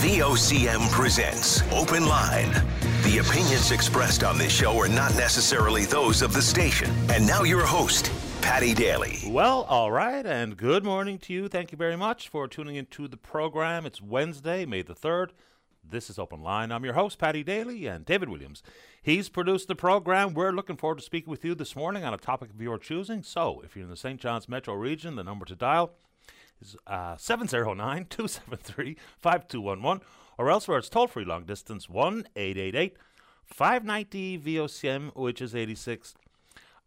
VOCM presents Open Line. The opinions expressed on this show are not necessarily those of the station. And now your host, Patty Daly. Well, all right, and good morning to you. Thank you very much for tuning into the program. It's Wednesday, May the 3rd. This is Open Line. I'm your host, Patty Daly, and David Williams. He's produced the program. We're looking forward to speaking with you this morning on a topic of your choosing. So, if you're in the St. John's metro region, the number to dial is uh, 709 273 5211, or elsewhere it's toll free long distance 1 888 590 VOCM, which is 86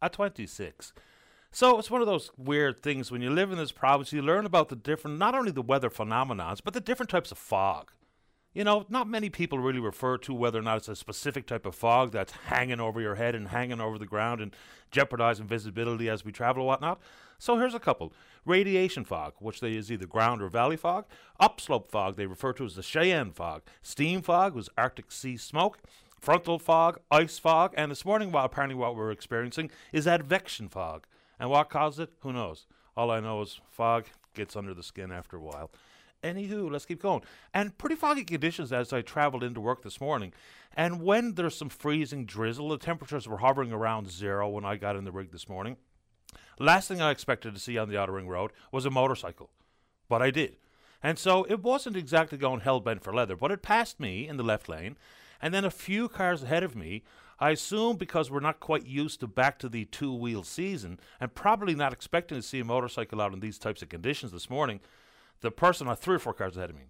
at 26. So it's one of those weird things when you live in this province, you learn about the different, not only the weather phenomenons, but the different types of fog. You know, not many people really refer to whether or not it's a specific type of fog that's hanging over your head and hanging over the ground and jeopardizing visibility as we travel or whatnot. So here's a couple. Radiation fog, which they is either ground or valley fog. Upslope fog, they refer to as the Cheyenne fog. Steam fog was Arctic sea smoke. Frontal fog, ice fog, and this morning, well, apparently what we're experiencing is advection fog. And what caused it? Who knows? All I know is fog gets under the skin after a while. Anywho, let's keep going. And pretty foggy conditions as I traveled into work this morning. And when there's some freezing drizzle, the temperatures were hovering around zero when I got in the rig this morning. Last thing I expected to see on the Outer Ring Road was a motorcycle. But I did. And so it wasn't exactly going hell bent for leather, but it passed me in the left lane. And then a few cars ahead of me, I assume because we're not quite used to back to the two wheel season and probably not expecting to see a motorcycle out in these types of conditions this morning, the person, uh, three or four cars ahead of me,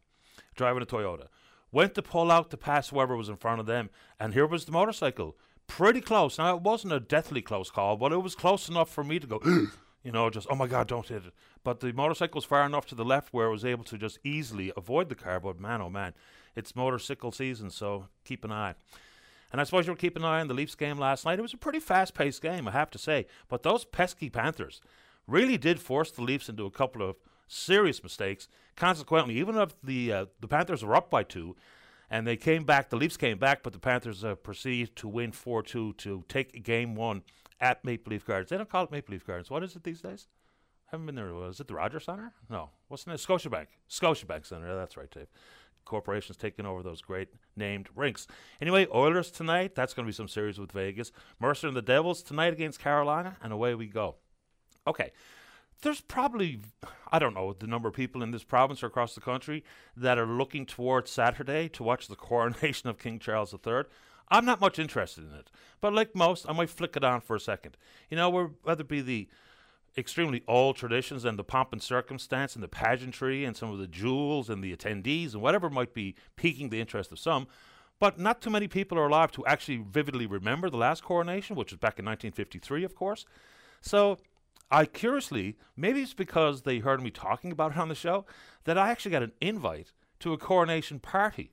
driving a Toyota, went to pull out to pass whoever was in front of them, and here was the motorcycle, pretty close. Now it wasn't a deathly close call, but it was close enough for me to go, you know, just oh my god, don't hit it. But the motorcycle was far enough to the left where it was able to just easily avoid the car. But man, oh man, it's motorcycle season, so keep an eye. And I suppose you'll keep an eye on the Leafs game last night. It was a pretty fast paced game, I have to say. But those pesky Panthers really did force the Leafs into a couple of serious mistakes. Consequently, even if the uh, the Panthers were up by two, and they came back, the Leafs came back, but the Panthers uh, proceeded to win four two to take game one at Maple Leaf Gardens. They don't call it Maple Leaf Gardens. What is it these days? I haven't been there. Was it the Rogers Center? No. What's the name? Scotiabank. Scotiabank Center. That's right, Dave. Corporations taking over those great named rinks. Anyway, Oilers tonight. That's going to be some series with Vegas. Mercer and the Devils tonight against Carolina, and away we go. Okay, there's probably I don't know the number of people in this province or across the country that are looking towards Saturday to watch the coronation of King Charles III. I'm not much interested in it, but like most, I might flick it on for a second. You know, whether it be the extremely old traditions and the pomp and circumstance and the pageantry and some of the jewels and the attendees and whatever might be piquing the interest of some. But not too many people are alive to actually vividly remember the last coronation, which was back in 1953, of course. So I curiously, maybe it's because they heard me talking about it on the show, that I actually got an invite to a coronation party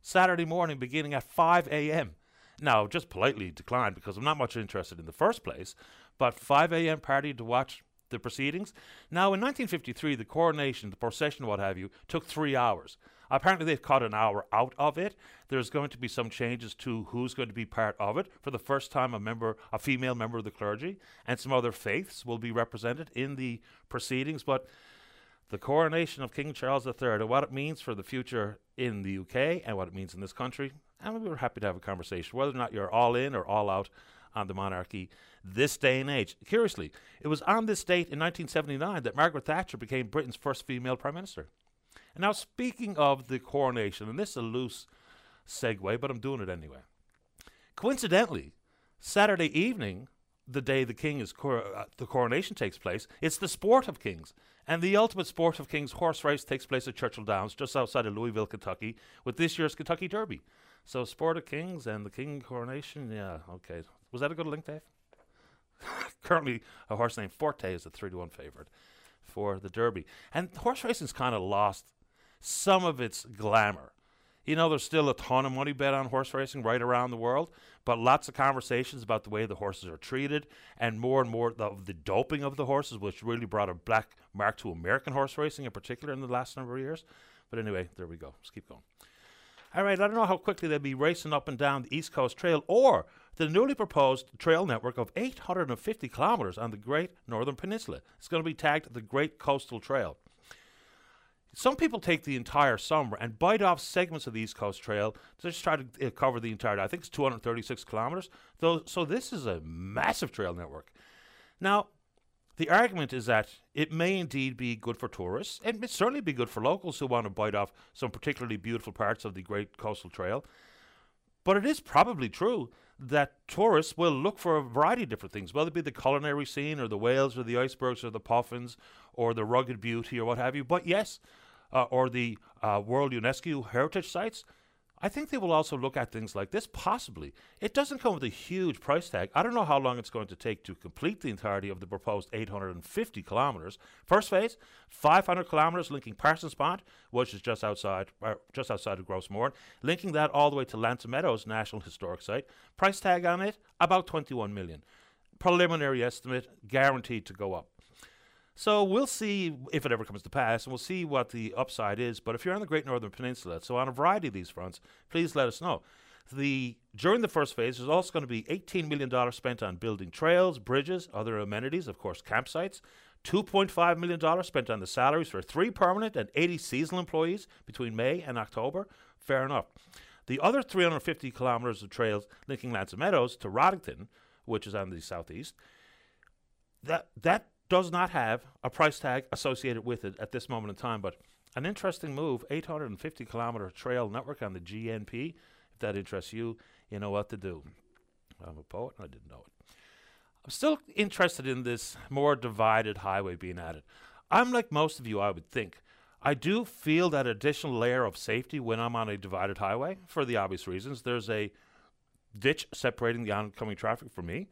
Saturday morning beginning at 5 a.m. Now, just politely declined because I'm not much interested in the first place, but 5 a.m. party to watch the proceedings. Now, in 1953, the coronation, the procession, what have you, took three hours. Apparently, they've cut an hour out of it. There's going to be some changes to who's going to be part of it. For the first time, a member, a female member of the clergy, and some other faiths will be represented in the proceedings. But the coronation of King Charles III and what it means for the future in the UK and what it means in this country, and we were happy to have a conversation, whether or not you're all in or all out on the monarchy this day and age. Curiously, it was on this date in 1979 that Margaret Thatcher became Britain's first female prime minister. And now, speaking of the coronation, and this is a loose segue, but I'm doing it anyway. Coincidentally, Saturday evening, the day the king is cor- uh, the coronation takes place, it's the sport of kings, and the ultimate sport of kings horse race takes place at Churchill Downs, just outside of Louisville, Kentucky, with this year's Kentucky Derby. So, sport of kings and the king coronation, yeah, okay. Was that a good link, Dave? Currently, a horse named Forte is a three to one favorite for the Derby, and horse racing's kind of lost some of its glamour. You know, there's still a ton of money bet on horse racing right around the world, but lots of conversations about the way the horses are treated and more and more of the doping of the horses, which really brought a black mark to American horse racing in particular in the last number of years. But anyway, there we go. Let's keep going. All right, I don't know how quickly they'll be racing up and down the East Coast Trail or the newly proposed trail network of 850 kilometers on the Great Northern Peninsula. It's going to be tagged the Great Coastal Trail. Some people take the entire summer and bite off segments of the East Coast Trail to just try to uh, cover the entire. I think it's 236 kilometers. Though, so this is a massive trail network. Now, the argument is that it may indeed be good for tourists. and It may certainly be good for locals who want to bite off some particularly beautiful parts of the Great Coastal Trail. But it is probably true that tourists will look for a variety of different things, whether it be the culinary scene or the whales or the icebergs or the puffins or the rugged beauty or what have you. But yes, uh, or the uh, World UNESCO Heritage Sites, I think they will also look at things like this, possibly. It doesn't come with a huge price tag. I don't know how long it's going to take to complete the entirety of the proposed 850 kilometres. First phase, 500 kilometres linking Parsons Pond, which is just outside uh, just outside of Gros Morne, linking that all the way to L'Anse aux Meadows National Historic Site. Price tag on it, about 21 million. Preliminary estimate, guaranteed to go up. So we'll see if it ever comes to pass, and we'll see what the upside is. But if you're on the Great Northern Peninsula, so on a variety of these fronts, please let us know. The during the first phase, there's also going to be $18 million spent on building trails, bridges, other amenities, of course, campsites. $2.5 million spent on the salaries for three permanent and 80 seasonal employees between May and October. Fair enough. The other 350 kilometres of trails linking aux Meadows to Roddickton, which is on the southeast, that that does not have a price tag associated with it at this moment in time. But an interesting move 850 kilometer trail network on the GNP. If that interests you, you know what to do. I'm a poet, I didn't know it. I'm still interested in this more divided highway being added. I'm like most of you, I would think. I do feel that additional layer of safety when I'm on a divided highway for the obvious reasons. There's a ditch separating the oncoming traffic from me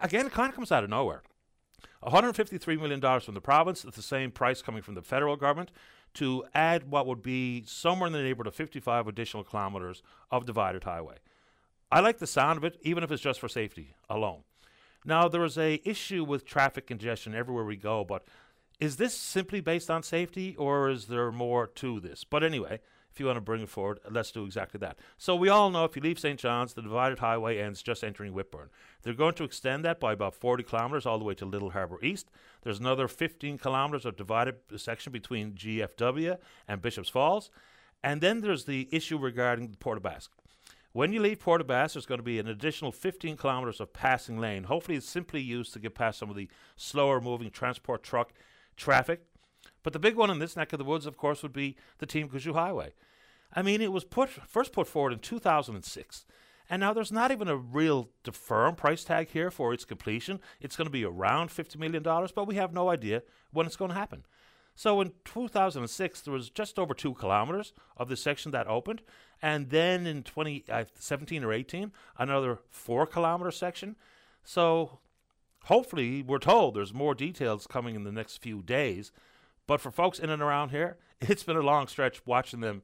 again, it kind of comes out of nowhere. $153 million from the province, at the same price coming from the federal government, to add what would be somewhere in the neighborhood of 55 additional kilometers of divided highway. I like the sound of it, even if it's just for safety alone. Now, there is a issue with traffic congestion everywhere we go, but is this simply based on safety, or is there more to this? But anyway, if you want to bring it forward, let's do exactly that. So we all know if you leave St. John's, the divided highway ends just entering Whitbourne. They're going to extend that by about 40 kilometres all the way to Little Harbour East. There's another 15 kilometres of divided section between GFW and Bishop's Falls. And then there's the issue regarding Port aux Basques. When you leave Port there's going to be an additional 15 kilometres of passing lane. Hopefully, it's simply used to get past some of the slower moving transport truck traffic. But the big one in this neck of the woods, of course, would be the Team Gushue Highway. I mean, it was put first put forward in 2006. And now there's not even a real firm price tag here for its completion. It's going to be around $50 million, but we have no idea when it's going to happen. So in 2006, there was just over two kilometers of the section that opened. And then in 2017 uh, or 18, another four kilometer section. So hopefully, we're told there's more details coming in the next few days. But for folks in and around here, it's been a long stretch watching them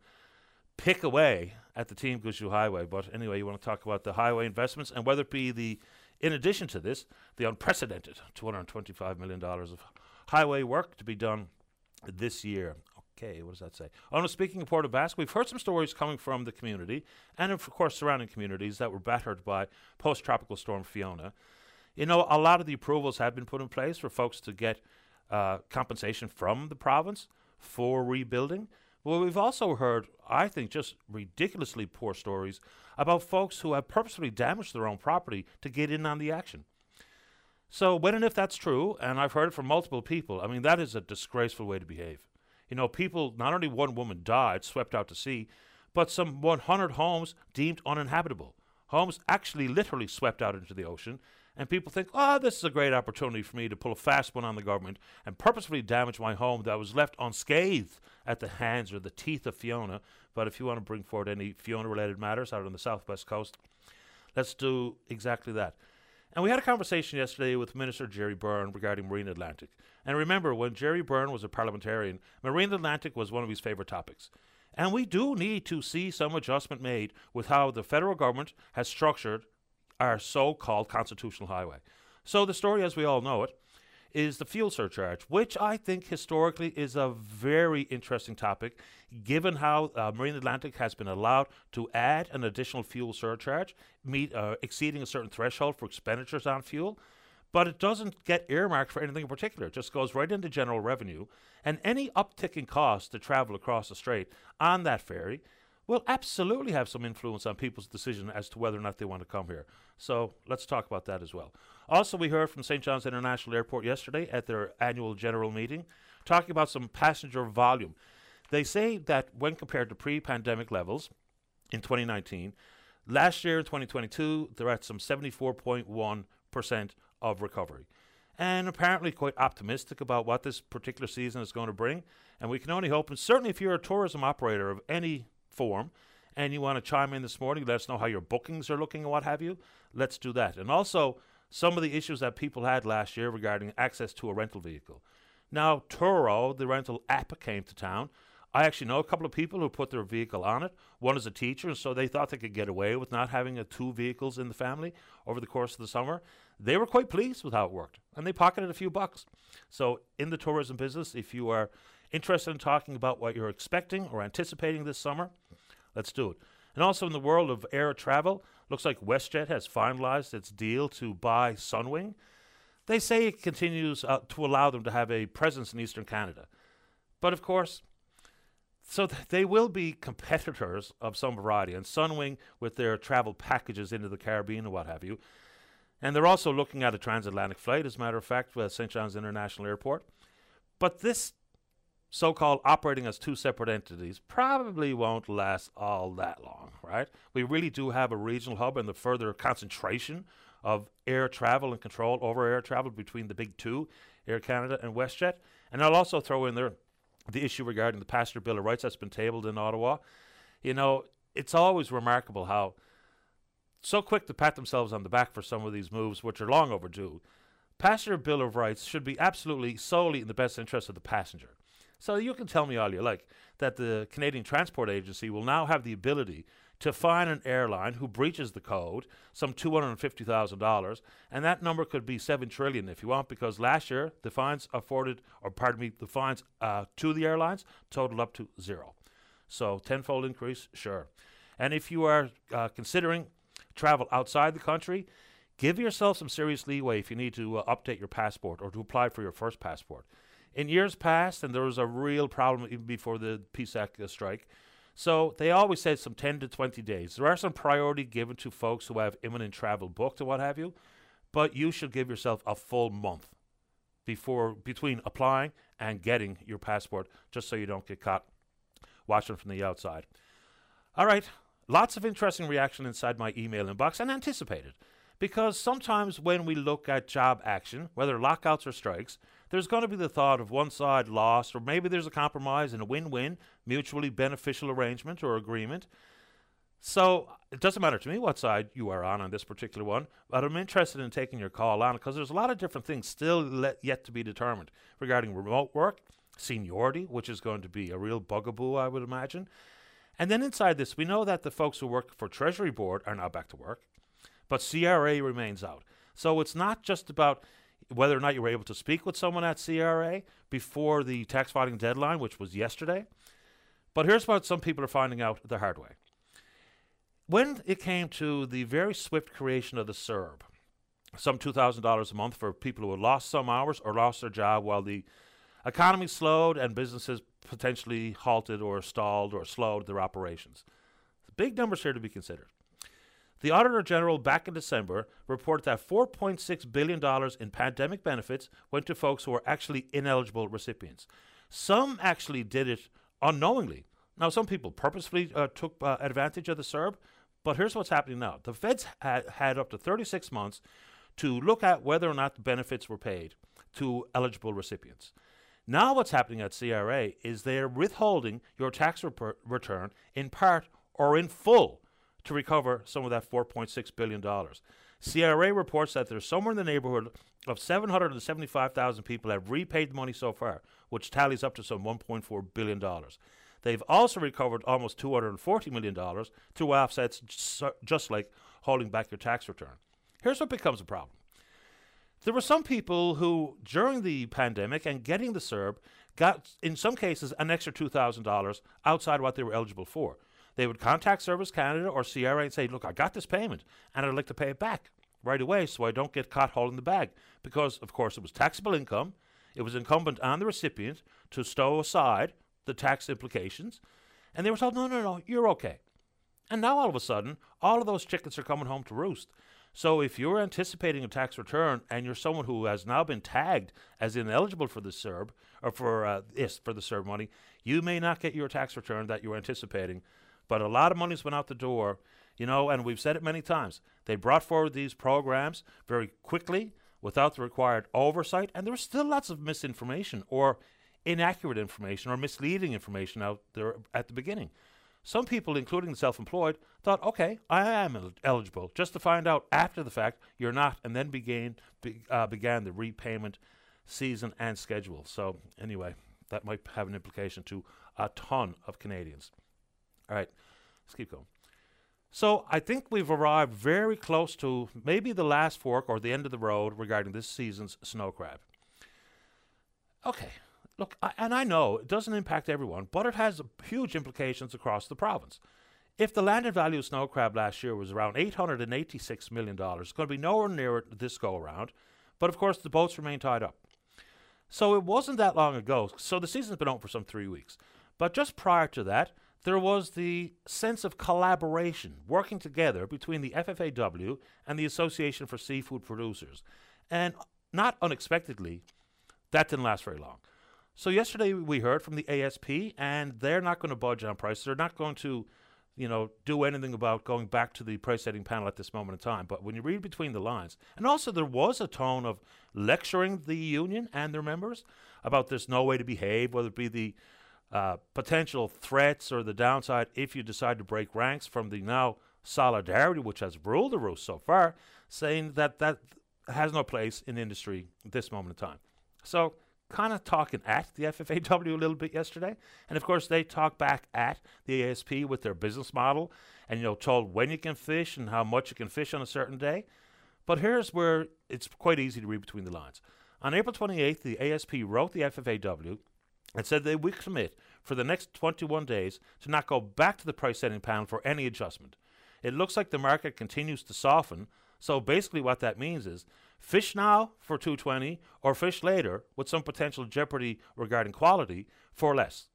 pick away at the Team Gushue Highway. But anyway, you want to talk about the highway investments and whether it be the, in addition to this, the unprecedented $225 million of highway work to be done this year. Okay, what does that say? Oh, no, speaking of Port aux Basques, we've heard some stories coming from the community and, of course, surrounding communities that were battered by post tropical storm Fiona. You know, a lot of the approvals have been put in place for folks to get uh, compensation from the province for rebuilding. Well, we've also heard, I think, just ridiculously poor stories about folks who have purposely damaged their own property to get in on the action. So, when and if that's true, and I've heard it from multiple people, I mean, that is a disgraceful way to behave. You know, people, not only one woman died, swept out to sea, but some 100 homes deemed uninhabitable. Homes actually literally swept out into the ocean, and people think, oh, this is a great opportunity for me to pull a fast one on the government and purposefully damage my home that was left unscathed at the hands or the teeth of Fiona. But if you want to bring forward any Fiona related matters out on the southwest coast, let's do exactly that. And we had a conversation yesterday with Minister Gerry Byrne regarding Marine Atlantic. And remember, when Gerry Byrne was a parliamentarian, Marine Atlantic was one of his favourite topics. And we do need to see some adjustment made with how the federal government has structured our so called constitutional highway. So, the story, as we all know it, is the fuel surcharge, which I think historically is a very interesting topic, given how uh, Marine Atlantic has been allowed to add an additional fuel surcharge, meet uh, exceeding a certain threshold for expenditures on fuel. but it doesn't get earmarked for anything in particular. It just goes right into general revenue. And any uptick in cost to travel across the strait on that ferry will absolutely have some influence on people's decision as to whether or not they want to come here. So let's talk about that as well. Also, we heard from St. John's International Airport yesterday at their annual general meeting talking about some passenger volume. They say that when compared to pre pandemic levels in 2019, last year in 2022, they're at some 74.1% of recovery. And apparently quite optimistic about what this particular season is going to bring. And we can only hope, and certainly if you're a tourism operator of any form and you want to chime in this morning, let us know how your bookings are looking and what have you, let's do that. And also, some of the issues that people had last year regarding access to a rental vehicle. Now, Turo, the rental app, came to town. I actually know a couple of people who put their vehicle on it. One is a teacher, and so they thought they could get away with not having a two vehicles in the family over the course of the summer. They were quite pleased with how it worked, and they pocketed a few bucks. So, in the tourism business, if you are interested in talking about what you're expecting or anticipating this summer, let's do it. And also in the world of air travel, looks like WestJet has finalized its deal to buy Sunwing. They say it continues uh, to allow them to have a presence in Eastern Canada. But of course, so th- they will be competitors of some variety, and Sunwing with their travel packages into the Caribbean and what have you. And they're also looking at a transatlantic flight, as a matter of fact, with St. John's International Airport. But this so called operating as two separate entities probably won't last all that long, right? We really do have a regional hub and the further concentration of air travel and control over air travel between the big two, Air Canada and WestJet. And I'll also throw in there the issue regarding the passenger bill of rights that's been tabled in Ottawa. You know, it's always remarkable how so quick to pat themselves on the back for some of these moves, which are long overdue. Passenger bill of rights should be absolutely solely in the best interest of the passenger. So you can tell me all you like that the Canadian Transport Agency will now have the ability to fine an airline who breaches the code some $250,000 and that number could be 7 trillion if you want because last year the fines afforded or pardon me the fines uh, to the airlines totaled up to zero. So tenfold increase, sure. And if you are uh, considering travel outside the country, give yourself some serious leeway if you need to uh, update your passport or to apply for your first passport in years past, and there was a real problem even before the PSAC strike. So they always said some 10 to 20 days. There are some priority given to folks who have imminent travel booked or what have you, but you should give yourself a full month before between applying and getting your passport, just so you don't get caught watching from the outside. All right, lots of interesting reaction inside my email inbox and anticipated. Because sometimes when we look at job action, whether lockouts or strikes, there's going to be the thought of one side lost, or maybe there's a compromise and a win win, mutually beneficial arrangement or agreement. So it doesn't matter to me what side you are on on this particular one, but I'm interested in taking your call on because there's a lot of different things still yet to be determined regarding remote work, seniority, which is going to be a real bugaboo, I would imagine. And then inside this, we know that the folks who work for Treasury Board are now back to work, but CRA remains out. So it's not just about whether or not you were able to speak with someone at CRA before the tax filing deadline, which was yesterday. But here's what some people are finding out the hard way. When it came to the very swift creation of the CERB, some $2,000 a month for people who had lost some hours or lost their job while the economy slowed and businesses potentially halted or stalled or slowed their operations. Big numbers here to be considered. The Auditor General back in December reported that $4.6 billion in pandemic benefits went to folks who were actually ineligible recipients. Some actually did it unknowingly. Now, some people purposefully uh, took uh, advantage of the CERB, but here's what's happening now. The feds had, had up to 36 months to look at whether or not the benefits were paid to eligible recipients. Now, what's happening at CRA is they're withholding your tax rep- return in part or in full to recover some of that $4.6 billion. CRA reports that there's somewhere in the neighborhood of 775,000 people have repaid the money so far, which tallies up to some $1.4 billion. They've also recovered almost $240 million through offsets just like holding back your tax return. Here's what becomes a problem. There were some people who, during the pandemic and getting the CERB, got, in some cases, an extra $2,000 outside what they were eligible for. They would contact Service Canada or CRA and say, Look, I got this payment and I'd like to pay it back. right away so I don't get caught holding the bag. Because, of course, it was taxable income. It was incumbent on the recipient to stow aside the tax implications. And they were told, no, no, no, you're okay. And now all of a sudden, all of those chickens are coming home to roost. So if you're anticipating a tax return and you're someone who has now been tagged as ineligible for the CERB or for uh, yes for the CERB money, you may not get your tax return that you're anticipating. But a lot of money's went out the door, you know, and we've said it many times. They brought forward these programs very quickly without the required oversight, and there was still lots of misinformation or inaccurate information or misleading information out there at the beginning. Some people, including the self employed, thought, okay, I am el- eligible, just to find out after the fact you're not, and then began, be, uh, began the repayment season and schedule. So, anyway, that might have an implication to a ton of Canadians. All right, let's keep going. So, I think we've arrived very close to maybe the last fork or the end of the road regarding this season's snow crab. Okay, Look, I, and I know it doesn't impact everyone, but it has huge implications across the province. If the landed value of snow crab last year was around $886 million, it's going to be nowhere near it this go around. But of course, the boats remain tied up. So it wasn't that long ago. So the season's been out for some three weeks. But just prior to that, there was the sense of collaboration, working together between the FFAW and the Association for Seafood Producers. And not unexpectedly, that didn't last very long. So yesterday we heard from the ASP, and they're not going to budge on prices. They're not going to, you know, do anything about going back to the price setting panel at this moment in time. But when you read between the lines, and also there was a tone of lecturing the union and their members about there's no way to behave, whether it be the uh, potential threats or the downside if you decide to break ranks from the now solidarity which has ruled the roost so far, saying that that has no place in industry at this moment in time. So kind of talking at the FFAW a little bit yesterday. And of course, they talk back at the ASP with their business model and, you know, told when you can fish and how much you can fish on a certain day. But here's where it's quite easy to read between the lines. On April 28th, the ASP wrote the FFAW and said they would commit for the next 21 days to not go back to the price setting panel for any adjustment. It looks like the market continues to soften. So basically, what that means is Fish now for 220 or fish later with some potential jeopardy regarding quality for less.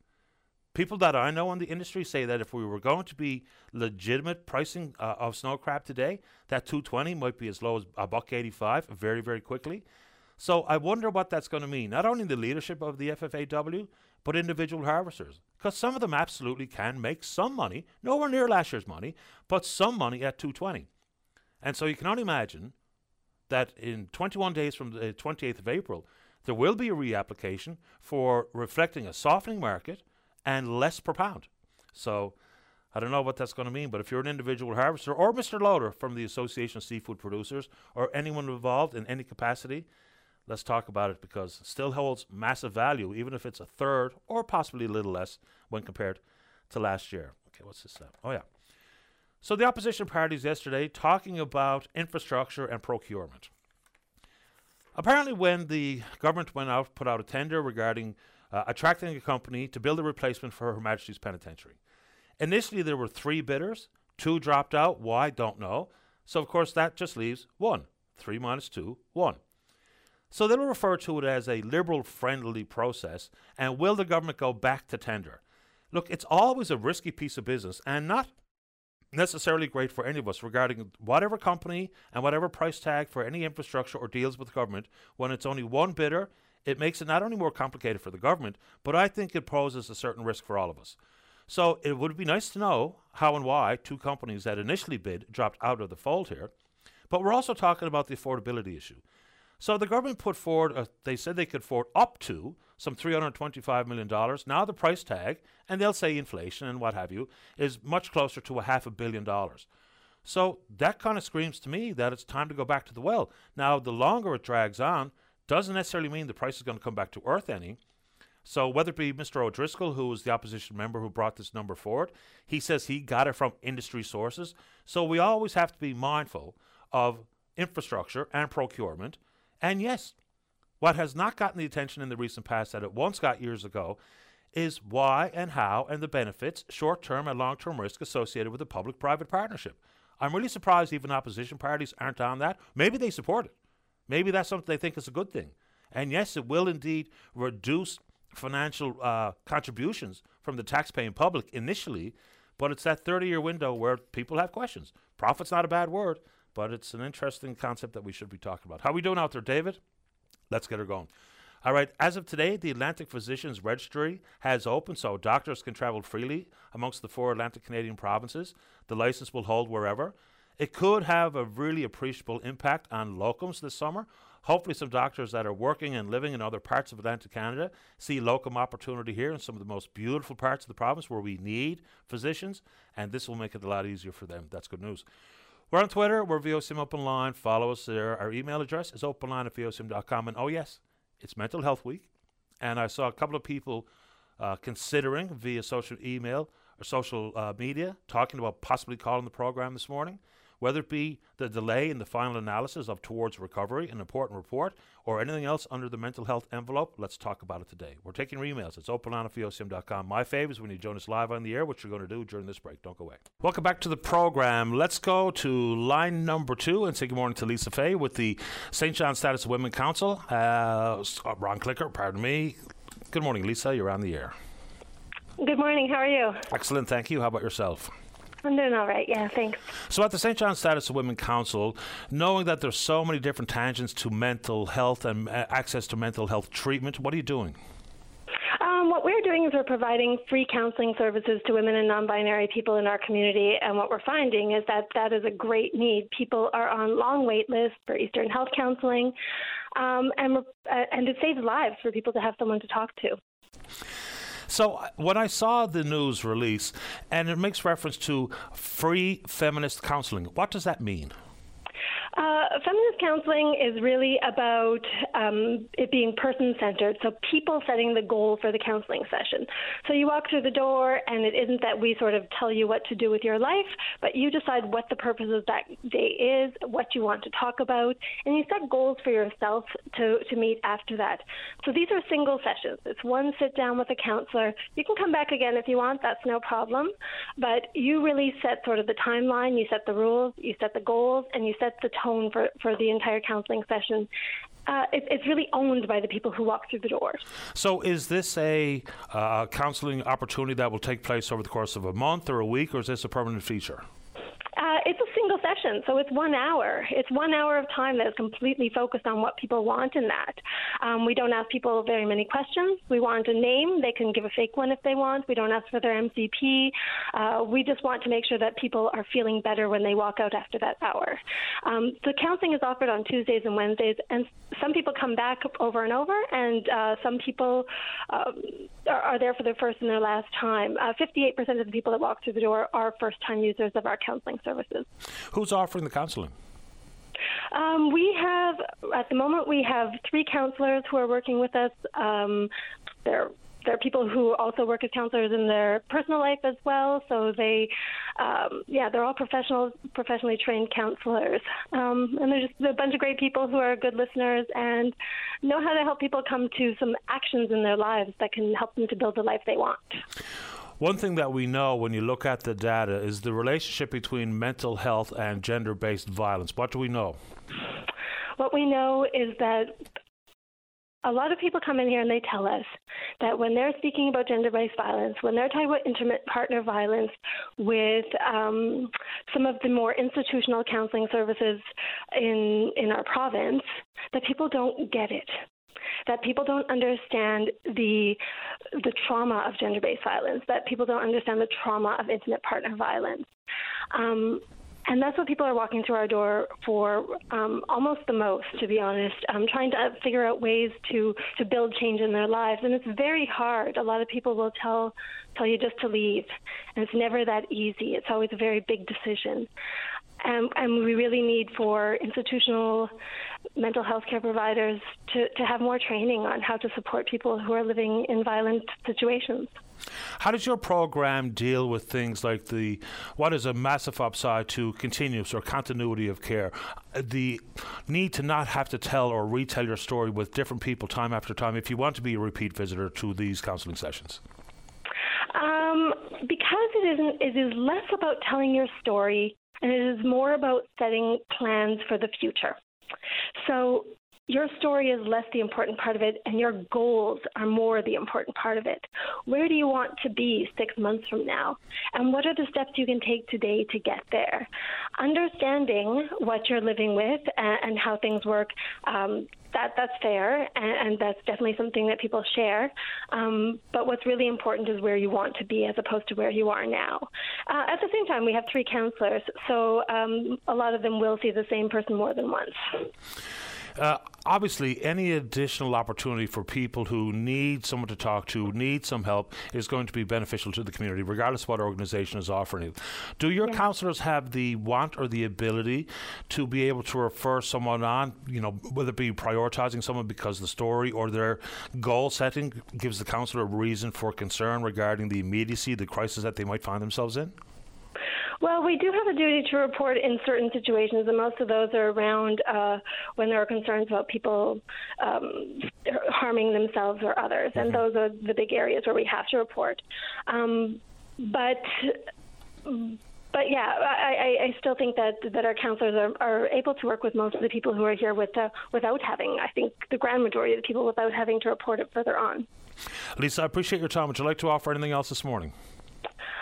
People that I know in the industry say that if we were going to be legitimate pricing uh, of snow crab today, that 220 might be as low as a buck 85 very, very quickly. So I wonder what that's going to mean, not only in the leadership of the FFAW, but individual harvesters. Because some of them absolutely can make some money, nowhere near last year's money, but some money at 220. And so you can only imagine that in 21 days from the uh, 28th of April, there will be a reapplication for reflecting a softening market and less per pound. So I don't know what that's going to mean, but if you're an individual harvester or Mr. Loader from the Association of Seafood Producers or anyone involved in any capacity, let's talk about it because it still holds massive value, even if it's a third or possibly a little less when compared to last year. Okay, what's this? Uh, oh, yeah. So the opposition parties yesterday talking about infrastructure and procurement. Apparently, when the government went out, put out a tender regarding uh, attracting a company to build a replacement for Her Majesty's Penitentiary. Initially, there were three bidders. Two dropped out. Why? Don't know. So, of course, that just leaves one. Three minus two, one. So they'll refer to it as a liberal friendly process. And will the government go back to tender? Look, it's always a risky piece of business and not necessarily great for any of us regarding whatever company and whatever price tag for any infrastructure or deals with the government when it's only one bidder it makes it not only more complicated for the government but i think it poses a certain risk for all of us so it would be nice to know how and why two companies that initially bid dropped out of the fold here but we're also talking about the affordability issue so the government put forward, a, they said they could afford up to some $325 million. Now the price tag, and they'll say inflation and what have you, is much closer to a half a billion dollars. So that kind of screams to me that it's time to go back to the well. Now, the longer it drags on, doesn't necessarily mean the price is going to come back to earth any. So whether it be Mr. O'Driscoll, who was the opposition member who brought this number forward, he says he got it from industry sources. So we always have to be mindful of infrastructure and procurement and yes, what has not gotten the attention in the recent past that it once got years ago is why and how and the benefits, short term and long term risk associated with a public private partnership. I'm really surprised even opposition parties aren't on that. Maybe they support it. Maybe that's something they think is a good thing. And yes, it will indeed reduce financial uh, contributions from the taxpaying public initially, but it's that 30 year window where people have questions. Profit's not a bad word, but it's an interesting concept that we should be talking about. How are we doing out there, David? Let's get her going. All right, as of today, the Atlantic Physicians Registry has opened so doctors can travel freely amongst the four Atlantic Canadian provinces. The license will hold wherever. It could have a really appreciable impact on locums this summer. Hopefully, some doctors that are working and living in other parts of Atlantic Canada see locum opportunity here in some of the most beautiful parts of the province where we need physicians, and this will make it a lot easier for them. That's good news. We're on Twitter. We're VOCM Open Line. Follow us there. Our email address is openline at VOCM.com. And oh, yes, it's Mental Health Week, and I saw a couple of people uh, considering via social email or social uh, media talking about possibly calling the program this morning whether it be the delay in the final analysis of Towards Recovery, an important report, or anything else under the mental health envelope, let's talk about it today. We're taking your emails. It's open on VOCM.com. My fave is when you join us live on the air, which you're going to do during this break. Don't go away. Welcome back to the program. Let's go to line number two and say good morning to Lisa Fay with the St. John Status of Women Council. Uh, wrong clicker, pardon me. Good morning, Lisa. You're on the air. Good morning. How are you? Excellent. Thank you. How about yourself? I'm doing all right. Yeah, thanks. So, at the St. John Status of Women Council, knowing that there's so many different tangents to mental health and uh, access to mental health treatment, what are you doing? Um, what we're doing is we're providing free counseling services to women and non binary people in our community. And what we're finding is that that is a great need. People are on long wait lists for Eastern Health Counseling, um, and, uh, and it saves lives for people to have someone to talk to. So uh, when I saw the news release, and it makes reference to free feminist counseling, what does that mean? Uh, feminist counseling is really about um, it being person centered, so people setting the goal for the counseling session. So you walk through the door, and it isn't that we sort of tell you what to do with your life, but you decide what the purpose of that day is, what you want to talk about, and you set goals for yourself to, to meet after that. So these are single sessions. It's one sit down with a counselor. You can come back again if you want, that's no problem, but you really set sort of the timeline, you set the rules, you set the goals, and you set the tone for, for the entire counseling session. Uh, it, it's really owned by the people who walk through the doors. So, is this a uh, counseling opportunity that will take place over the course of a month or a week, or is this a permanent feature? Uh, it's a single session, so it's one hour. It's one hour of time that is completely focused on what people want in that. Um, we don't ask people very many questions. We want a name. They can give a fake one if they want. We don't ask for their MCP. Uh, we just want to make sure that people are feeling better when they walk out after that hour. Um, the counseling is offered on Tuesdays and Wednesdays, and some people come back over and over, and uh, some people um, are, are, there for their first and their last time. 58% uh, of the people that walk through the door are first time users of our counseling service services. Who's offering the counseling? Um, we have, at the moment, we have three counselors who are working with us. Um, they're there are people who also work as counselors in their personal life as well. So they, um, yeah, they're all professional, professionally trained counselors, um, and they're just a bunch of great people who are good listeners and know how to help people come to some actions in their lives that can help them to build the life they want. One thing that we know when you look at the data is the relationship between mental health and gender based violence. What do we know? What we know is that a lot of people come in here and they tell us that when they're speaking about gender based violence, when they're talking about intimate partner violence with um, some of the more institutional counseling services in, in our province, that people don't get it that people don't understand the the trauma of gender-based violence, that people don't understand the trauma of intimate partner violence. Um, and that's what people are walking through our door for um, almost the most, to be honest. Um, trying to figure out ways to to build change in their lives, and it's very hard. A lot of people will tell tell you just to leave, and it's never that easy. It's always a very big decision. And, and we really need for institutional mental health care providers to, to have more training on how to support people who are living in violent situations. How does your program deal with things like the what is a massive upside to continuous or continuity of care? The need to not have to tell or retell your story with different people time after time if you want to be a repeat visitor to these counseling sessions? Um, because it isn't, it is less about telling your story and it is more about setting plans for the future. So your story is less the important part of it, and your goals are more the important part of it. Where do you want to be six months from now? And what are the steps you can take today to get there? Understanding what you're living with and, and how things work. Um, that that's fair, and, and, that's definitely something that people share. Um, but what's really important is where you want to be, as opposed to where you are now. Uh, at the same time, we have three counselors, so um, a lot of them will see the same person more than once. Uh, obviously, any additional opportunity for people who need someone to talk to, need some help, is going to be beneficial to the community, regardless of what organisation is offering it. Do your yeah. counsellors have the want or the ability to be able to refer someone on, you know, whether it be prioritising someone because the story or their goal setting gives the counsellor a reason for concern regarding the immediacy, the crisis that they might find themselves in? Well, we do have a duty to report in certain situations, and most of those are around uh, when there are concerns about people um, harming themselves or others, mm-hmm. and those are the big areas where we have to report. Um, but but yeah, I, I still think that that our counselors are, are able to work with most of the people who are here with uh, without having. I think the grand majority of the people without having to report it further on. Lisa, I appreciate your time. Would you like to offer anything else this morning?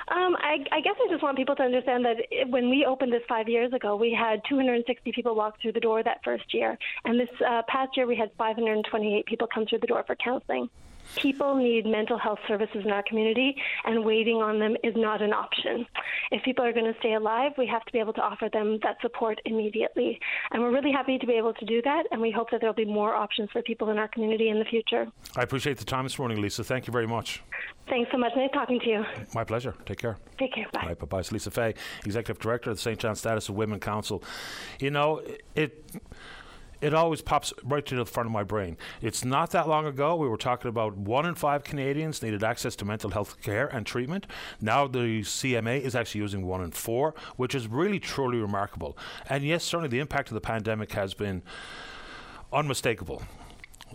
Um, I, I guess I just want people to understand that it, when we opened this five years ago, we had 260 people walk through the door that first year, and this uh, past year we had 528 people come through the door for counseling. People need mental health services in our community, and waiting on them is not an option. If people are going to stay alive, we have to be able to offer them that support immediately. And we're really happy to be able to do that, and we hope that there'll be more options for people in our community in the future. I appreciate the time this morning, Lisa. Thank you very much. Thanks so much. Nice talking to you. My pleasure. Take care. Take care. Bye. Right, bye-bye. It's Lisa Fay, Executive Director of the St. John Status of Women Council. You know, it it always pops right to the front of my brain. It's not that long ago we were talking about one in five Canadians needed access to mental health care and treatment. Now the CMA is actually using one in four, which is really truly remarkable. And yes, certainly the impact of the pandemic has been unmistakable.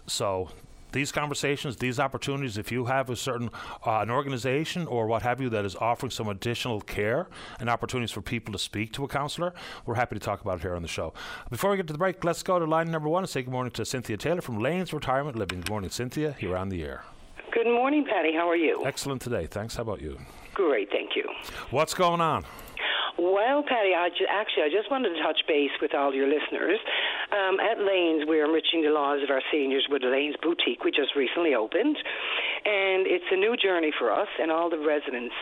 So these conversations, these opportunities, if you have a certain uh, an organization or what have you that is offering some additional care and opportunities for people to speak to a counselor, we're happy to talk about it here on the show. Before we get to the break, let's go to line number one and say good morning to Cynthia Taylor from Lanes Retirement Living. Good morning, Cynthia. You're on the air. Good morning, Patty. How are you? Excellent today. Thanks. How about you? Great, thank you. What's going on? Well, Patty, I ju- actually, I just wanted to touch base with all your listeners. Um, at Lanes, we're enriching the lives of our seniors with Lanes Boutique. We just recently opened, and it's a new journey for us and all the residents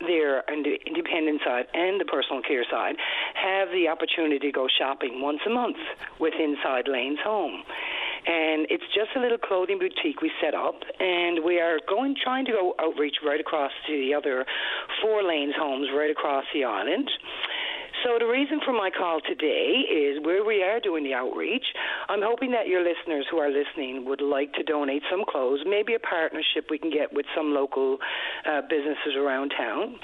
there on the independent side and the personal care side have the opportunity to go shopping once a month with inside Lanes Home and it's just a little clothing boutique we set up, and we are going trying to go outreach right across to the other four lanes homes right across the island. So the reason for my call today is where we are doing the outreach. I'm hoping that your listeners who are listening would like to donate some clothes, maybe a partnership we can get with some local uh, businesses around town,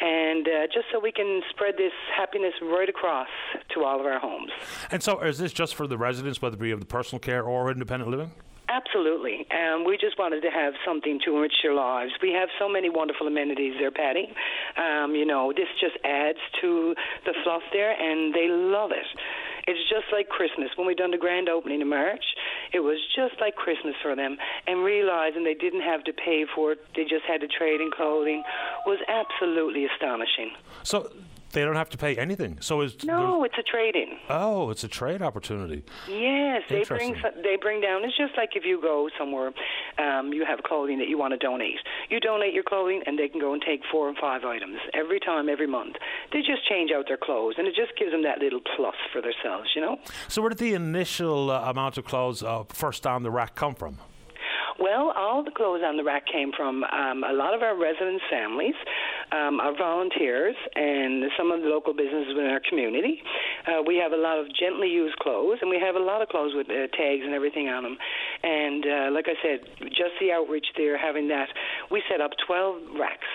and uh, just so we can spread this happiness right across to all of our homes. And so, is this just for the residents, whether it be of the personal care or independent living? Absolutely. Um, we just wanted to have something to enrich your lives. We have so many wonderful amenities there, Patty. Um, you know, this just adds to the fluff there, and they love it. It's just like Christmas. When we done the grand opening in March, it was just like Christmas for them. And realizing they didn't have to pay for it, they just had to trade in clothing, was absolutely astonishing. So they don't have to pay anything. So is no, it's a trade-in. Oh, it's a trade opportunity. Yes, they bring they bring down. It's just like if you go somewhere, um, you have clothing that you want to donate. You donate your clothing, and they can go and take four and five items every time, every month. They just change out their clothes, and it just gives them that little plus for themselves, you know. So, where did the initial uh, amount of clothes uh, first on the rack come from? Well, all the clothes on the rack came from um, a lot of our residents' families, um, our volunteers, and some of the local businesses in our community. Uh, we have a lot of gently used clothes, and we have a lot of clothes with uh, tags and everything on them. And uh, like I said, just the outreach there, having that, we set up 12 racks.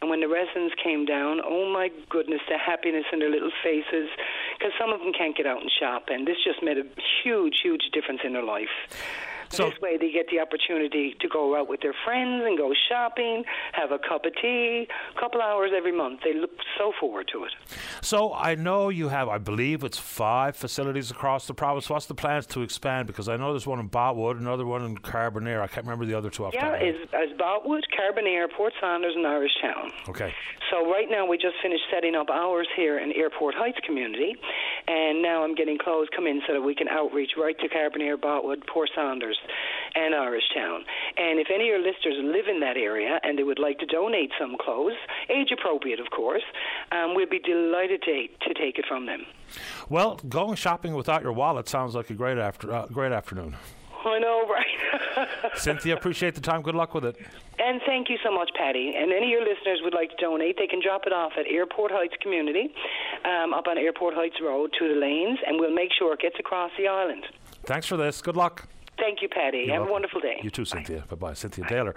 And when the residents came down, oh my goodness, the happiness in their little faces, because some of them can't get out and shop, and this just made a huge, huge difference in their life. So- this way, they get the opportunity to go out with their friends and go shopping, have a cup of tea, a couple hours every month. They look so forward to it. So I know you have, I believe it's five facilities across the province. What's the plans to expand? Because I know there's one in Botwood, another one in Carbonear. I can't remember the other two off Yeah, top of is as Botwood, Carbonear, Port Saunders, and Irish Town. Okay. So right now we just finished setting up ours here in Airport Heights community, and now I'm getting clothes come in so that we can outreach right to Carbonear, Botwood, Port Saunders, and Irish Town. And if any of your listeners live in that area and they would like to donate some clothes, age appropriate of course, um, we'd be delighted to, to take it from them. Well, going shopping without your wallet sounds like a great after uh, great afternoon. I know, right? Cynthia, appreciate the time. Good luck with it. And thank you so much, Paddy. And any of your listeners would like to donate, they can drop it off at Airport Heights Community, um, up on Airport Heights Road to the lanes, and we'll make sure it gets across the island. Thanks for this. Good luck. Thank you, Paddy. You're Have welcome. a wonderful day. You too, Cynthia. Bye bye. Cynthia Taylor,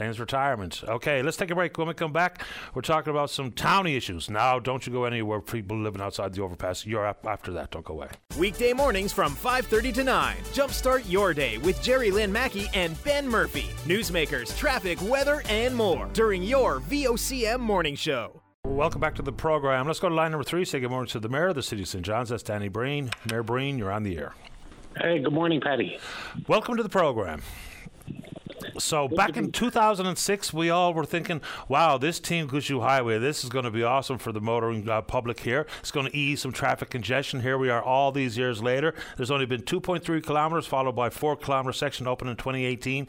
Lane's retirement. Okay, let's take a break. When we come back, we're talking about some towny issues. Now, don't you go anywhere, people living outside the overpass. You're up after that. Don't go away. Weekday mornings from 5:30 to 9. Jumpstart your day with Jerry Lynn Mackey and Ben Murphy. Newsmakers, traffic, weather, and more during your VOCM morning show. Welcome back to the program. Let's go to line number three. Say good morning to the mayor of the city of St. John's. That's Danny Breen. Mayor Breen, you're on the air. Hey, good morning, Paddy. Welcome to the program. So back in 2006, we all were thinking, "Wow, this Team Gushue Highway, this is going to be awesome for the motoring uh, public here. It's going to ease some traffic congestion." Here we are, all these years later. There's only been 2.3 kilometers, followed by four kilometer section open in 2018.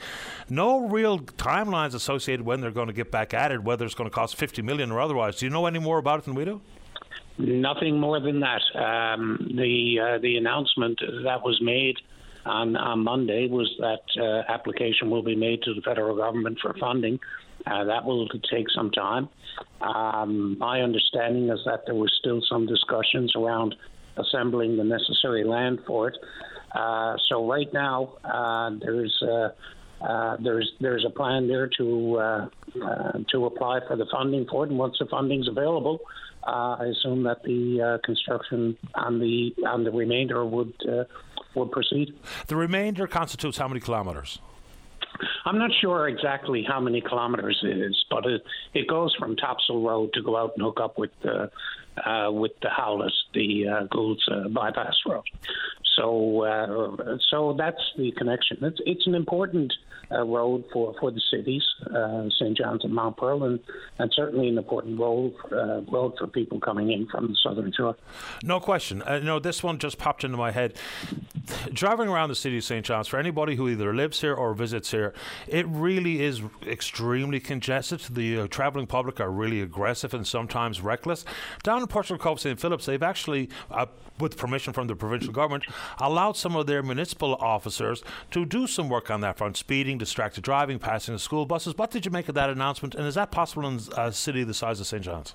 No real timelines associated when they're going to get back at it, whether it's going to cost 50 million or otherwise. Do you know any more about it than we do? Nothing more than that. Um, the uh, the announcement that was made on, on Monday was that uh, application will be made to the federal government for funding. Uh, that will take some time. Um, my understanding is that there was still some discussions around assembling the necessary land for it. Uh, so right now uh, there's uh, there's there's a plan there to uh, uh, to apply for the funding for it, and once the funding's available, uh, I assume that the uh, construction on the on the remainder would uh, would proceed. The remainder constitutes how many kilometers? I'm not sure exactly how many kilometers it is, but it, it goes from Topsail Road to go out and hook up with the uh, with the Howlett, the uh, Gould's uh, bypass road. So uh, so that's the connection. It's it's an important uh, road for, for the cities, uh, St. John's and Mount Pearl, and, certainly an important road uh, road for people coming in from the southern shore. No question. Uh, no, this one just popped into my head. Driving around the city of St. John's, for anybody who either lives here or visits here, it really is extremely congested. The uh, traveling public are really aggressive and sometimes reckless. Down in Portugal Cove St. Philip's, they've actually, uh, with permission from the provincial government, allowed some of their municipal officers to do some work on that front speeding, distracted driving, passing the school buses. What did you make of that announcement? And is that possible in a city the size of St. John's?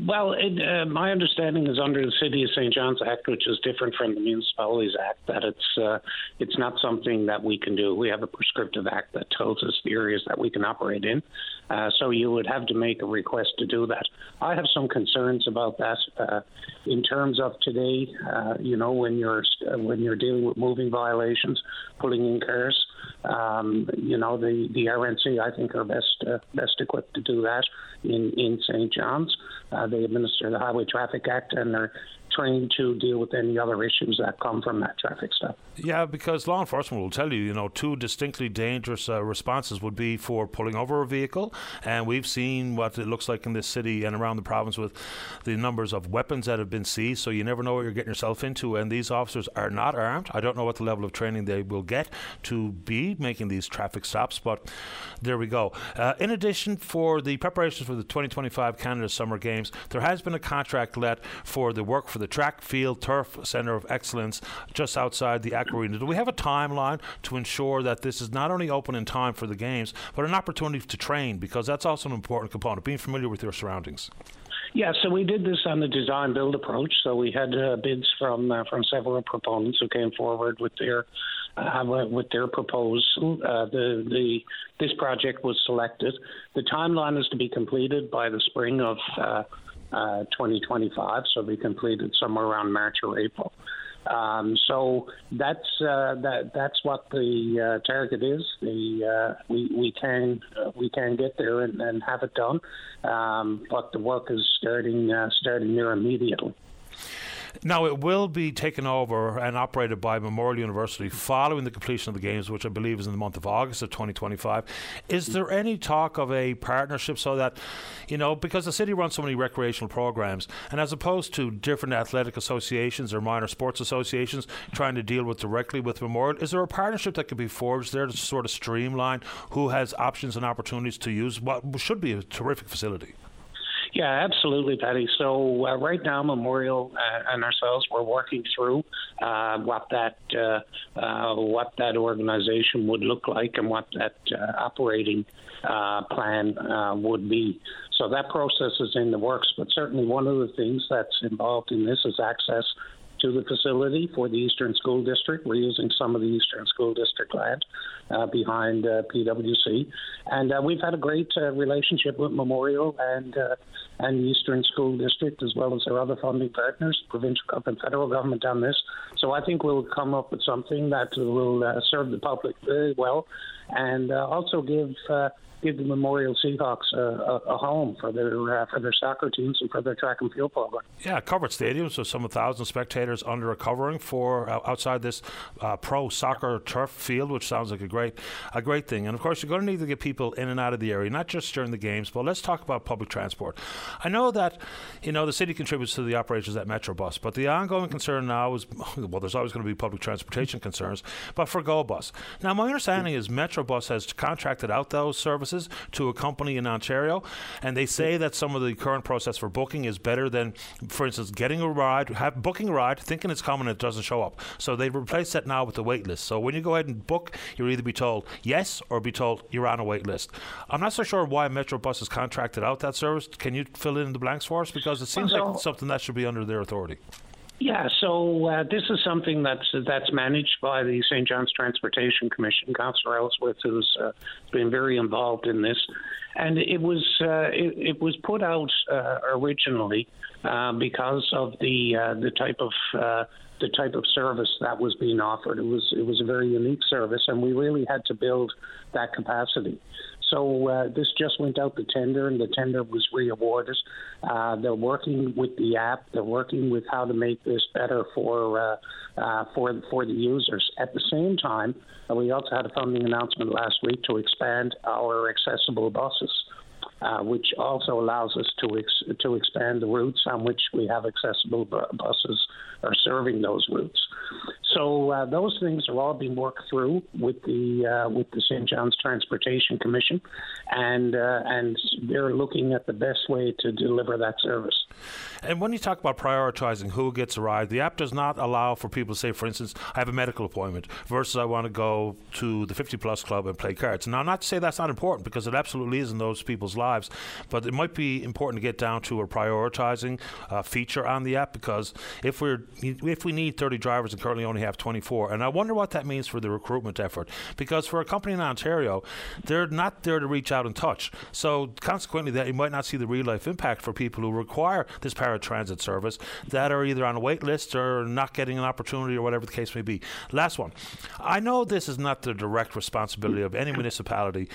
Well, it, uh, my understanding is under the City of St. John's Act, which is different from the Municipalities Act, that it's uh, it's not something that we can do. We have a prescriptive act that tells us the areas that we can operate in. Uh, so you would have to make a request to do that. I have some concerns about that uh, in terms of today. Uh, you know, when you're when you're dealing with moving violations, pulling in cars. Um, you know, the, the RNC, I think, are best uh, best equipped to do that in, in St. John's. Uh, they administer the Highway Traffic Act and they're trained to deal with any other issues that come from that traffic stop. Yeah, because law enforcement will tell you, you know, two distinctly dangerous uh, responses would be for pulling over a vehicle, and we've seen what it looks like in this city and around the province with the numbers of weapons that have been seized. So you never know what you're getting yourself into, and these officers are not armed. I don't know what the level of training they will get to be making these traffic stops, but there we go. Uh, in addition, for the preparations for the 2025 Canada Summer Games, there has been a contract let for the work for the track field turf centre of excellence just outside the Aquarena. Do we have a timeline to ensure that this is not only open in time for the games, but an opportunity to train? Because that's also an important component, being familiar with your surroundings. Yeah, so we did this on the design build approach. So we had uh, bids from uh, from several proponents who came forward with their uh, with their proposal. Uh, the the this project was selected. The timeline is to be completed by the spring of uh, uh, 2025, so be completed somewhere around March or April. Um, so that's uh, that that's what the uh, target is. The uh, we we can uh, we can get there and, and have it done, um, but the work is starting uh, starting near immediately. Now, it will be taken over and operated by Memorial University following the completion of the Games, which I believe is in the month of August of 2025. Is there any talk of a partnership so that, you know, because the city runs so many recreational programs, and as opposed to different athletic associations or minor sports associations trying to deal with directly with Memorial, is there a partnership that could be forged there to sort of streamline who has options and opportunities to use what should be a terrific facility? Yeah, absolutely, Paddy. So uh, right now, Memorial uh, and ourselves, we're working through uh, what that uh, uh, what that organization would look like and what that uh, operating plan would be. So that process is in the works. But certainly, one of the things that's involved in this is access to the facility for the Eastern School District. We're using some of the Eastern School District land uh, behind uh, PwC, and uh, we've had a great uh, relationship with Memorial and uh, and the Eastern School District, as well as our other funding partners, provincial government, federal government, on this. So I think we'll come up with something that will serve the public very well, and also give give the Memorial Seahawks a, a, a home for their uh, for their soccer teams and for their track and field program. Yeah, covered stadiums with some thousand spectators under a covering for uh, outside this uh, pro soccer turf field, which sounds like a great a great thing. And of course, you're going to need to get people in and out of the area, not just during the games. But let's talk about public transport. I know that you know the city contributes to the operations at Metrobus, but the ongoing concern now is well, there's always going to be public transportation concerns, but for GoBus. Now, my understanding is Metrobus has contracted out those services services to a company in Ontario, and they say that some of the current process for booking is better than, for instance, getting a ride, have, booking a ride, thinking it's coming, and it doesn't show up. So they've replaced that now with the wait list. So when you go ahead and book, you'll either be told yes or be told you're on a wait list. I'm not so sure why Metrobus has contracted out that service. Can you fill in the blanks for us? Because it seems so, like something that should be under their authority. Yeah, so uh, this is something that's that's managed by the St. John's Transportation Commission. Councillor Ellsworth has uh, been very involved in this, and it was uh, it, it, was put out uh, originally uh, because of the uh, the type of the type of service that was being offered. It was it was a very unique service, and we really had to build that capacity. So uh, this just went out the tender, and the tender was re-awarded. Uh, they're working with the app. They're working with how to make this better for uh, uh for for the users. At the same time, we also had a funding announcement last week to expand our accessible buses. Uh, which also allows us to ex- to expand the routes on which we have accessible bu- buses are serving those routes. So uh, those things are all being worked through with the uh, with the St. John's Transportation Commission, and uh, and they're looking at the best way to deliver that service. And when you talk about prioritizing who gets a ride, the app does not allow for people to say, for instance, I have a medical appointment versus I want to go to the 50 plus club and play cards. Now, not to say that's not important because it absolutely is in those people's lives, but it might be important to get down to a prioritizing uh, feature on the app because if we're if we need 30 drivers and currently only have 24, and I wonder what that means for the recruitment effort because for a company in Ontario, they're not there to reach out and touch. So consequently, that you might not see the real life impact for people who require this paratransit service that are either on a wait list or not getting an opportunity or whatever the case may be. Last one. I know this is not the direct responsibility of any municipality,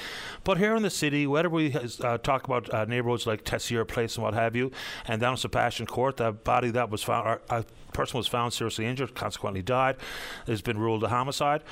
but here in the city, whether we uh, talk about uh, neighborhoods like Tessier Place and what have you, and down Sebastian Court, that body that was found, a person was found seriously injured, consequently died, has been ruled a homicide.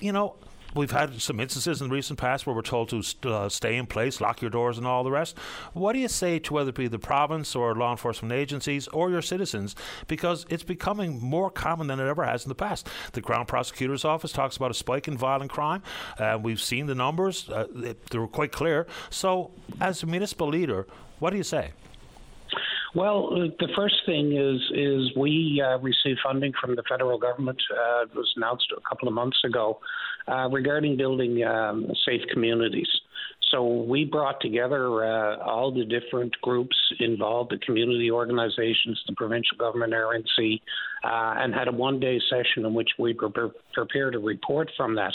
You know, We've had some instances in the recent past where we're told to st- uh, stay in place, lock your doors, and all the rest. What do you say to whether it be the province or law enforcement agencies or your citizens? Because it's becoming more common than it ever has in the past. The Crown Prosecutor's Office talks about a spike in violent crime. Uh, we've seen the numbers, uh, they were quite clear. So, as a municipal leader, what do you say? Well, uh, the first thing is is we uh, received funding from the federal government. Uh, it was announced a couple of months ago uh, regarding building um, safe communities. So we brought together uh, all the different groups involved, the community organizations, the provincial government, RNC, uh, and had a one-day session in which we pre- prepared a report from that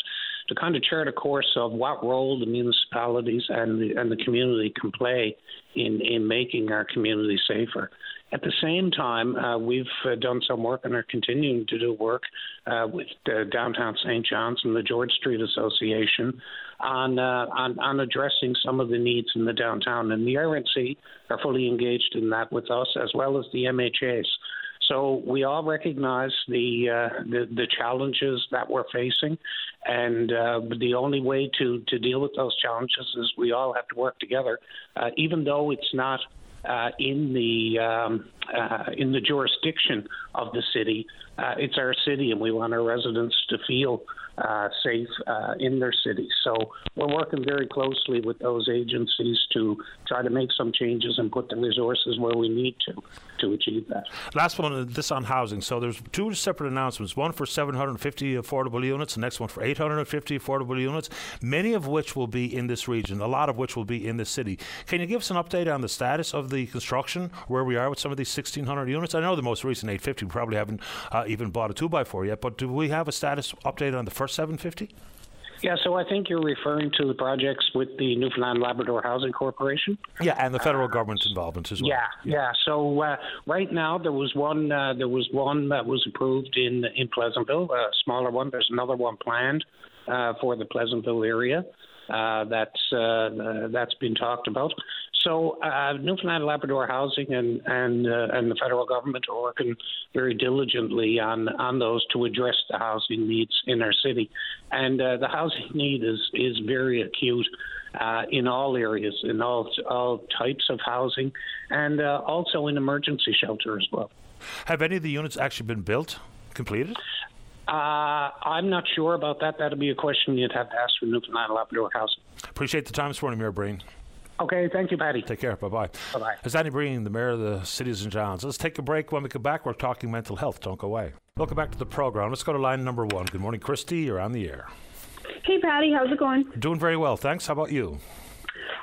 to kind of chart a course of what role the municipalities and the, and the community can play in, in making our community safer. At the same time, uh, we've uh, done some work and are continuing to do work uh, with uh, Downtown St. John's and the George Street Association on, uh, on, on addressing some of the needs in the downtown. And the RNC are fully engaged in that with us, as well as the MHAs. So we all recognize the, uh, the, the challenges that we're facing, and uh, the only way to to deal with those challenges is we all have to work together, uh, even though it's not uh, in the um, uh, in the jurisdiction of the city. Uh, it's our city, and we want our residents to feel uh, safe uh, in their cities. So we're working very closely with those agencies to try to make some changes and put the resources where we need to to achieve that. Last one, uh, this on housing. So there's two separate announcements. One for 750 affordable units, the next one for 850 affordable units. Many of which will be in this region. A lot of which will be in the city. Can you give us an update on the status of the construction, where we are with some of these 1,600 units? I know the most recent 850 we probably haven't uh, even bought a two by four yet, but do we have a status update on the first 750? Yeah, so I think you're referring to the projects with the Newfoundland Labrador Housing Corporation. Yeah, and the federal uh, government's involvement as well. Yeah, yeah. yeah. So uh, right now there was one uh, there was one that was approved in in Pleasantville, a smaller one. There's another one planned uh, for the Pleasantville area. Uh, that's uh, that's been talked about. So uh, Newfoundland Labrador Housing and and uh, and the federal government are working very diligently on on those to address the housing needs in our city, and uh, the housing need is is very acute. Uh, in all areas, in all all types of housing, and uh, also in emergency shelter as well. Have any of the units actually been built, completed? Uh, I'm not sure about that. That'll be a question you'd have to ask for Newfoundland Labrador Housing. Appreciate the time this morning, Mayor Breen. Okay, thank you, Paddy. Take care. Bye bye. Bye bye. It's Andy Breen, the Mayor of the City of St. John's. Let's take a break. When we come back, we're talking mental health. Don't go away. Welcome back to the program. Let's go to line number one. Good morning, Christy. You're on the air. Hey, Paddy. How's it going? Doing very well. Thanks. How about you?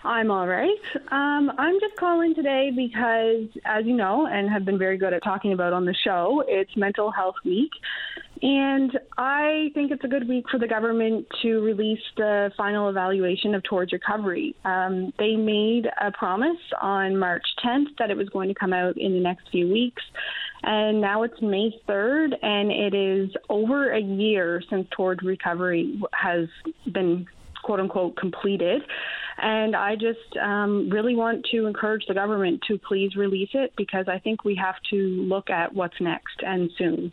I'm all right. Um, I'm just calling today because, as you know, and have been very good at talking about on the show, it's Mental Health Week. And I think it's a good week for the government to release the final evaluation of Towards Recovery. Um, they made a promise on March 10th that it was going to come out in the next few weeks. And now it's May 3rd, and it is over a year since Towards Recovery has been quote unquote completed. And I just um, really want to encourage the government to please release it because I think we have to look at what's next and soon.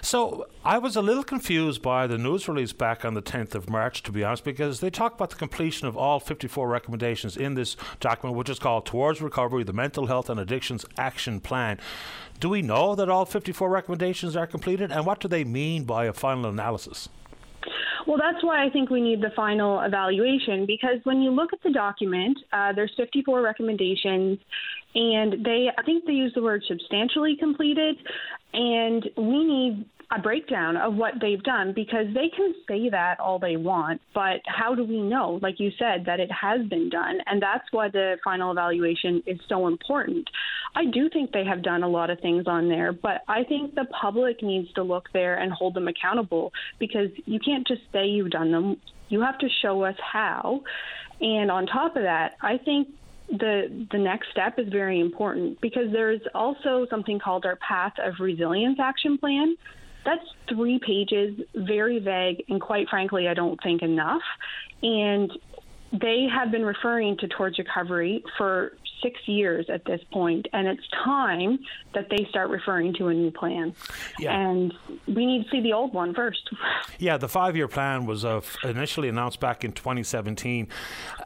So I was a little confused by the news release back on the 10th of March, to be honest, because they talk about the completion of all 54 recommendations in this document, which is called Towards Recovery, the Mental Health and Addictions Action Plan. Do we know that all 54 recommendations are completed, and what do they mean by a final analysis? Well, that's why I think we need the final evaluation because when you look at the document, uh, there's 54 recommendations, and they I think they use the word substantially completed, and we need a breakdown of what they've done because they can say that all they want, but how do we know, like you said, that it has been done? And that's why the final evaluation is so important. I do think they have done a lot of things on there, but I think the public needs to look there and hold them accountable because you can't just say you've done them. You have to show us how. And on top of that, I think the the next step is very important because there's also something called our path of resilience action plan that's three pages, very vague, and quite frankly, I don't think enough. And they have been referring to towards recovery for six years at this point, and it's time that they start referring to a new plan. Yeah. And we need to see the old one first. Yeah, the five year plan was uh, initially announced back in 2017.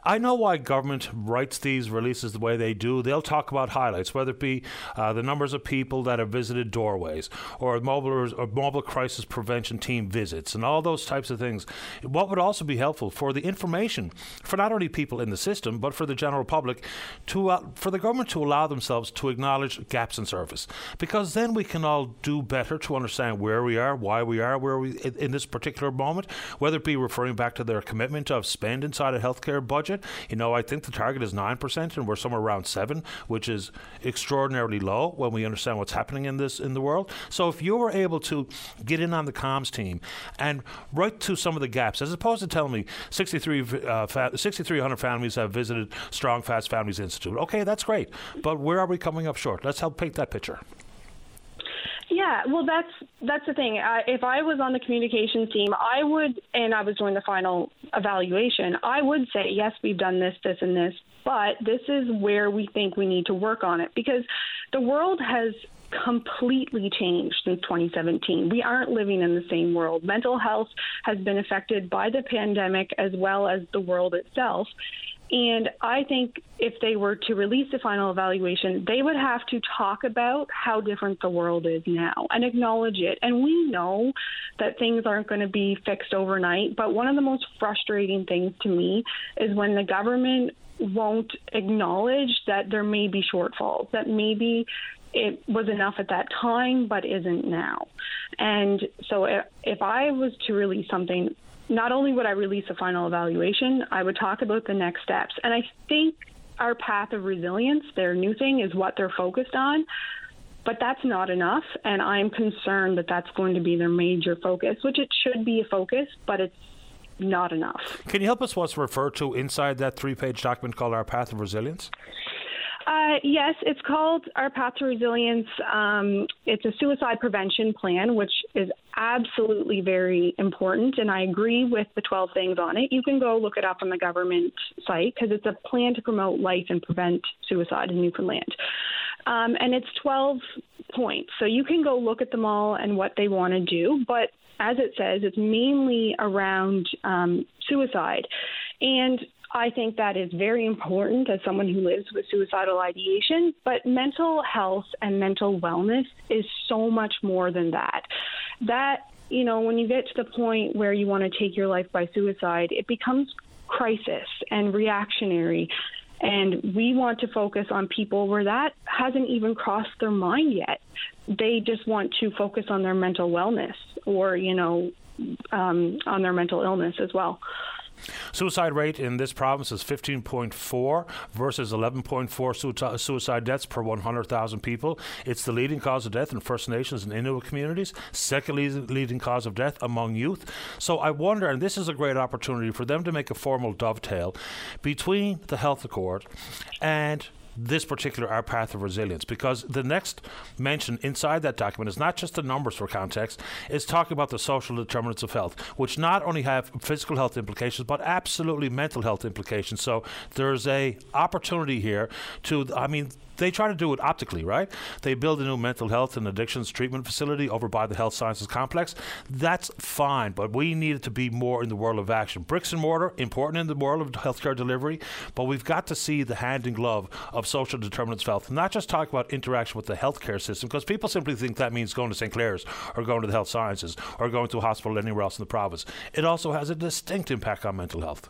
I know why government writes these releases the way they do. They'll talk about highlights, whether it be uh, the numbers of people that have visited doorways or mobile, or mobile crisis prevention team visits and all those types of things. What would also be helpful for the information for not only people in the system, but for the general public to uh, for the government to allow themselves to acknowledge gaps in service, because then we can all do better to understand where we are, why we are, where we in, in this particular moment, whether it be referring back to their commitment of spend inside a healthcare budget. You know, I think the target is 9%, and we're somewhere around 7 which is extraordinarily low when we understand what's happening in this in the world. So if you were able to get in on the comms team and write to some of the gaps, as opposed to telling me 63, uh, fa- 6,300 families have visited Strongest Families Institute. Okay, that's great. But where are we coming up short? Let's help paint that picture. Yeah, well, that's that's the thing. Uh, if I was on the communications team, I would, and I was doing the final evaluation, I would say yes, we've done this, this, and this, but this is where we think we need to work on it because the world has completely changed since 2017. We aren't living in the same world. Mental health has been affected by the pandemic as well as the world itself. And I think if they were to release the final evaluation, they would have to talk about how different the world is now and acknowledge it. And we know that things aren't going to be fixed overnight. But one of the most frustrating things to me is when the government won't acknowledge that there may be shortfalls, that maybe it was enough at that time, but isn't now. And so if, I was to release something, not only would I release a final evaluation, I would talk about the next steps. And I think our path of resilience, their new thing, is what they're focused on. But that's not enough, and I'm concerned that that's going to be their major focus, which it should be a focus, but it's not enough. Can you help us what's referred to inside that three page document called Our Path of Resilience? Uh, yes, it's called Our Path to Resilience. Um, it's a suicide prevention plan, which is absolutely very important. And I agree with the 12 things on it. You can go look it up on the government site because it's a plan to promote life and prevent suicide in Newfoundland. Um, and it's 12 points. So you can go look at them all and what they want to do. But as it says, it's mainly around um, suicide. And I think that is very important as someone who lives with suicidal ideation, but mental health and mental wellness is so much more than that. That, you know, when you get to the point where you want to take your life by suicide, it becomes crisis and reactionary. And we want to focus on people where that hasn't even crossed their mind yet. They just want to focus on their mental wellness or, you know, um, on their mental illness as well. Suicide rate in this province is 15.4 versus 11.4 suicide deaths per 100,000 people. It's the leading cause of death in First Nations and Inuit communities, second leading cause of death among youth. So I wonder, and this is a great opportunity for them to make a formal dovetail between the health accord and this particular Our Path of Resilience because the next mention inside that document is not just the numbers for context, it's talking about the social determinants of health, which not only have physical health implications but absolutely mental health implications. So there's a opportunity here to, I mean, they try to do it optically, right? They build a new mental health and addictions treatment facility over by the Health Sciences Complex. That's fine, but we need it to be more in the world of action. Bricks and mortar, important in the world of healthcare delivery, but we've got to see the hand in glove of social determinants of health, not just talk about interaction with the healthcare system, because people simply think that means going to St. Clare's or going to the health sciences or going to a hospital anywhere else in the province. It also has a distinct impact on mental health.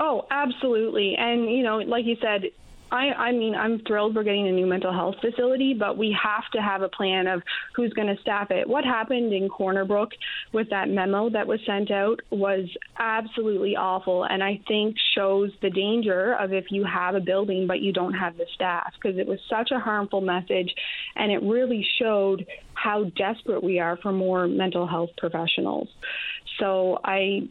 Oh, absolutely. And, you know, like you said, I, I mean, I'm thrilled we're getting a new mental health facility, but we have to have a plan of who's going to staff it. What happened in Corner Brook with that memo that was sent out was absolutely awful, and I think shows the danger of if you have a building but you don't have the staff, because it was such a harmful message, and it really showed how desperate we are for more mental health professionals. So I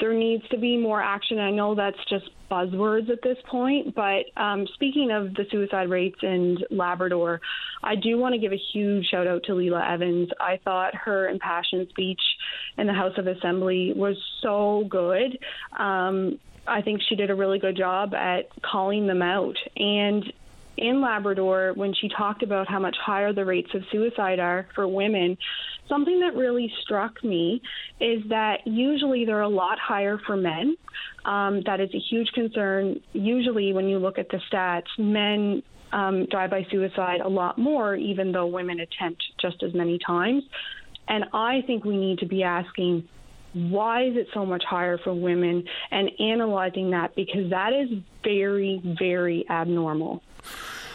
there needs to be more action. I know that's just buzzwords at this point, but um, speaking of the suicide rates in Labrador, I do want to give a huge shout out to Lela Evans. I thought her impassioned speech in the House of Assembly was so good. Um, I think she did a really good job at calling them out. And in Labrador, when she talked about how much higher the rates of suicide are for women, something that really struck me is that usually they're a lot higher for men. Um, that is a huge concern. Usually, when you look at the stats, men um, die by suicide a lot more, even though women attempt just as many times. And I think we need to be asking why is it so much higher for women, and analyzing that because that is very, very abnormal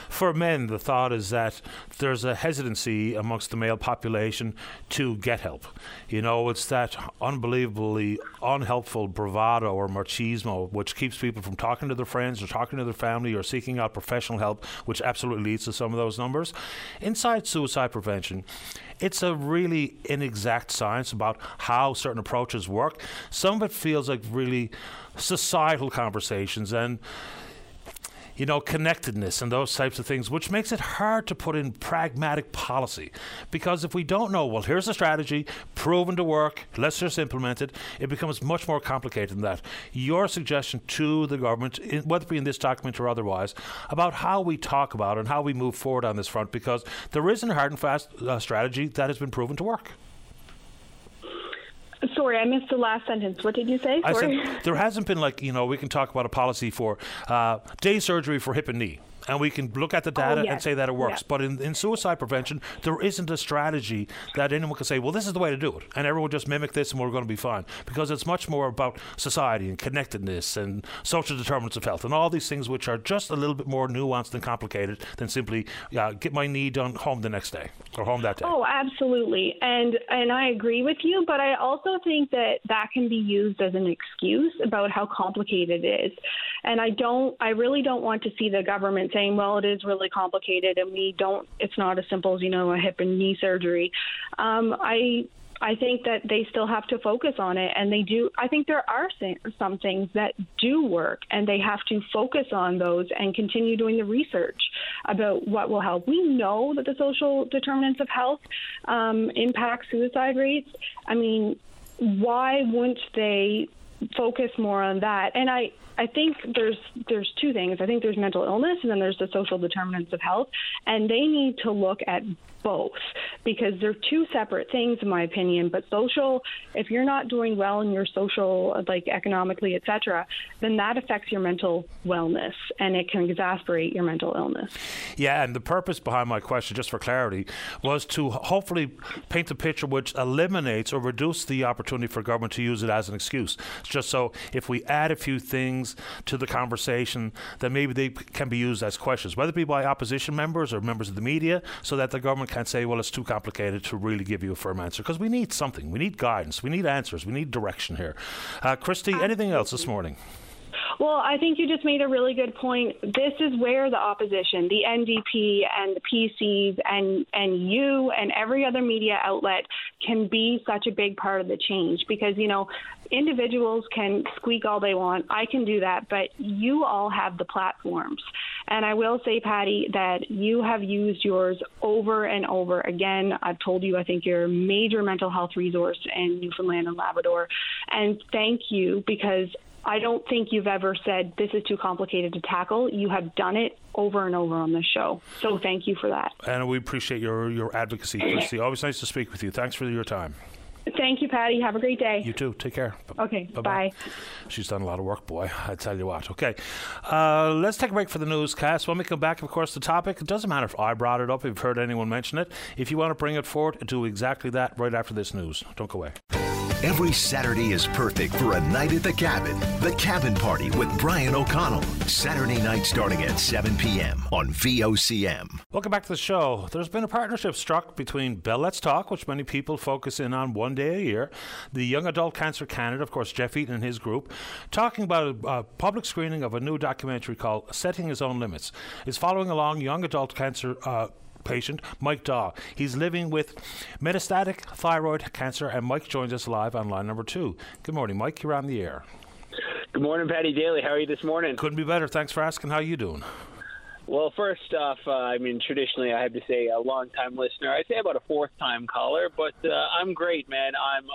for men, the thought is that there's a hesitancy amongst the male population to get help. You know, it's that unbelievably unhelpful bravado or machismo which keeps people from talking to their friends or talking to their family or seeking out professional help, which absolutely leads to some of those numbers. Inside suicide prevention, it's a really inexact science about how certain approaches work. Some of it feels like really societal conversations and you know, connectedness and those types of things, which makes it hard to put in pragmatic policy. Because if we don't know, well, here's a strategy proven to work, let's just implement it, it becomes much more complicated than that. Your suggestion to the government, whether it be in this document or otherwise, about how we talk about it and how we move forward on this front, because there isn't a hard and fast uh, strategy that has been proven to work. Sorry, I missed the last sentence. What did you say? Sorry. I said there hasn't been like you know we can talk about a policy for uh, day surgery for hip and knee and we can look at the data oh, yes. and say that it works. Yeah. But in, in suicide prevention, there isn't a strategy that anyone can say, well, this is the way to do it, and everyone just mimic this and we're going to be fine. Because it's much more about society and connectedness and social determinants of health and all these things which are just a little bit more nuanced and complicated than simply uh, get my knee done home the next day or home that day. Oh, absolutely, and and I agree with you, but I also think that that can be used as an excuse about how complicated it is, and I don't, I really don't want to see the government saying, well, it is really complicated and we don't, it's not as simple as, you know, a hip and knee surgery. Um, I, I think that they still have to focus on it, and they do. I think there are some things that do work, and they have to focus on those and continue doing the research about what will help. We know that the social determinants of health um, impact suicide rates. I mean, why wouldn't they focus more on that? And I, I think there's there's two things. I think there's mental illness and then there's the social determinants of health, and they need to look at both because they're two separate things in my opinion. But social if you're not doing well in your social like economically etc then that affects your mental wellness and it can exasperate your mental illness. Yeah and the purpose behind my question just for clarity was to hopefully paint a picture which eliminates or reduces the opportunity for government to use it as an excuse. It's just so if we add a few things to the conversation that maybe they can be used as questions whether it be by opposition members or members of the media so that the government can't say, well, it's too complicated to really give you a firm answer because we need something. We need guidance. We need answers. We need direction here. Uh, Christy, anything else this morning? Well, I think you just made a really good point. This is where the opposition, the NDP and the PCs and and you and every other media outlet can be such a big part of the change because you know individuals can squeak all they want. I can do that, but you all have the platforms. And I will say, Paddy, that you have used yours over and over again. I've told you I think you're a major mental health resource in Newfoundland and Labrador. And thank you because I don't think you've ever said this is too complicated to tackle. You have done it over and over on this show. So thank you for that. And we appreciate your, your advocacy, Christy. Always nice to speak with you. Thanks for your time. Thank you, Paddy. Have a great day. You too. Take care. Okay. Bye-bye. Bye. She's done a lot of work, boy. I tell you what. Okay. Uh, let's take a break for the newscast. When we come back, of course, the topic, it doesn't matter if I brought it up, if you've heard anyone mention it. If you want to bring it forward, do exactly that right after this news. Don't go away. Every Saturday is perfect for a night at the cabin. The Cabin Party with Brian O'Connell. Saturday night starting at 7 p.m. on VOCM. Welcome back to the show. There's been a partnership struck between Bell Let's Talk, which many people focus in on one day a year, the Young Adult Cancer Canada, of course, Geoff Eaton and his group, talking about a, a public screening of a new documentary called Setting His Own Limits. It's following along young adult cancer. Uh, patient, Mike Daw. He's living with metastatic thyroid cancer, and Mike joins us live on line number two. Good morning, Mike. You're on the air. Good morning, Paddy Daly. How are you this morning? Couldn't be better. Thanks for asking. How are you doing? Well, first off, uh, I mean, traditionally, I have to say a long-time listener. I'd say about a fourth-time caller, but uh, I'm great, man. I'm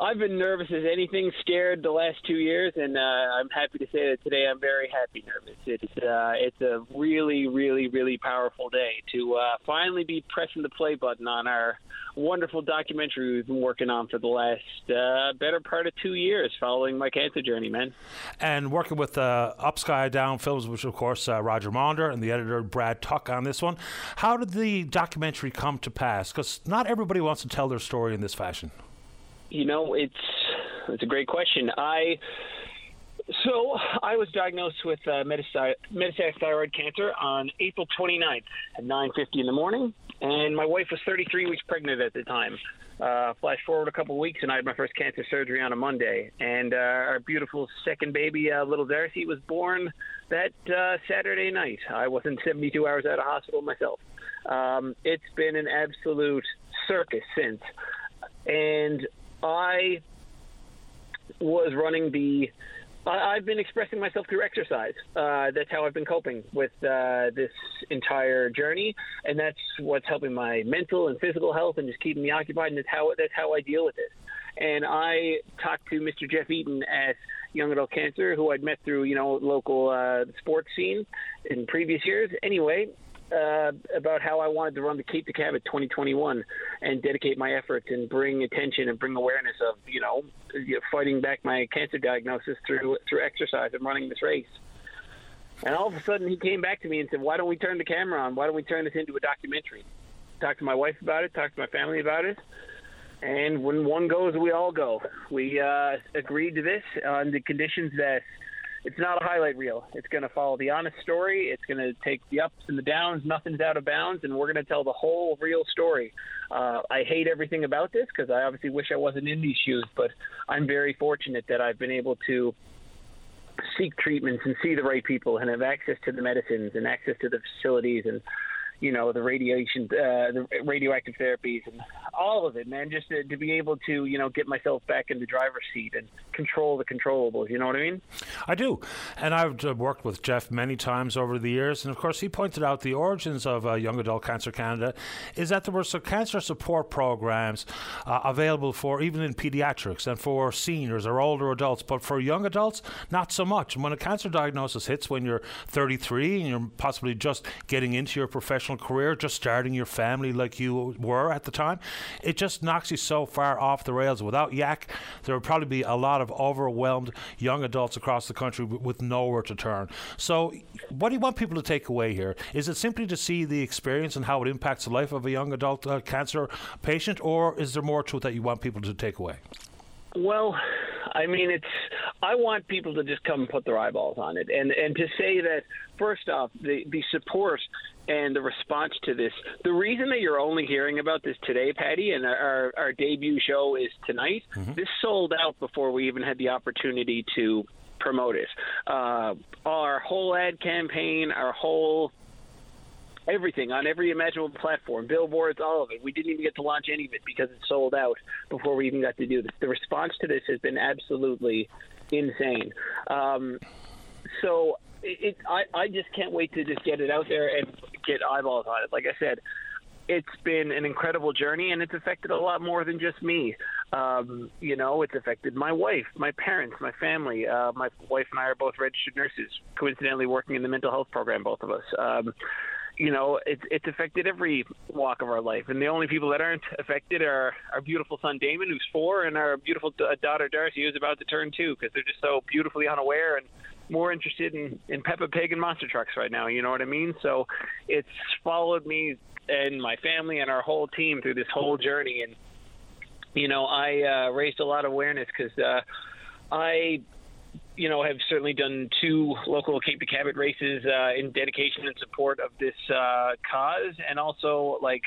I've been nervous as anything, scared the last two years, and uh, I'm happy to say that today I'm very happy nervous. It's uh, it's a really, really, really powerful day to uh, finally be pressing the play button on our wonderful documentary we've been working on for the last uh, better part of two years, following my cancer journey, man. And working with uh, Upside Down Films, which of course uh, Roger Maunder and the editor Brad Tuck on this one. How did the documentary come to pass? Because not everybody wants to tell their story in this fashion you know, it's That's a great question. I so I was diagnosed with uh, metastatic thyroid cancer on April 29th at 9:50 in the morning, and my wife was 33 weeks pregnant at the time. Uh, flash forward a couple of weeks, and I had my first cancer surgery on a Monday, and uh, our beautiful second baby, uh, little Darcy, was born that uh, Saturday night. I wasn't 72 hours out of hospital myself. Um, it's been an absolute circus since, and I was running the I've been expressing myself through exercise. Uh, that's how I've been coping with uh, this entire journey, and that's what's helping my mental and physical health, and just keeping me occupied. And that's how that's how I deal with it. And I talked to Mr. Geoff Eaton at Young Adult Cancer, who I'd met through you know local uh, sports scene in previous years. Anyway, uh, about how I wanted to run the Cape to Cabot 2021 and dedicate my efforts and bring attention and bring awareness of you know fighting back my cancer diagnosis through through exercise and running this race. And all of a sudden, he came back to me and said, "Why don't we turn the camera on? Why don't we turn this into a documentary?" Talked to my wife about it. Talked to my family about it. And when one goes, we all go. We uh, agreed to this on the conditions that it's not a highlight reel. It's going to follow the honest story. It's going to take the ups and the downs. Nothing's out of bounds, and we're going to tell the whole real story. Uh, I hate everything about this because I obviously wish I wasn't in these shoes, but I'm very fortunate that I've been able to seek treatments and see the right people and have access to the medicines and access to the facilities and you know the radiation, uh, the radioactive therapies, and all of it, man. Just to, to, be able to you know get myself back in the driver's seat and control the controllables. You know what I mean? I do, and I've uh, worked with Geoff many times over the years, and of course he pointed out the origins of uh, Young Adult Cancer Canada is that there were some cancer support programs uh, available for even in pediatrics and for seniors or older adults, but for young adults, not so much. And when a cancer diagnosis hits when you're 33 and you're possibly just getting into your professional professional career, just starting your family like you were at the time, it just knocks you so far off the rails. Without YAC, there would probably be a lot of overwhelmed young adults across the country with nowhere to turn. So, what do you want people to take away here? Is it simply to see the experience and how it impacts the life of a young adult uh, cancer patient, or is there more to it that you want people to take away? Well, I mean, it's. I want people to just come and put their eyeballs on it, and and to say that first off, the the support and the response to this. The reason that you're only hearing about this today, Paddy, and our our debut show is tonight. Mm-hmm. This sold out before we even had the opportunity to promote it. Uh, our whole ad campaign, our whole everything on every imaginable platform, billboards, all of it. We didn't even get to launch any of it because it sold out before we even got to do this. The response to this has been absolutely insane. Um, so it, I, I just can't wait to just get it out there and get eyeballs on it. Like I said, it's been an incredible journey and it's affected a lot more than just me. Um, you know, it's affected my wife, my parents, my family. Uh, my wife and I are both registered nurses, coincidentally working in the mental health program, both of us. Um, you know, it's it's affected every walk of our life, and the only people that aren't affected are our beautiful son Damon, who's four, and our beautiful daughter Darcy, who's about to turn two, because they're just so beautifully unaware and more interested in in Peppa Pig and monster trucks right now. You know what I mean? So it's followed me and my family and our whole team through this whole journey, and you know, I uh, raised a lot of awareness because uh, I you know, have certainly done two local Cape to Cabot races uh, in dedication and support of this uh, cause, and also like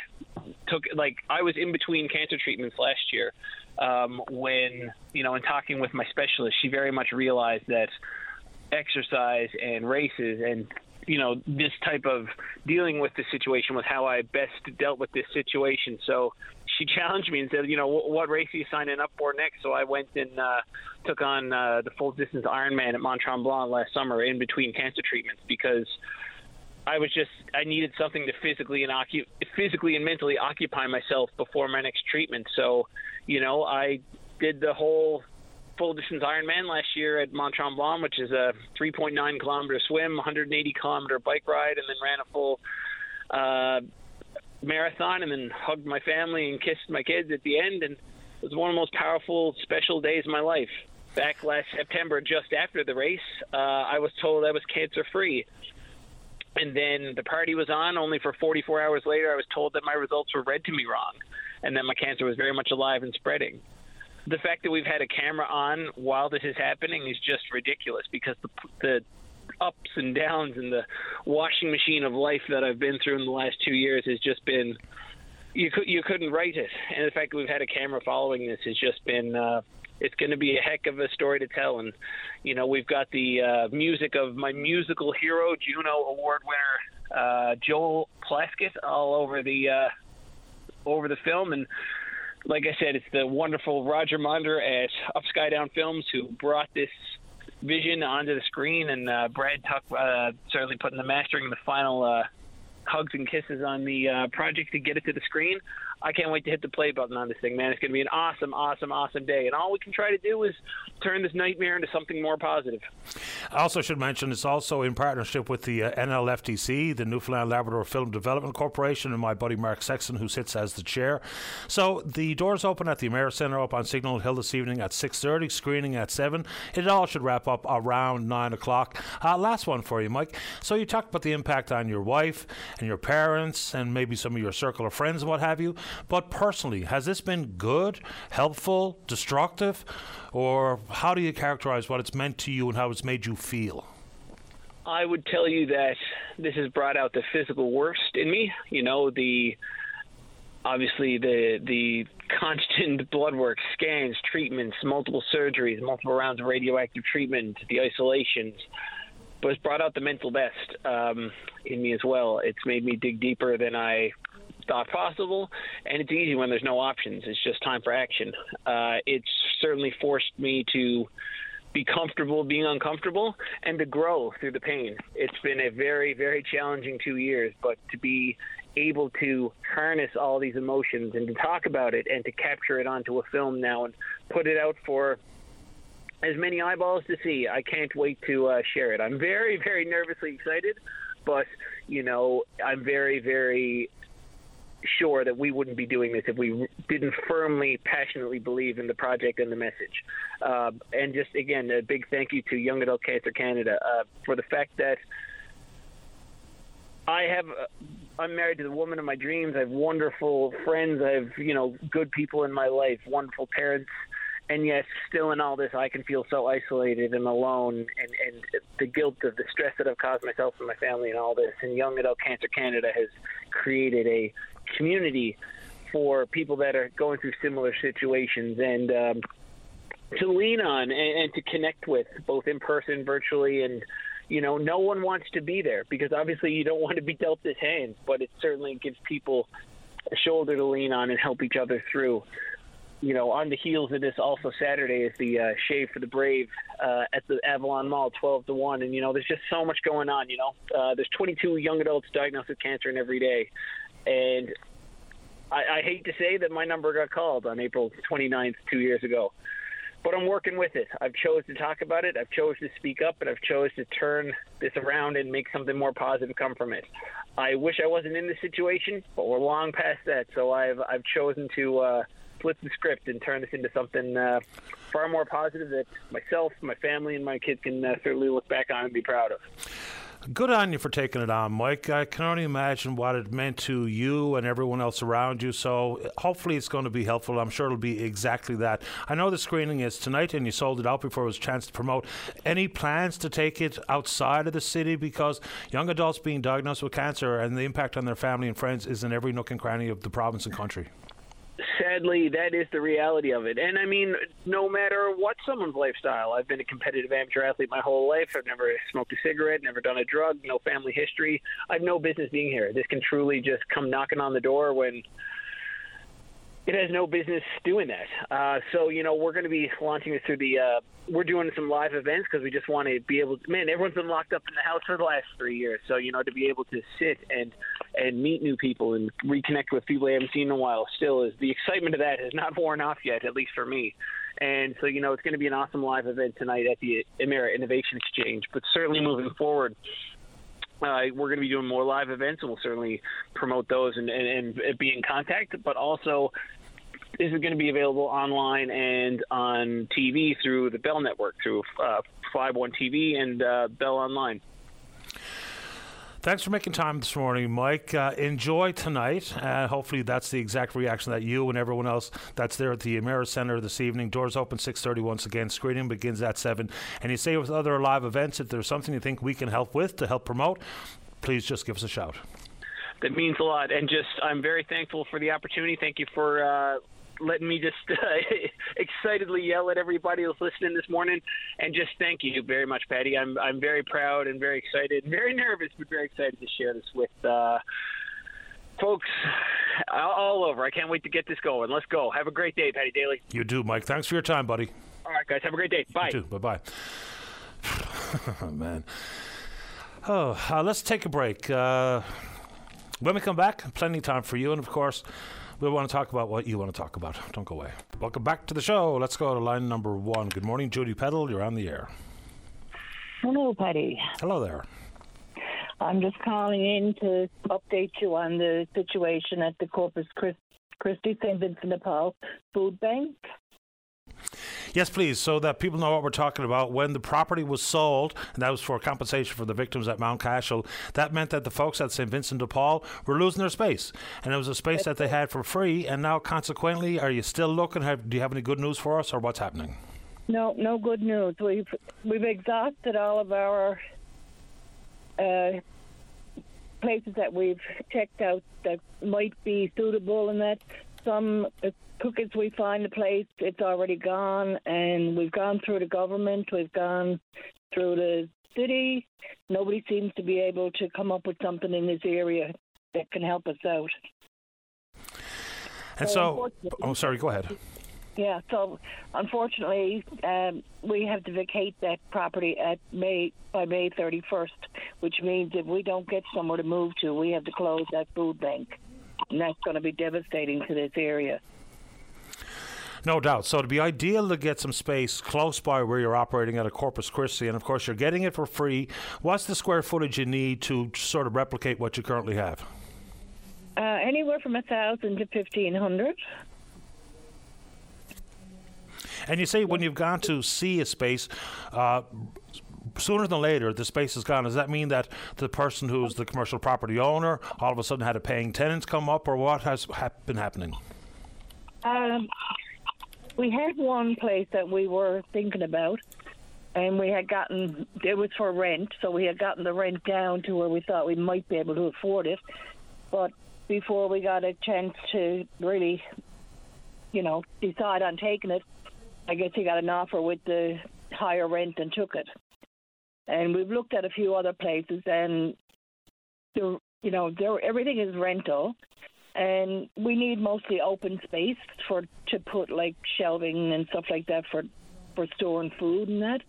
took like I was in between cancer treatments last year um, when you know, in talking with my specialist, she very much realized that exercise and races and you know this type of dealing with the situation was how I best dealt with this situation. So she challenged me and said, you know, what race are you signing up for next? So I went and uh, took on uh, the full distance Ironman at Mont Tremblant last summer in between cancer treatments because I was just I needed something to physically and occu- physically and mentally occupy myself before my next treatment. So, you know, I did the whole full distance Ironman last year at Mont Tremblant, which is a 3.9 kilometer swim, 180 kilometer bike ride, and then ran a full uh, marathon and then hugged my family and kissed my kids at the end. And it was one of the most powerful, special days of my life. Back last September, just after the race, uh, I was told I was cancer free. And then the party was on. Only for 44 hours later, I was told that my results were read to me wrong and that my cancer was very much alive and spreading. The fact that we've had a camera on while this is happening is just ridiculous because the the ups and downs and the washing machine of life that I've been through in the last two years has just been you could you couldn't write it, and the fact that we've had a camera following this has just been. Uh, it's going to be a heck of a story to tell, and you know we've got the uh, music of my musical hero, Juno Award winner uh, Joel Plaskett, all over the uh, over the film, and like I said, it's the wonderful Roger Maunder at Upside Down Films who brought this vision onto the screen, and uh, Brad Tuck uh, certainly putting the mastering, the final uh, hugs and kisses on the uh, project to get it to the screen. I can't wait to hit the play button on this thing, man. It's going to be an awesome, awesome, awesome day. And all we can try to do is turn this nightmare into something more positive. I also should mention it's also in partnership with the uh, NLFDC, the Newfoundland Labrador Film Development Corporation, and my buddy Mark Sexton, who sits as the chair. So the doors open at the Emera Centre up on Signal Hill this evening at 6.30, screening at 7. It all should wrap up around 9 o'clock. Uh, last one for you, Mike. So you talked about the impact on your wife and your parents and maybe some of your circle of friends and what have you. But personally, has this been good, helpful, destructive, or how do you characterize what it's meant to you and how it's made you feel? I would tell you that this has brought out the physical worst in me. You know, the obviously the the constant blood work, scans, treatments, multiple surgeries, multiple rounds of radioactive treatment, the isolations, but it's brought out the mental best um, in me as well. It's made me dig deeper than I thought possible, and it's easy when there's no options. It's just time for action. Uh, it's certainly forced me to be comfortable being uncomfortable and to grow through the pain. It's been a very, very challenging two years, but to be able to harness all these emotions and to talk about it and to capture it onto a film now and put it out for as many eyeballs to see. I can't wait to uh, share it. I'm very, very nervously excited, but you know, I'm very, very sure that we wouldn't be doing this if we didn't firmly, passionately believe in the project and the message. Uh, and just again, a big thank you to Young Adult Cancer Canada uh, for the fact that I have. Uh, I'm married to the woman of my dreams. I have wonderful friends. I have, you know, good people in my life, wonderful parents and yet still in all this i can feel so isolated and alone and, and the guilt of the stress that i've caused myself and my family and all this and young adult cancer canada has created a community for people that are going through similar situations and um, to lean on and, and to connect with both in person, virtually, and you know, no one wants to be there because obviously you don't want to be dealt this hand, but it certainly gives people a shoulder to lean on and help each other through. You know, on the heels of this, also Saturday is the uh, Shave for the Brave uh, at the Avalon Mall, 12 to 1. And, you know, there's just so much going on, you know. Uh, there's 22 young adults diagnosed with cancer in every day. And I, I hate to say that my number got called on April 29th, two years ago. But I'm working with it. I've chose to talk about it. I've chose to speak up, and I've chose to turn this around and make something more positive come from it. I wish I wasn't in this situation, but we're long past that. So I've I've chosen to uh, flip the script and turn this into something uh, far more positive that myself, my family, and my kids can uh, certainly look back on and be proud of. Good on you for taking it on, Mike. I can only imagine what it meant to you and everyone else around you. So hopefully it's going to be helpful. I'm sure it'll be exactly that. I know the screening is tonight and you sold it out before it was a chance to promote. Any plans to take it outside of the city? Because young adults being diagnosed with cancer and the impact on their family and friends is in every nook and cranny of the province and country sadly, that is the reality of it. And I mean, no matter what someone's lifestyle, I've been a competitive amateur athlete my whole life. I've never smoked a cigarette, never done a drug, no family history. I've no business being here. This can truly just come knocking on the door when it has no business doing that. Uh, so you know, we're going to be launching this through the. Uh, we're doing some live events because we just want to be able. to, Man, everyone's been locked up in the house for the last three years. So you know, to be able to sit and and meet new people and reconnect with people I haven't seen in a while, still is the excitement of that has not worn off yet, at least for me. And so you know, it's going to be an awesome live event tonight at the Emera Innovation Exchange. But certainly moving forward, uh, we're going to be doing more live events, and we'll certainly promote those and, and, and be in contact. But also, this is going to be available online and on TV through the Bell Network, through uh, Five One TV and uh, Bell Online. Thanks for making time this morning, Mike. Uh, enjoy tonight. Uh, hopefully, that's the exact reaction that you and everyone else that's there at the Emera Centre this evening. Doors open 6:30 once again. Screening begins at seven. And you say with other live events, if there's something you think we can help with to help promote, please just give us a shout. That means a lot, and just I'm very thankful for the opportunity. Thank you for uh, letting me just uh, excitedly yell at everybody who's listening this morning, and just thank you very much, Paddy. I'm I'm very proud and very excited, very nervous, but very excited to share this with. Uh, folks all over. I can't wait to get this going. Let's go. Have a great day, Paddy Daly. You do, Mike. Thanks for your time, buddy. All right, guys. Have a great day. Bye. You too. Bye bye. oh, man. Oh, uh, let's take a break. Uh, when we come back, plenty of time for you, and of course, we want to talk about what you want to talk about. Don't go away. Welcome back to the show. Let's go to line number one. Good morning, Judy Peddle. You're on the air. Hello, Paddy. Hello there. I'm just calling in to update you on the situation at the Corpus Christi St. Vincent de Paul Food Bank. Yes, please, so that people know what we're talking about. When the property was sold, and that was for compensation for the victims at Mount Cashel, that meant that the folks at St. Vincent de Paul were losing their space. And it was a space that they had for free, and now, consequently, are you still looking? Have, do you have any good news for us, or what's happening? No, no good news. We've we've exhausted all of our uh, places that we've checked out that might be suitable, and that some as we find the place, it's already gone, and we've gone through the government, we've gone through the city. Nobody seems to be able to come up with something in this area that can help us out. And so, so oh, sorry, go ahead. Yeah, so unfortunately, um, we have to vacate that property at May by May 31st, which means if we don't get somewhere to move to, we have to close that food bank, and that's going to be devastating to this area. No doubt. So it'd be ideal to get some space close by where you're operating at a Corpus Christi, and of course you're getting it for free. What's the square footage you need to sort of replicate what you currently have? Uh, anywhere from a thousand to fifteen hundred. And you say when you've gone to see a space, uh, sooner than later the space is gone. Does that mean that the person who's the commercial property owner all of a sudden had a paying tenant come up, or what has ha- been happening? Um, we had one place that we were thinking about, and we had gotten it was for rent, so we had gotten the rent down to where we thought we might be able to afford it. But before we got a chance to really, you know, decide on taking it, I guess he got an offer with the higher rent and took it. And we've looked at a few other places, and the you know, there everything is rental, and we need mostly open space for to put like shelving and stuff like that for for storing food and that.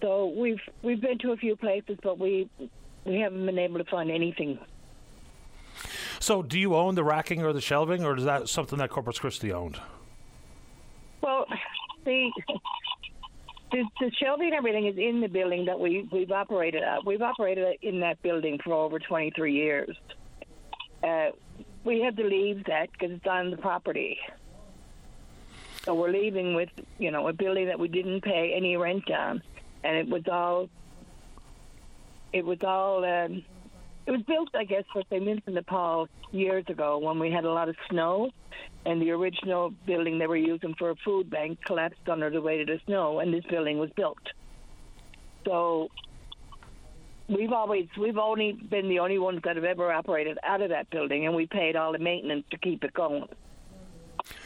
So we've we've been to a few places, but we we haven't been able to find anything. So, do you own the racking or the shelving, or is that something that Corpus Christi owned? Well, the the, the shelving and everything is in the building that we we've operated at. We've operated in that building for over 23 years. Uh, we had to leave that because it's on the property. So we're leaving with, you know, a building that we didn't pay any rent on, and it was all, it was all, um, it was built, I guess, for St. Vincent de Paul years ago when we had a lot of snow, and the original building they were using for a food bank collapsed under the weight of the snow, and this building was built. So we've always we've only been the only ones that have ever operated out of that building, and we paid all the maintenance to keep it going.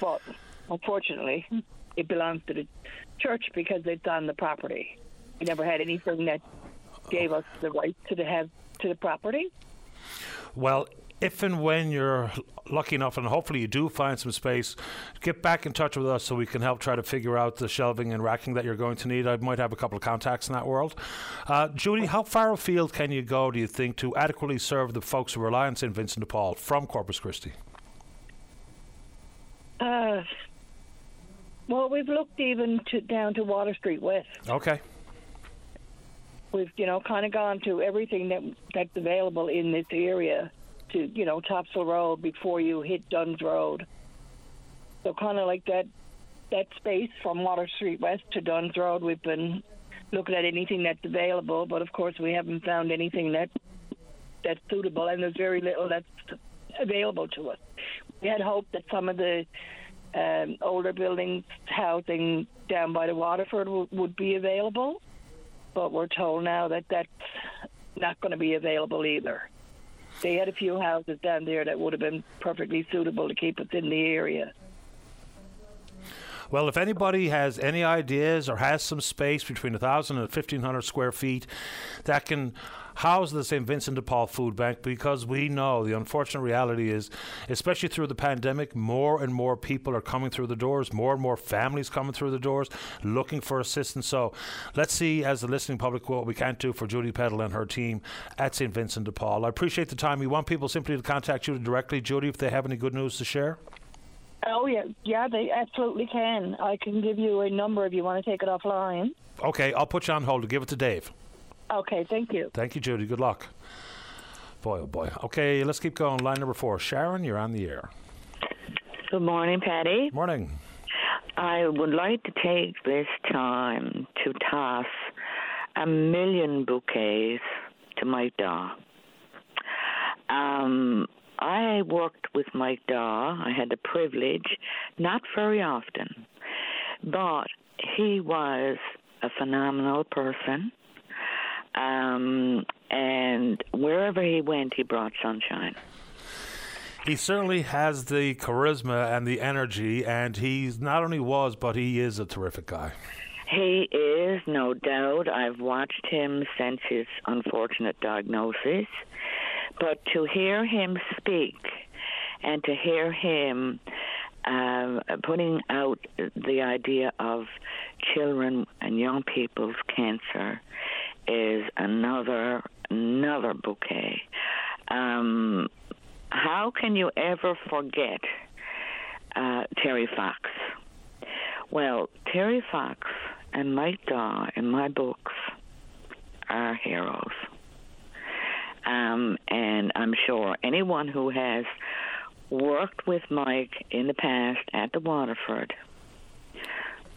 But unfortunately, it belongs to the church because it's on the property. We never had anything that gave us the right to the have to the property. Well, if and when you're lucky enough, and hopefully you do find some space, get back in touch with us so we can help try to figure out the shelving and racking that you're going to need. I might have a couple of contacts in that world. Uh, Judy, how far afield can you go, do you think, to adequately serve the folks who rely on St. Vincent de Paul from Corpus Christi? Uh, well, we've looked even to down to Water Street West. Okay. We've, you know, kind of gone to everything that that's available in this area to you know Topsail Road before you hit Dunn's Road. So kind of like that that space from Water Street West to Dunn's Road, we've been looking at anything that's available, but of course we haven't found anything that that's suitable, and there's very little that's available to us. We had hoped that some of the um, older buildings housing down by the Waterford w- would be available, but we're told now that that's not going to be available either. They had a few houses down there that would have been perfectly suitable to keep us in the area. Well, if anybody has any ideas or has some space between 1,000 and 1,500 square feet that can house the St. Vincent de Paul Food Bank, because we know the unfortunate reality is, especially through the pandemic, more and more people are coming through the doors, more and more families coming through the doors looking for assistance. So let's see, as the listening public, what we can do for Judy Peddle and her team at St. Vincent de Paul. I appreciate the time. We want people simply to contact you directly, Judy, if they have any good news to share. Oh yeah, yeah, they absolutely can. I can give you a number if you want to take it offline. Okay, I'll put you on hold. To give it to Dave. Okay, thank you. Thank you, Judy. Good luck. Boy, oh boy. Okay, let's keep going. Line number four. Sharon, you're on the air. Good morning, Paddy. Morning. I would like to take this time to toss a million bouquets to Mike Daw. Um, I worked with Mike Daw. I had the privilege, not very often, but he was a phenomenal person. Um, and wherever he went, he brought sunshine. He certainly has the charisma and the energy, and he's not only was, but he is a terrific guy. He is, no doubt. I've watched him since his unfortunate diagnosis. But to hear him speak and to hear him uh, putting out the idea of children and young people's cancer is another another bouquet. Um, how can you ever forget uh, Terry Fox? Well, Terry Fox and Mike Daw in my books are heroes. Um, and I'm sure anyone who has worked with Mike in the past at the Waterford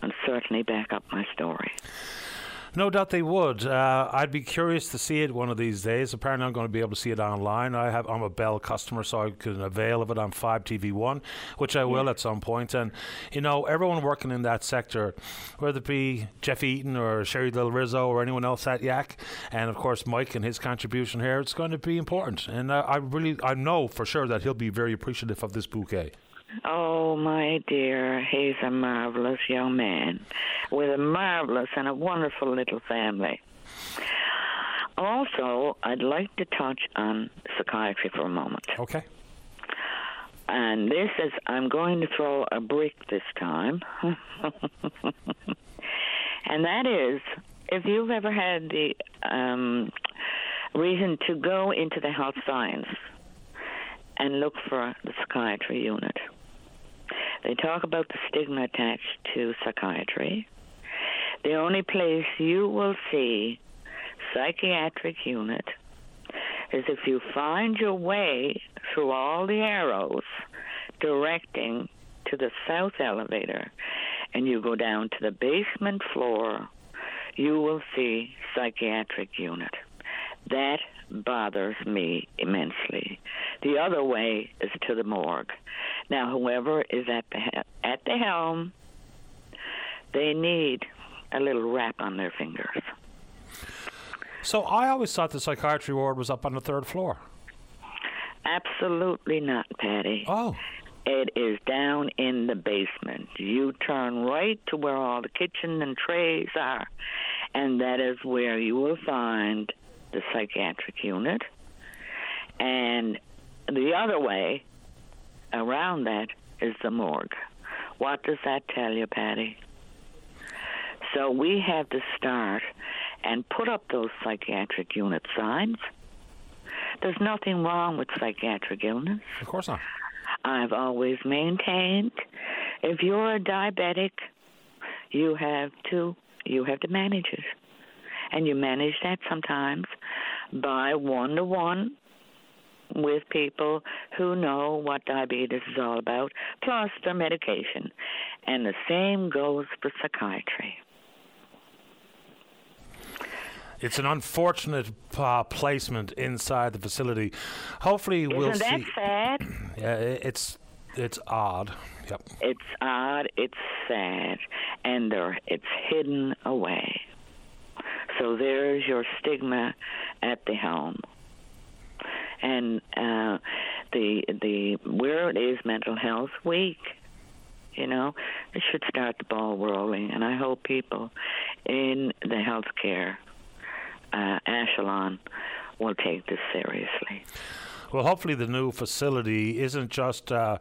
will certainly back up my story. No doubt they would. Uh, I'd be curious to see it one of these days. Apparently, I'm going to be able to see it online. I have I'm a Bell customer, so I can avail of it on Fibe TV One, which I will at some point. And you know, everyone working in that sector, whether it be Geoff Eaton or Sherry Del Rizzo or anyone else at YACC, and of course Mike and his contribution here, it's going to be important. And uh, I really I know for sure that he'll be very appreciative of this bouquet. Oh, my dear, he's a marvelous young man with a marvelous and a wonderful little family. Also, I'd like to touch on psychiatry for a moment. Okay. And this is, I'm going to throw a brick this time. and that is, if you've ever had the um, reason to go into the health science and look for the psychiatry unit, they talk about the stigma attached to psychiatry. The only place you will see psychiatric unit is if you find your way through all the arrows directing to the south elevator and you go down to the basement floor, you will see psychiatric unit. That bothers me immensely. The other way is to the morgue. Now, whoever is at the at the helm, they need a little rap on their fingers. So I always thought the psychiatry ward was up on the third floor. Absolutely not, Paddy. Oh. It is down in the basement. You turn right to where all the kitchen and trays are, and that is where you will find the psychiatric unit. And the other way around that is the morgue. What does that tell you, Paddy? So we have to start and put up those psychiatric unit signs. There's nothing wrong with psychiatric illness. Of course not. I've always maintained if you're a diabetic, you have to you have to manage it. And you manage that sometimes by one to one with people who know what diabetes is all about, plus their medication. And the same goes for psychiatry. It's an unfortunate uh, placement inside the facility. Hopefully, Isn't we'll that see. sad? Yeah, it's it's odd. Yep. It's odd, it's sad, and there, it's hidden away. So there's your stigma at the home. And uh, the the where it is Mental Health Week, you know, it should start the ball rolling. And I hope people in the healthcare uh, echelon will take this seriously. Well, hopefully, the new facility isn't just uh,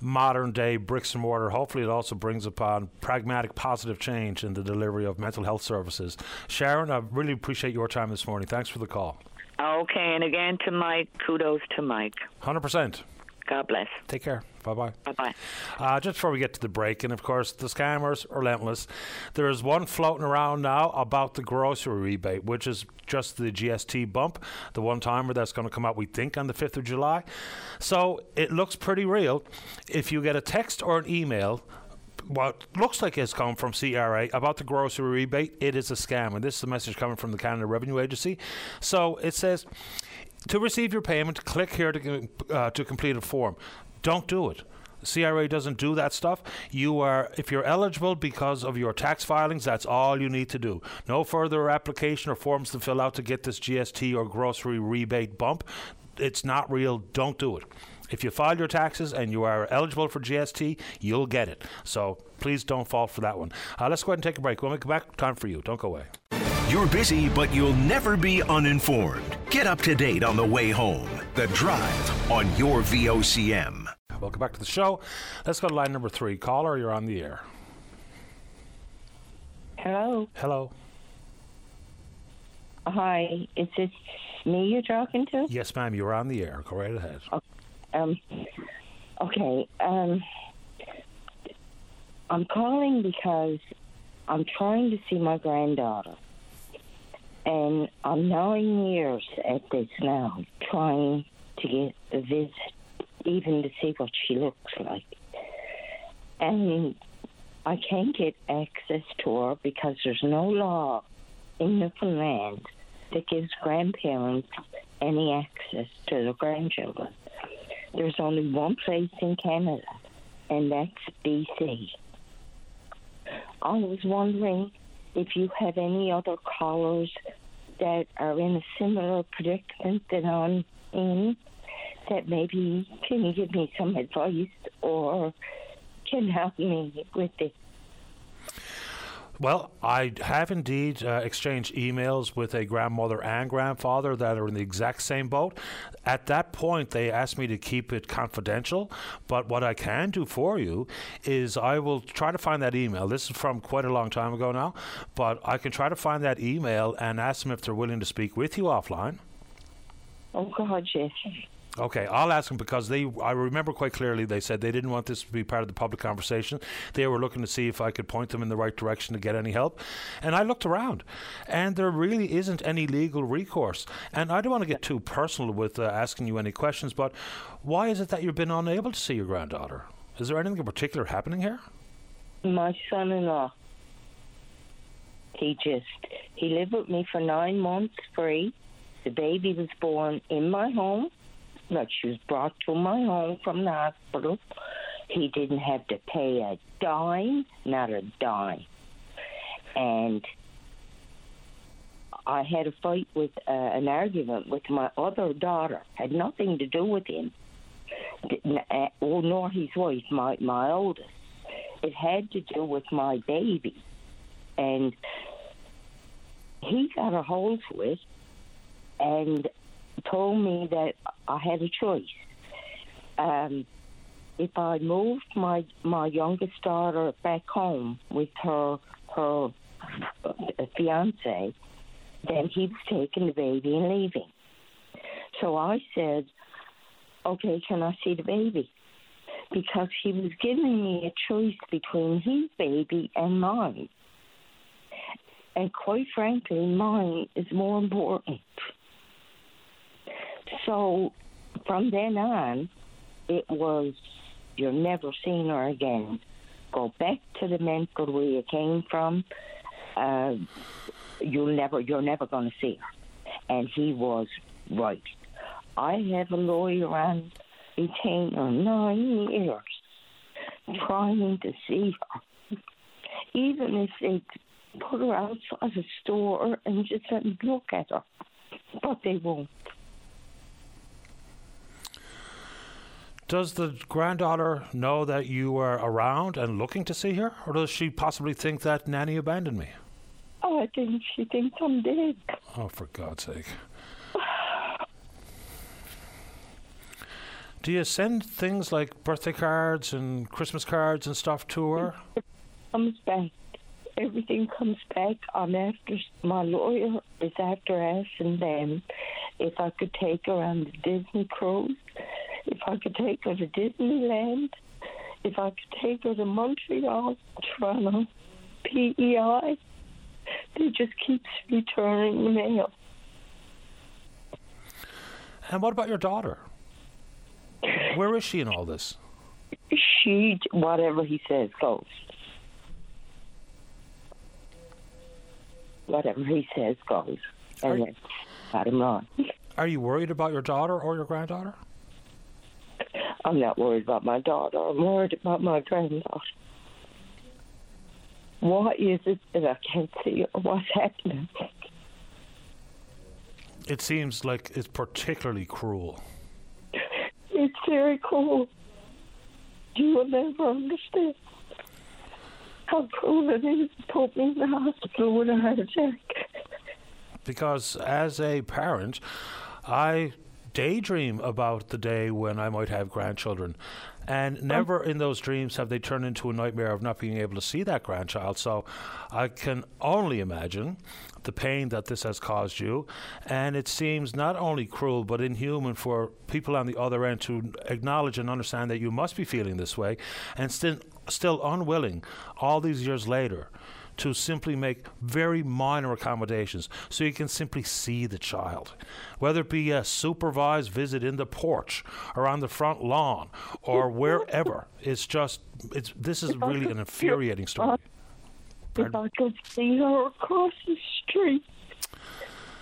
modern day bricks and mortar. Hopefully, it also brings upon pragmatic, positive change in the delivery of mental health services. Sharon, I really appreciate your time this morning. Thanks for the call. Okay, and again to Mike, kudos to Mike. 100%. God bless. Take care. Bye bye. Bye bye. Uh, just before we get to the break, and of course, the scammers are relentless. There is one floating around now about the grocery rebate, which is just the GST bump, the one timer that's going to come out, we think, on the 5th of July. So it looks pretty real. If you get a text or an email, what looks like it's come from CRA about the grocery rebate, it is a scam. And this is a message coming from the Canada Revenue Agency. So it says, to receive your payment, click here to, uh, to complete a form. Don't do it. CRA doesn't do that stuff. You are, if you're eligible because of your tax filings, that's all you need to do. No further application or forms to fill out to get this GST or grocery rebate bump. It's not real. Don't do it. If you file your taxes and you are eligible for GST, you'll get it. So please don't fall for that one. Uh, let's go ahead and take a break. When we come back, time for you. Don't go away. You're busy, but you'll never be uninformed. Get up to date on the way home. The Drive on your VOCM. Welcome back to the show. Let's go to line number three. Caller, you're on the air. Hello. Hello. Hi. Is this me you're talking to? Yes, ma'am. You're on the air. Go right ahead. Um. Okay. Um. I'm calling because I'm trying to see my granddaughter, and I'm nine years at this now, trying to get a visit, even to see what she looks like, and I can't get access to her because there's no law in Newfoundland that gives grandparents any access to their grandchildren. There's only one place in Canada, and that's BC. I was wondering if you have any other callers that are in a similar predicament that I'm in, that maybe can give me some advice or can help me with this. Well, I have indeed uh, exchanged emails with a grandmother and grandfather that are in the exact same boat. At that point, they asked me to keep it confidential. But what I can do for you is I will try to find that email. This is from quite a long time ago now, but I can try to find that email and ask them if they're willing to speak with you offline. Oh, God, yes. Okay, I'll ask them because they. I remember quite clearly they said they didn't want this to be part of the public conversation. They were looking to see if I could point them in the right direction to get any help, and I looked around, and there really isn't any legal recourse. And I don't want to get too personal with uh, asking you any questions, but why is it that you've been unable to see your granddaughter? Is there anything in particular happening here? My son-in-law. He just he lived with me for nine months free. The baby was born in my home. Like she was brought to my home from the hospital. He didn't have to pay a dime, not a dime. And I had a fight with uh, an argument with my other daughter. Had nothing to do with him. Uh, Well, nor his wife, my my oldest. It had to do with my baby, and he got a hold of it and told me that I had a choice. Um, if I moved my my youngest daughter back home with her her uh, fiance, then he was taking the baby and leaving. So I said, "Okay, can I see the baby?" Because he was giving me a choice between his baby and mine. And quite frankly, mine is more important. So from then on, it was you're never seeing her again. Go back to the mental where you came from. Uh, you'll never, you're never going to see her. And he was right. I have a lawyer on retainer nine years trying to see her. Even if they put her outside the store and just let me look at her. But they won't. Does the granddaughter know that you were around and looking to see her, or does she possibly think that Nanny abandoned me? Oh, I think she thinks I'm dead. Oh, for God's sake. Do you send things like birthday cards and Christmas cards and stuff to her? Comes back. Everything comes back. I'm after my lawyer is after asking them if I could take her on the Disney cruise, if I could take her to Disneyland, if I could take her to Montreal, Toronto, PEI. They just keeps returning the mail. And what about your daughter? Where is she in all this? She, whatever he says, goes. Whatever he says goes. And that's bottom line. Are you worried about your daughter or your granddaughter? I'm not worried about my daughter. I'm worried about my granddaughter. Why is it that I can't see? What's happening? It seems like it's particularly cruel. It's very cool. You will never understand how cruel it is to put me in the hospital when I with a heart attack. Because as a parent, I daydream about the day when I might have grandchildren. And oh. never in those dreams have they turned into a nightmare of not being able to see that grandchild. So I can only imagine the pain that this has caused you. And it seems not only cruel, but inhuman for people on the other end to acknowledge and understand that you must be feeling this way and still, still unwilling, all these years later, to simply make very minor accommodations so you can simply see the child. Whether it be a supervised visit in the porch or on the front lawn or wherever. It's just, it's, this is really an infuriating story. If I could see her across the street,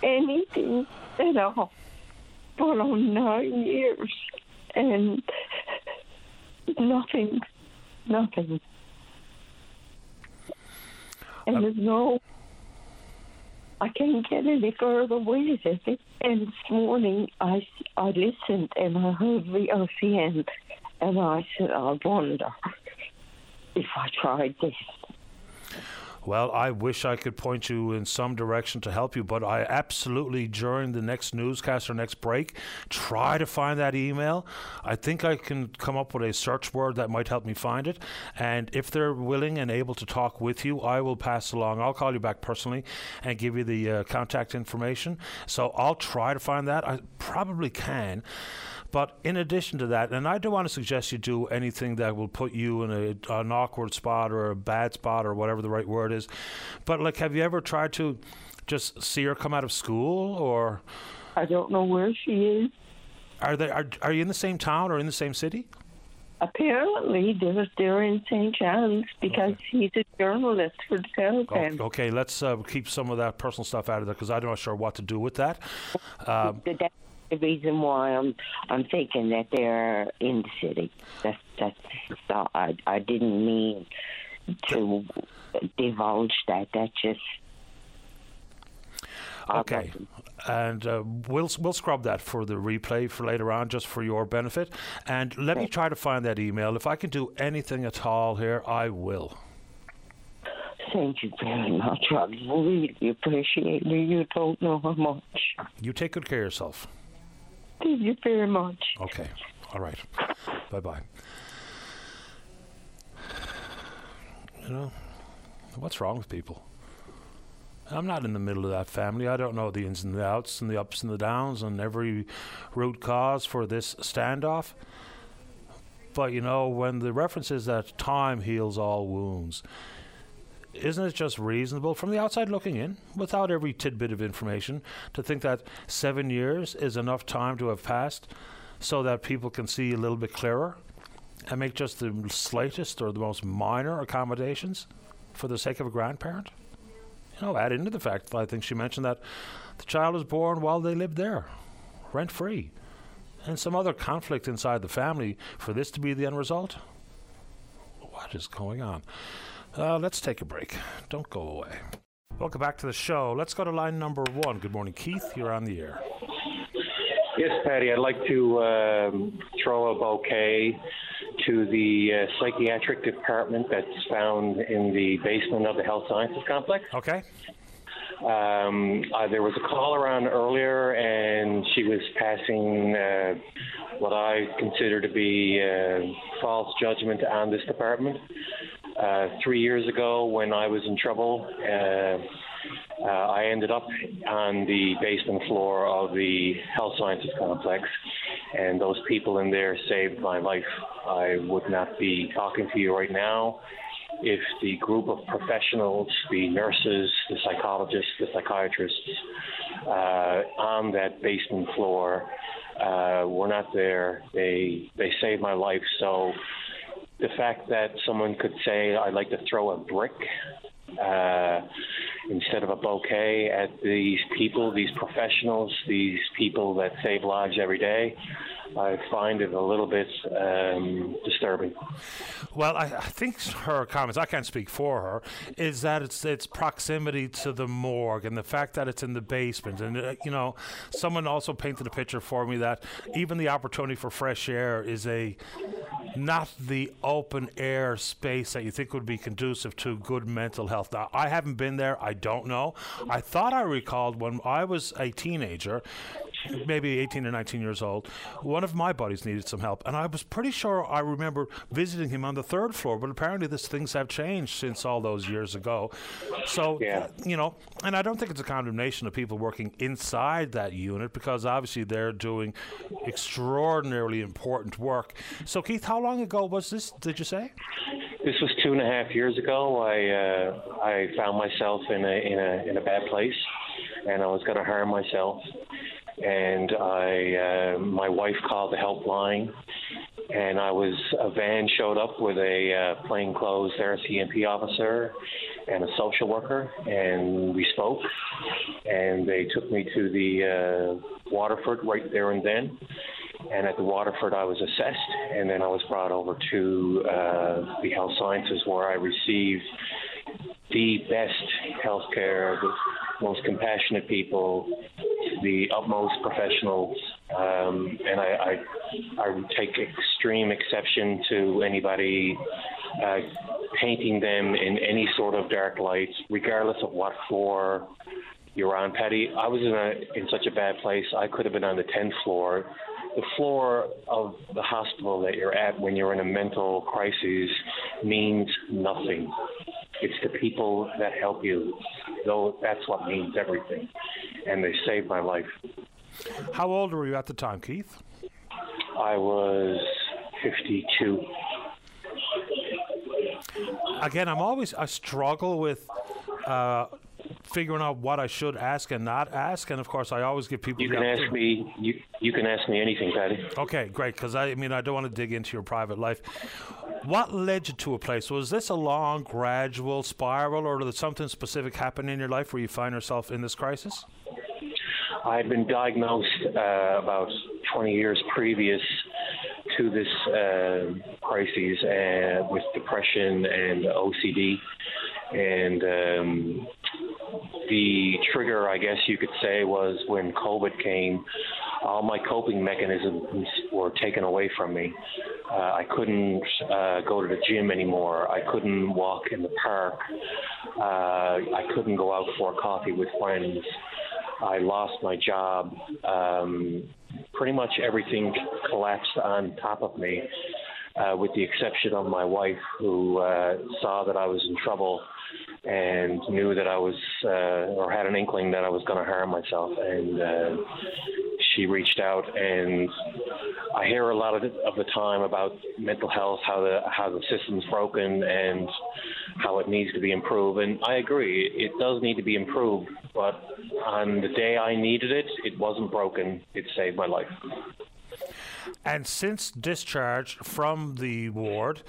anything at all. But on nine years, and nothing, nothing. And there's no, I can't get any further with it. And this morning, I, I listened and I heard VOCM, and I said, I wonder if I tried this. Well, I wish I could point you in some direction to help you, but I absolutely, during the next newscast or next break, try to find that email. I think I can come up with a search word that might help me find it. And if they're willing and able to talk with you, I will pass along. I'll call you back personally and give you the uh, contact information. So I'll try to find that. I probably can. But in addition to that, and I don't want to suggest you do anything that will put you in a, an awkward spot or a bad spot or whatever the right word is. But like, have you ever tried to just see her come out of school or? I don't know where she is. Are they? Are, are you in the same town or in the same city? Apparently, they're, they're in St. John's because he's a journalist for the Telegram. Okay, okay let's uh, keep some of that personal stuff out of there because I'm not sure what to do with that. Um, the reason why I'm I'm thinking that they're in the city. That's that's I I didn't mean to divulge that. That just Okay, and uh, we'll we'll scrub that for the replay for later on, just for your benefit. And let me try to find that email. If I can do anything at all here, I will. Thank you very much. I really appreciate it. You don't know how much. You take good care of yourself. Thank you very much. Okay. All right. Bye bye. You know, what's wrong with people? I'm not in the middle of that family. I don't know the ins and the outs and the ups and the downs and every root cause for this standoff. But you know, when the reference is that time heals all wounds, isn't it just reasonable from the outside looking in, without every tidbit of information, to think that seven years is enough time to have passed so that people can see a little bit clearer and make just the slightest or the most minor accommodations for the sake of a grandparent? you know, add into the fact that I think she mentioned that the child was born while they lived there, rent free, and some other conflict inside the family for this to be the end result. What is going on? Uh, let's take a break. Don't go away. Welcome back to the show. Let's go to line number one. Good morning, Keith. You're on the air. Yes, Paddy. I'd like to um, throw a bouquet to the uh, psychiatric department that's found in the basement of the health sciences complex. Okay. Um, uh, there was a call around earlier, and she was passing uh, what I consider to be uh, false judgment on this department. Uh, three years ago, when I was in trouble, uh, uh, I ended up on the basement floor of the health sciences complex, and those people in there saved my life. I would not be talking to you right now if the group of professionals, the nurses, the psychologists, the psychiatrists uh, on that basement floor uh, were not there. They they saved my life. So the fact that someone could say, "I'd like to throw a brick." Uh, instead of a bouquet at these people, these professionals, these people that save lives every day. I find it a little bit um, disturbing. Well, I, I, think her comments, I can't speak for her, is that it's its proximity to the morgue and the fact that it's in the basement. And, uh, you know, someone also painted a picture for me that even the opportunity for fresh air is a not the open air space that you think would be conducive to good mental health. Now, I haven't been there. I don't know. I thought I recalled when I was a teenager, maybe 18 or 19 years old, one of my buddies needed some help. And I was pretty sure I remember visiting him on the third floor, but apparently these things have changed since all those years ago. So, yeah. you know, and I don't think it's a condemnation of people working inside that unit because obviously they're doing extraordinarily important work. So, Keith, how long ago was this, did you say? This was two and a half years ago. I, uh, I found myself in a, in, a, in a bad place and I was going to harm myself and I uh, my wife called the helpline, and I was a van showed up with a uh, plainclothes RCMP officer and a social worker, and we spoke, and they took me to the uh, Waterford right there and then. And at the Waterford, I was assessed, and then I was brought over to uh, the health sciences where I received the best healthcare, most compassionate people, the utmost professionals, um, and I, I, I take extreme exception to anybody uh, painting them in any sort of dark lights, regardless of what floor you're on. Paddy, I was in a in such a bad place. I could have been on the tenth floor. The floor of the hospital that you're at when you're in a mental crisis means nothing. It's the people that help you, though that's what means everything. And they saved my life. How old were you at the time, Keith? I was 52. Again, I'm always, I struggle with uh, figuring out what I should ask and not ask. And of course, I always give people. You can ask me. You you can ask me anything, Paddy. Okay, great. Because I, I mean, I don't want to dig into your private life. What led you to a place? Was this a long, gradual spiral, or did something specific happen in your life where you find yourself in this crisis? I had been diagnosed uh, about 20 years previous to this uh, crisis uh, with depression and OCD. And um, the trigger, I guess you could say, was when COVID came. All my coping mechanisms were taken away from me. Uh, I couldn't uh, go to the gym anymore. I couldn't walk in the park. Uh, I couldn't go out for coffee with friends. I lost my job. Um, pretty much everything collapsed on top of me, uh, with the exception of my wife, who uh, saw that I was in trouble and knew that I was, uh, or had an inkling that I was going to harm myself. And uh, she reached out, and I hear a lot of the, of the time about mental health, how the how the system's broken, and how it needs to be improved. And I agree, it does need to be improved. But on the day I needed it, it wasn't broken. It saved my life. And since discharge from the ward,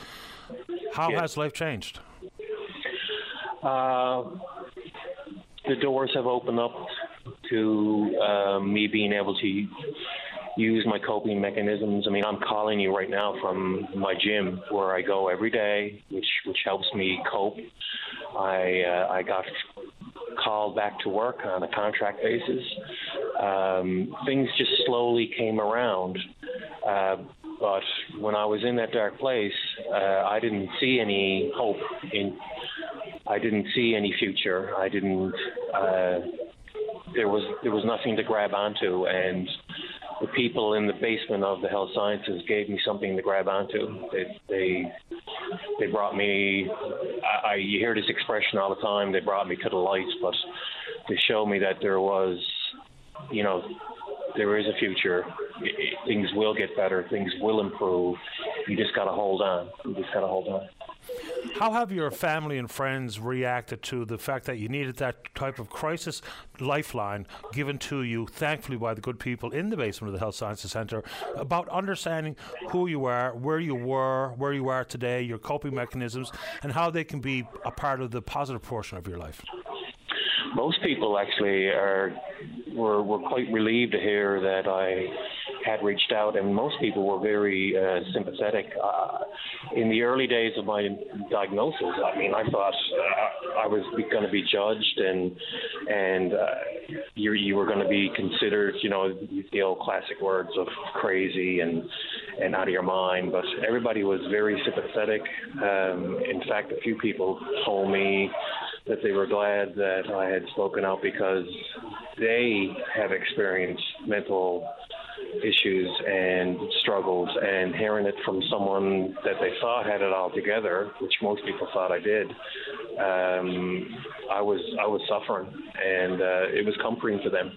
how has life changed? Uh, the doors have opened up to uh, me being able to use my coping mechanisms. I mean, I'm calling you right now from my gym where I go every day, which which helps me cope. I uh, I got called back to work on a contract basis. Um, things just slowly came around. Uh, but when I was in that dark place, uh, I didn't see any hope in. I didn't see any future. I didn't. Uh, there was there was nothing to grab onto, and the people in the basement of the health sciences gave me something to grab onto. They they, they brought me. I, I you hear this expression all the time. They brought me to the light, but they showed me that there was, you know, there is a future. Things will get better. Things will improve. You just got to hold on. You just got to hold on. How have your family and friends reacted to the fact that you needed that type of crisis lifeline given to you, thankfully, by the good people in the basement of the Health Sciences Centre, about understanding who you are, where you were, where you are today, your coping mechanisms, and how they can be a part of the positive portion of your life? Most people actually are were, were quite relieved to hear that I had reached out, and most people were very uh, sympathetic. Uh, in the early days of my diagnosis, I mean, I thought uh, I was going to be judged, and and uh, you you were going to be considered, you know, the old classic words of crazy and and out of your mind. But everybody was very sympathetic. Um, in fact, a few people told me that they were glad that I had spoken out because they have experienced mental issues and struggles and hearing it from someone that they thought had it all together, which most people thought I did, um, I was I was suffering, and uh, it was comforting to them.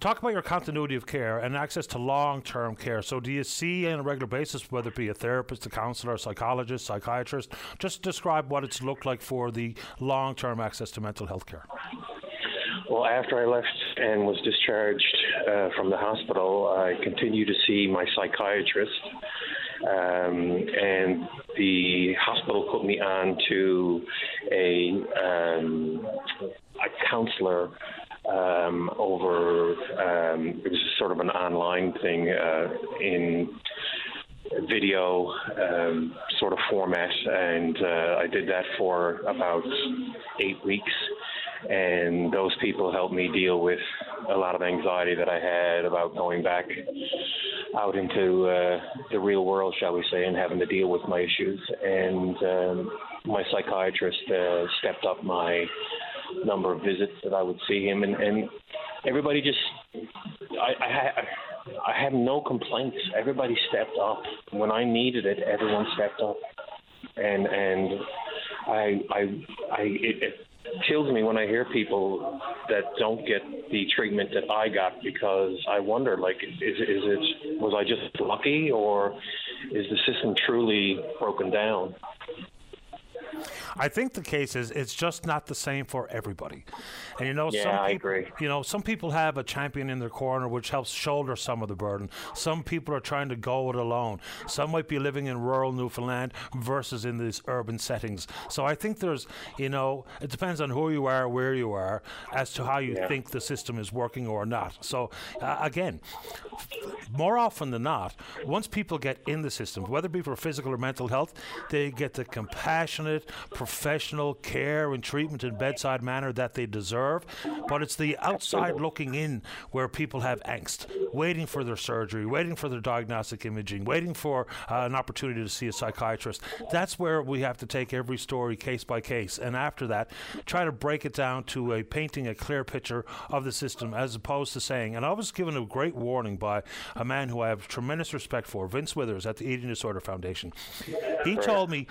Talk about your continuity of care and access to long-term care. So, do you see on a regular basis, whether it be a therapist, a counselor, a psychologist, psychiatrist? Just describe what it's looked like for the long-term access to mental health care. Well, after I left and was discharged uh, from the hospital, I continued to see my psychiatrist. Um, and the hospital put me on to a, um, a counselor um, over, um, it was sort of an online thing uh, in video um, sort of format, and uh, I did that for about eight weeks and those people helped me deal with a lot of anxiety that I had about going back out into uh, the real world, shall we say, and having to deal with my issues. And um, my psychiatrist uh, stepped up my number of visits that I would see him, and, and everybody just, I, I, I have no complaints. Everybody stepped up when I needed it. Everyone stepped up, and and I I I it, it kills me when I hear people that don't get the treatment that I got because I wonder, like, is is it was I just lucky or is the system truly broken down? I think the case is it's just not the same for everybody. And you know, yeah, some people, I agree. You know, some people have a champion in their corner which helps shoulder some of the burden. Some people are trying to go it alone. Some might be living in rural Newfoundland versus in these urban settings. So I think there's, you know, it depends on who you are, where you are, as to how you yeah. think the system is working or not. So uh, again, more often than not, once people get in the system, whether it be for physical or mental health, they get the compassionate, professional care and treatment in bedside manner that they deserve. But it's the outside looking in where people have angst, waiting for their surgery, waiting for their diagnostic imaging, waiting for uh, an opportunity to see a psychiatrist. That's where we have to take every story case by case. And after that, try to break it down to a painting a clear picture of the system as opposed to saying, and I was given a great warning by a man who I have tremendous respect for, Vince Withers at the Eating Disorder Foundation. He told me,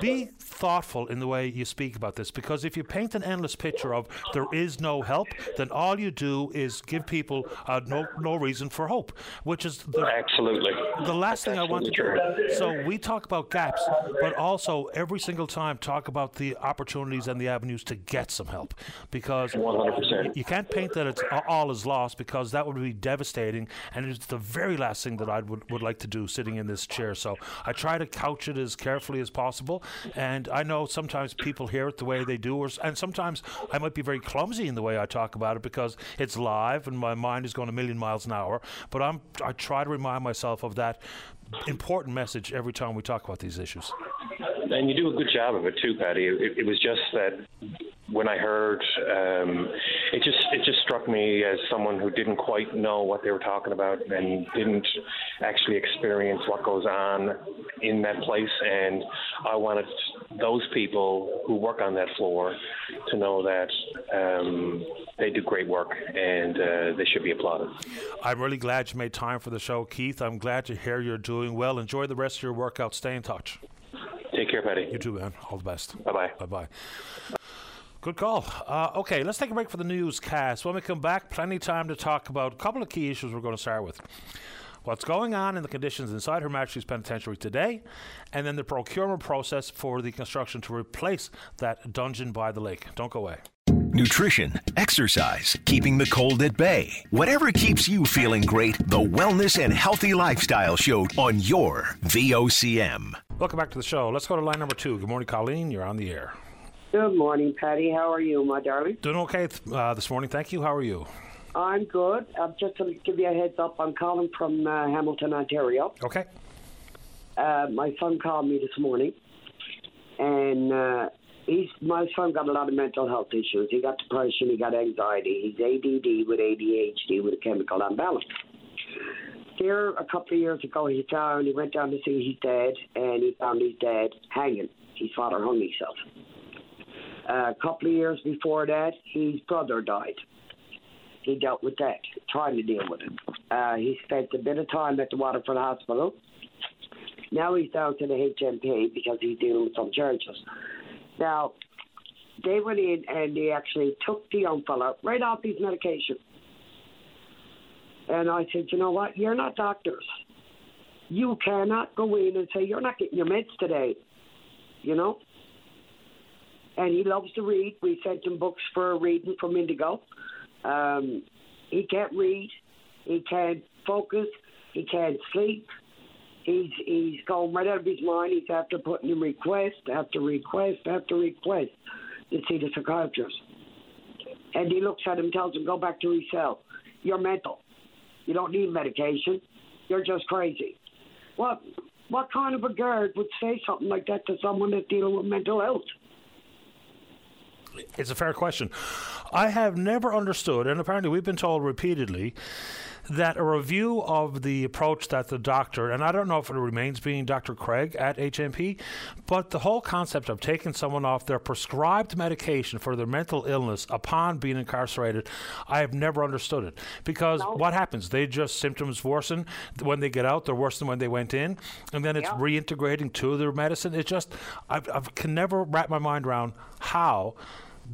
be thoughtful in the way you speak about this because if you paint an endless picture of there is no help, then all you do is give people uh, no no reason for hope, which is the, absolutely the last That's thing I want to true. do. So we talk about gaps, but also every single time talk about the opportunities and the avenues to get some help because 100%. you can't paint that it's all is lost because that would be devastating and it's the very last thing that I would, would like to do sitting in this chair. So I try to couch it as carefully as possible, and I know know sometimes people hear it the way they do, or, and sometimes I might be very clumsy in the way I talk about it because it's live and my mind is going a million miles an hour. But I'm I try to remind myself of that important message every time we talk about these issues. And you do a good job of it too, Paddy. It, it was just that when I heard, um, it just it just struck me as someone who didn't quite know what they were talking about and didn't actually experience what goes on in that place. And I wanted those people who work on that floor to know that um, they do great work and uh, they should be applauded. I'm really glad you made time for the show, Keith. I'm glad to hear you're doing well. Enjoy the rest of your workout. Stay in touch. Take care, Paddy. You too, man. All the best. Bye bye. Bye bye. Good call. Uh, okay, let's take a break for the newscast. When we come back, plenty of time to talk about a couple of key issues we're going to start with. What's going on in the conditions inside Her Majesty's Penitentiary today, and then the procurement process for the construction to replace that dungeon by the lake. Don't go away. Nutrition, exercise, keeping the cold at bay. Whatever keeps you feeling great, the Wellness and Healthy Lifestyle Show on your VOCM. Welcome back to the show. Let's go to line number two. Good morning, Colleen. You're on the air. Good morning, Paddy. How are you, my darling? Doing okay uh, this morning. Thank you. How are you? I'm good. I'm just to give you a heads up. I'm calling from uh, Hamilton, Ontario. Okay. Uh, my son called me this morning, and uh, he's my son got a lot of mental health issues. He got depression. He got anxiety. He's ADD with ADHD with a chemical imbalance. Here, a couple of years ago, he found he went down to see his dad, and he found his dad hanging. His father hung himself. Uh, a couple of years before that, his brother died. He dealt with that, trying to deal with it. Uh, he spent a bit of time at the Waterford Hospital. Now he's down to the HMP because he's dealing with some charges. Now, they went in and they actually took the young fella right off his medication. And I said, you know what? You're not doctors. You cannot go in and say, you're not getting your meds today. You know? And he loves to read. We sent him books for reading from Indigo. Um, he can't read. He can't focus. He can't sleep. He's he's going right out of his mind. He's after putting in request after request after request to see the psychiatrist. And he looks at him, tells him, "Go back to his cell. You're mental. You don't need medication. You're just crazy." What what kind of a guard would say something like that to someone that's dealing with mental health? It's a fair question. I have never understood, and apparently we've been told repeatedly, that a review of the approach that the doctor, and I don't know if it remains being Dr. Craig at HMP, but the whole concept of taking someone off their prescribed medication for their mental illness upon being incarcerated, I have never understood it. Because no. what happens? They just symptoms worsen when they get out, they're worse than when they went in, and then it's yeah. reintegrating to their medicine. It just, I can never wrap my mind around how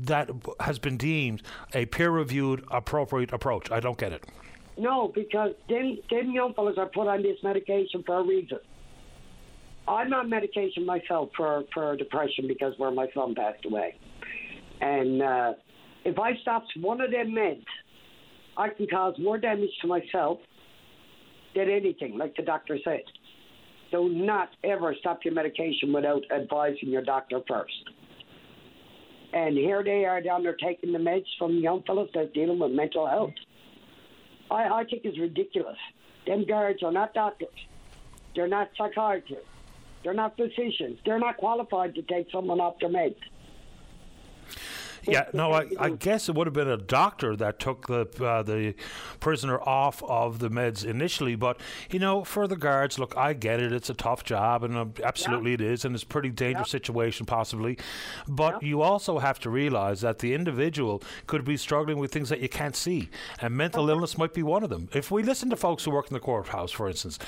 that has been deemed a peer reviewed appropriate approach. I don't get it. No, because them, young fellas are put on this medication for a reason. I'm on medication myself for, for depression because where my son passed away. And uh, if I stop one of them meds, I can cause more damage to myself than anything, like the doctor said. Do not ever stop your medication without advising your doctor first. And here they are down there taking the meds from young fellas that's dealing with mental health. I, I think it's ridiculous. Them guards are not doctors. They're not psychiatrists. They're not physicians. They're not qualified to take someone off their meds. Yeah, no, I, I, guess it would have been a doctor that took the uh, the prisoner off of the meds initially. But you know, for the guards, look, I get it; it's a tough job, and uh, absolutely yeah. it is, and it's a pretty dangerous yeah. situation possibly. But yeah. you also have to realize that the individual could be struggling with things that you can't see, and mental illness might be one of them. If we listen to folks who work in the courthouse, for instance,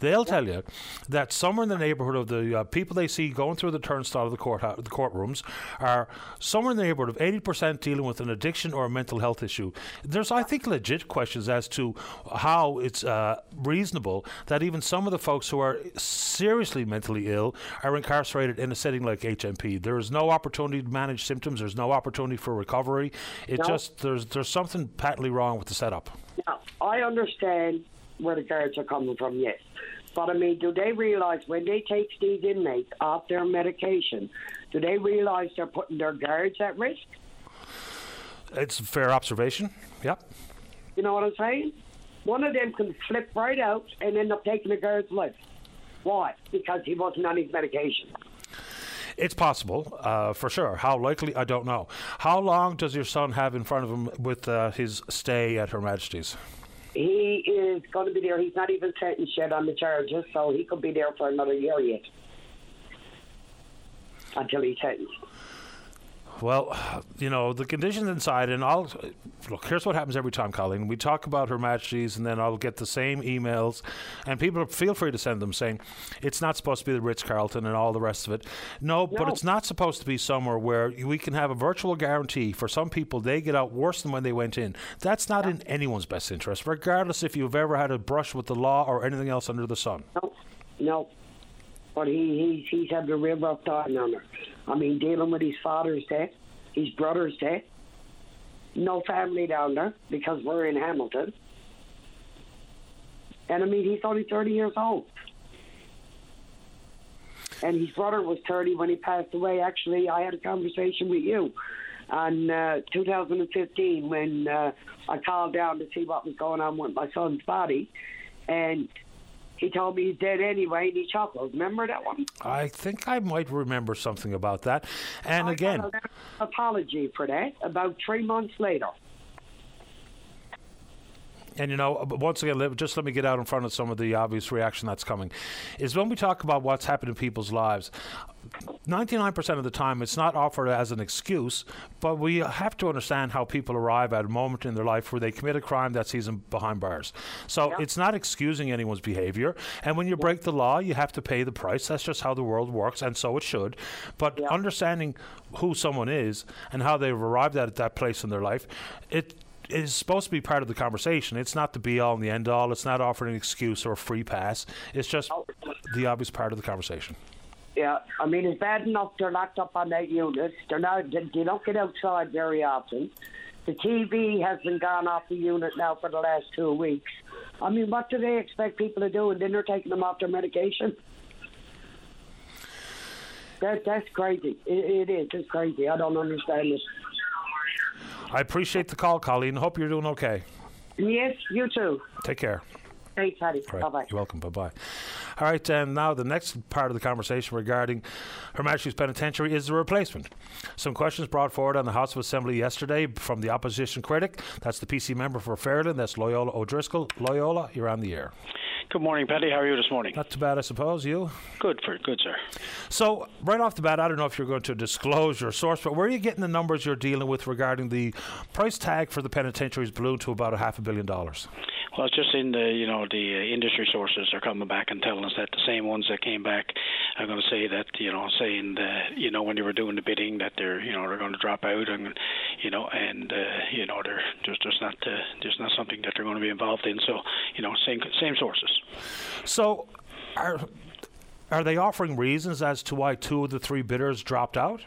they'll tell you that somewhere in the neighborhood of the uh, people they see going through the turnstile of the courthouse, the courtrooms, are somewhere in the neighborhood of 80% dealing with an addiction or a mental health issue. There's, I think, legit questions as to how it's uh, reasonable that even some of the folks who are seriously mentally ill are incarcerated in a setting like HMP. There is no opportunity to manage symptoms. There's no opportunity for recovery. It no. just there's there's something patently wrong with the setup. Now, I understand where the guards are coming from. Yes. But I mean, do they realize when they take these inmates off their medication Do they realise they're putting their guards at risk? It's a fair observation. Yep. You know what I'm saying? One of them can flip right out and end up taking a guard's life. Why? Because he wasn't on his medication. It's possible, uh, for sure. How likely, I don't know. How long does your son have in front of him with uh, his stay at Her Majesty's? He is going to be there. He's not even sentenced yet on the charges, so he could be there for another year yet until he's sentenced. Well, you know, the conditions inside, and I'll look, here's what happens every time, Colleen. We talk about Her Majesty's, and then I'll get the same emails, and people feel free to send them saying it's not supposed to be the Ritz Carlton and all the rest of it. No, no, but it's not supposed to be somewhere where we can have a virtual guarantee for some people they get out worse than when they went in. That's not in anyone's best interest, regardless if you've ever had a brush with the law or anything else under the sun. No, no. But he, he's, he's had a real rough time on it. I mean, dealing with his father's death, his brother's death, no family down there because we're in Hamilton. And I mean, he's only 30 years old. And his brother was 30 when he passed away. Actually, I had a conversation with you on uh, 2015 when uh, I called down to see what was going on with my son's body. And he told me he's dead anyway, and he chuckled. Remember that one? I think I might remember something about that. And I again, an apology for that about three months later. And you know, uh, once again, let- just let me get out in front of some of the obvious reaction that's coming. Is when we talk about what's happened in people's lives, 99% of the time it's not offered as an excuse, but we have to understand how people arrive at a moment in their life where they commit a crime that sees them behind bars. So it's not excusing anyone's behavior. And when you break the law, you have to pay the price. That's just how the world works, and so it should. But understanding who someone is and how they've arrived at that place in their life, it is supposed to be part of the conversation. It's not the be all and the end all. It's not offering an excuse or a free pass. It's just the obvious part of the conversation. Yeah, I mean, it's bad enough they're locked up on that unit. They're not, they, don't get outside very often. The TV has been gone off the unit now for the last two weeks. I mean, what do they expect people to do? And then they're taking them off their medication? That, that's crazy. It, it is. It's crazy. I don't understand this. I appreciate the call, Colleen. Hope you're doing okay. Yes, you too. Take care. Thanks, Paddy. Right. Bye bye. You're welcome. Bye bye. All right, and now the next part of the conversation regarding Her Majesty's Penitentiary is the replacement. Some questions brought forward on the House of Assembly yesterday from the opposition critic. That's the PC member for Ferryland. That's Loyola O'Driscoll. Loyola, you're on the air. Good morning, Paddy. How are you this morning? Not too bad, I suppose. You? Good, for good, sir. So, right off the bat, I don't know if you're going to disclose your source, but where are you getting the numbers you're dealing with regarding the price tag for the penitentiaries ballooned to about a half a billion dollars? Well, it's just in the you know the uh, industry sources are coming back and telling us that the same ones that came back are going to say that you know saying that you know when they were doing the bidding that they're you know they're going to drop out and you know and uh, you know they're there's just not uh, there's not something that they're going to be involved in. So you know same same sources. So, are are they offering reasons as to why two of the three bidders dropped out?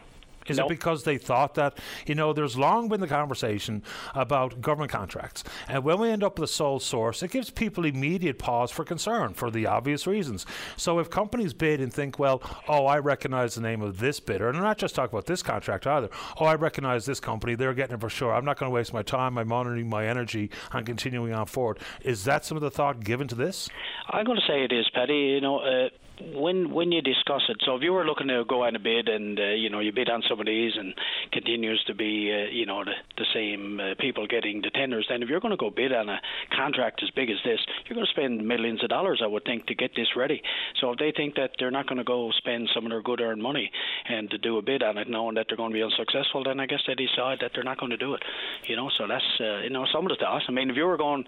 Is No. it because they thought that, you know, there's long been the conversation about government contracts. And when we end up with a sole source, it gives people immediate pause for concern for the obvious reasons. So if companies bid and think, well, oh, I recognize the name of this bidder, and I'm not just talking about this contract either, oh, I recognize this company, they're getting it for sure. I'm not going to waste my time, my money, my energy on continuing on forward. Is that some of the thought given to this? I'm going to say it is, Paddy. You know, uh, when when you discuss it, so if you were looking to go on a bid and uh, you know you bid on some of these and continues to be uh, you know the, the same uh, people getting the tenders, then if you're going to go bid on a contract as big as this, you're going to spend millions of dollars, I would think, to get this ready. So if they think that they're not going to go spend some of their good earned money and to do a bid on it, knowing that they're going to be unsuccessful, then I guess they decide that they're not going to do it. You know, so that's uh, you know some of the thoughts. I mean, if you were going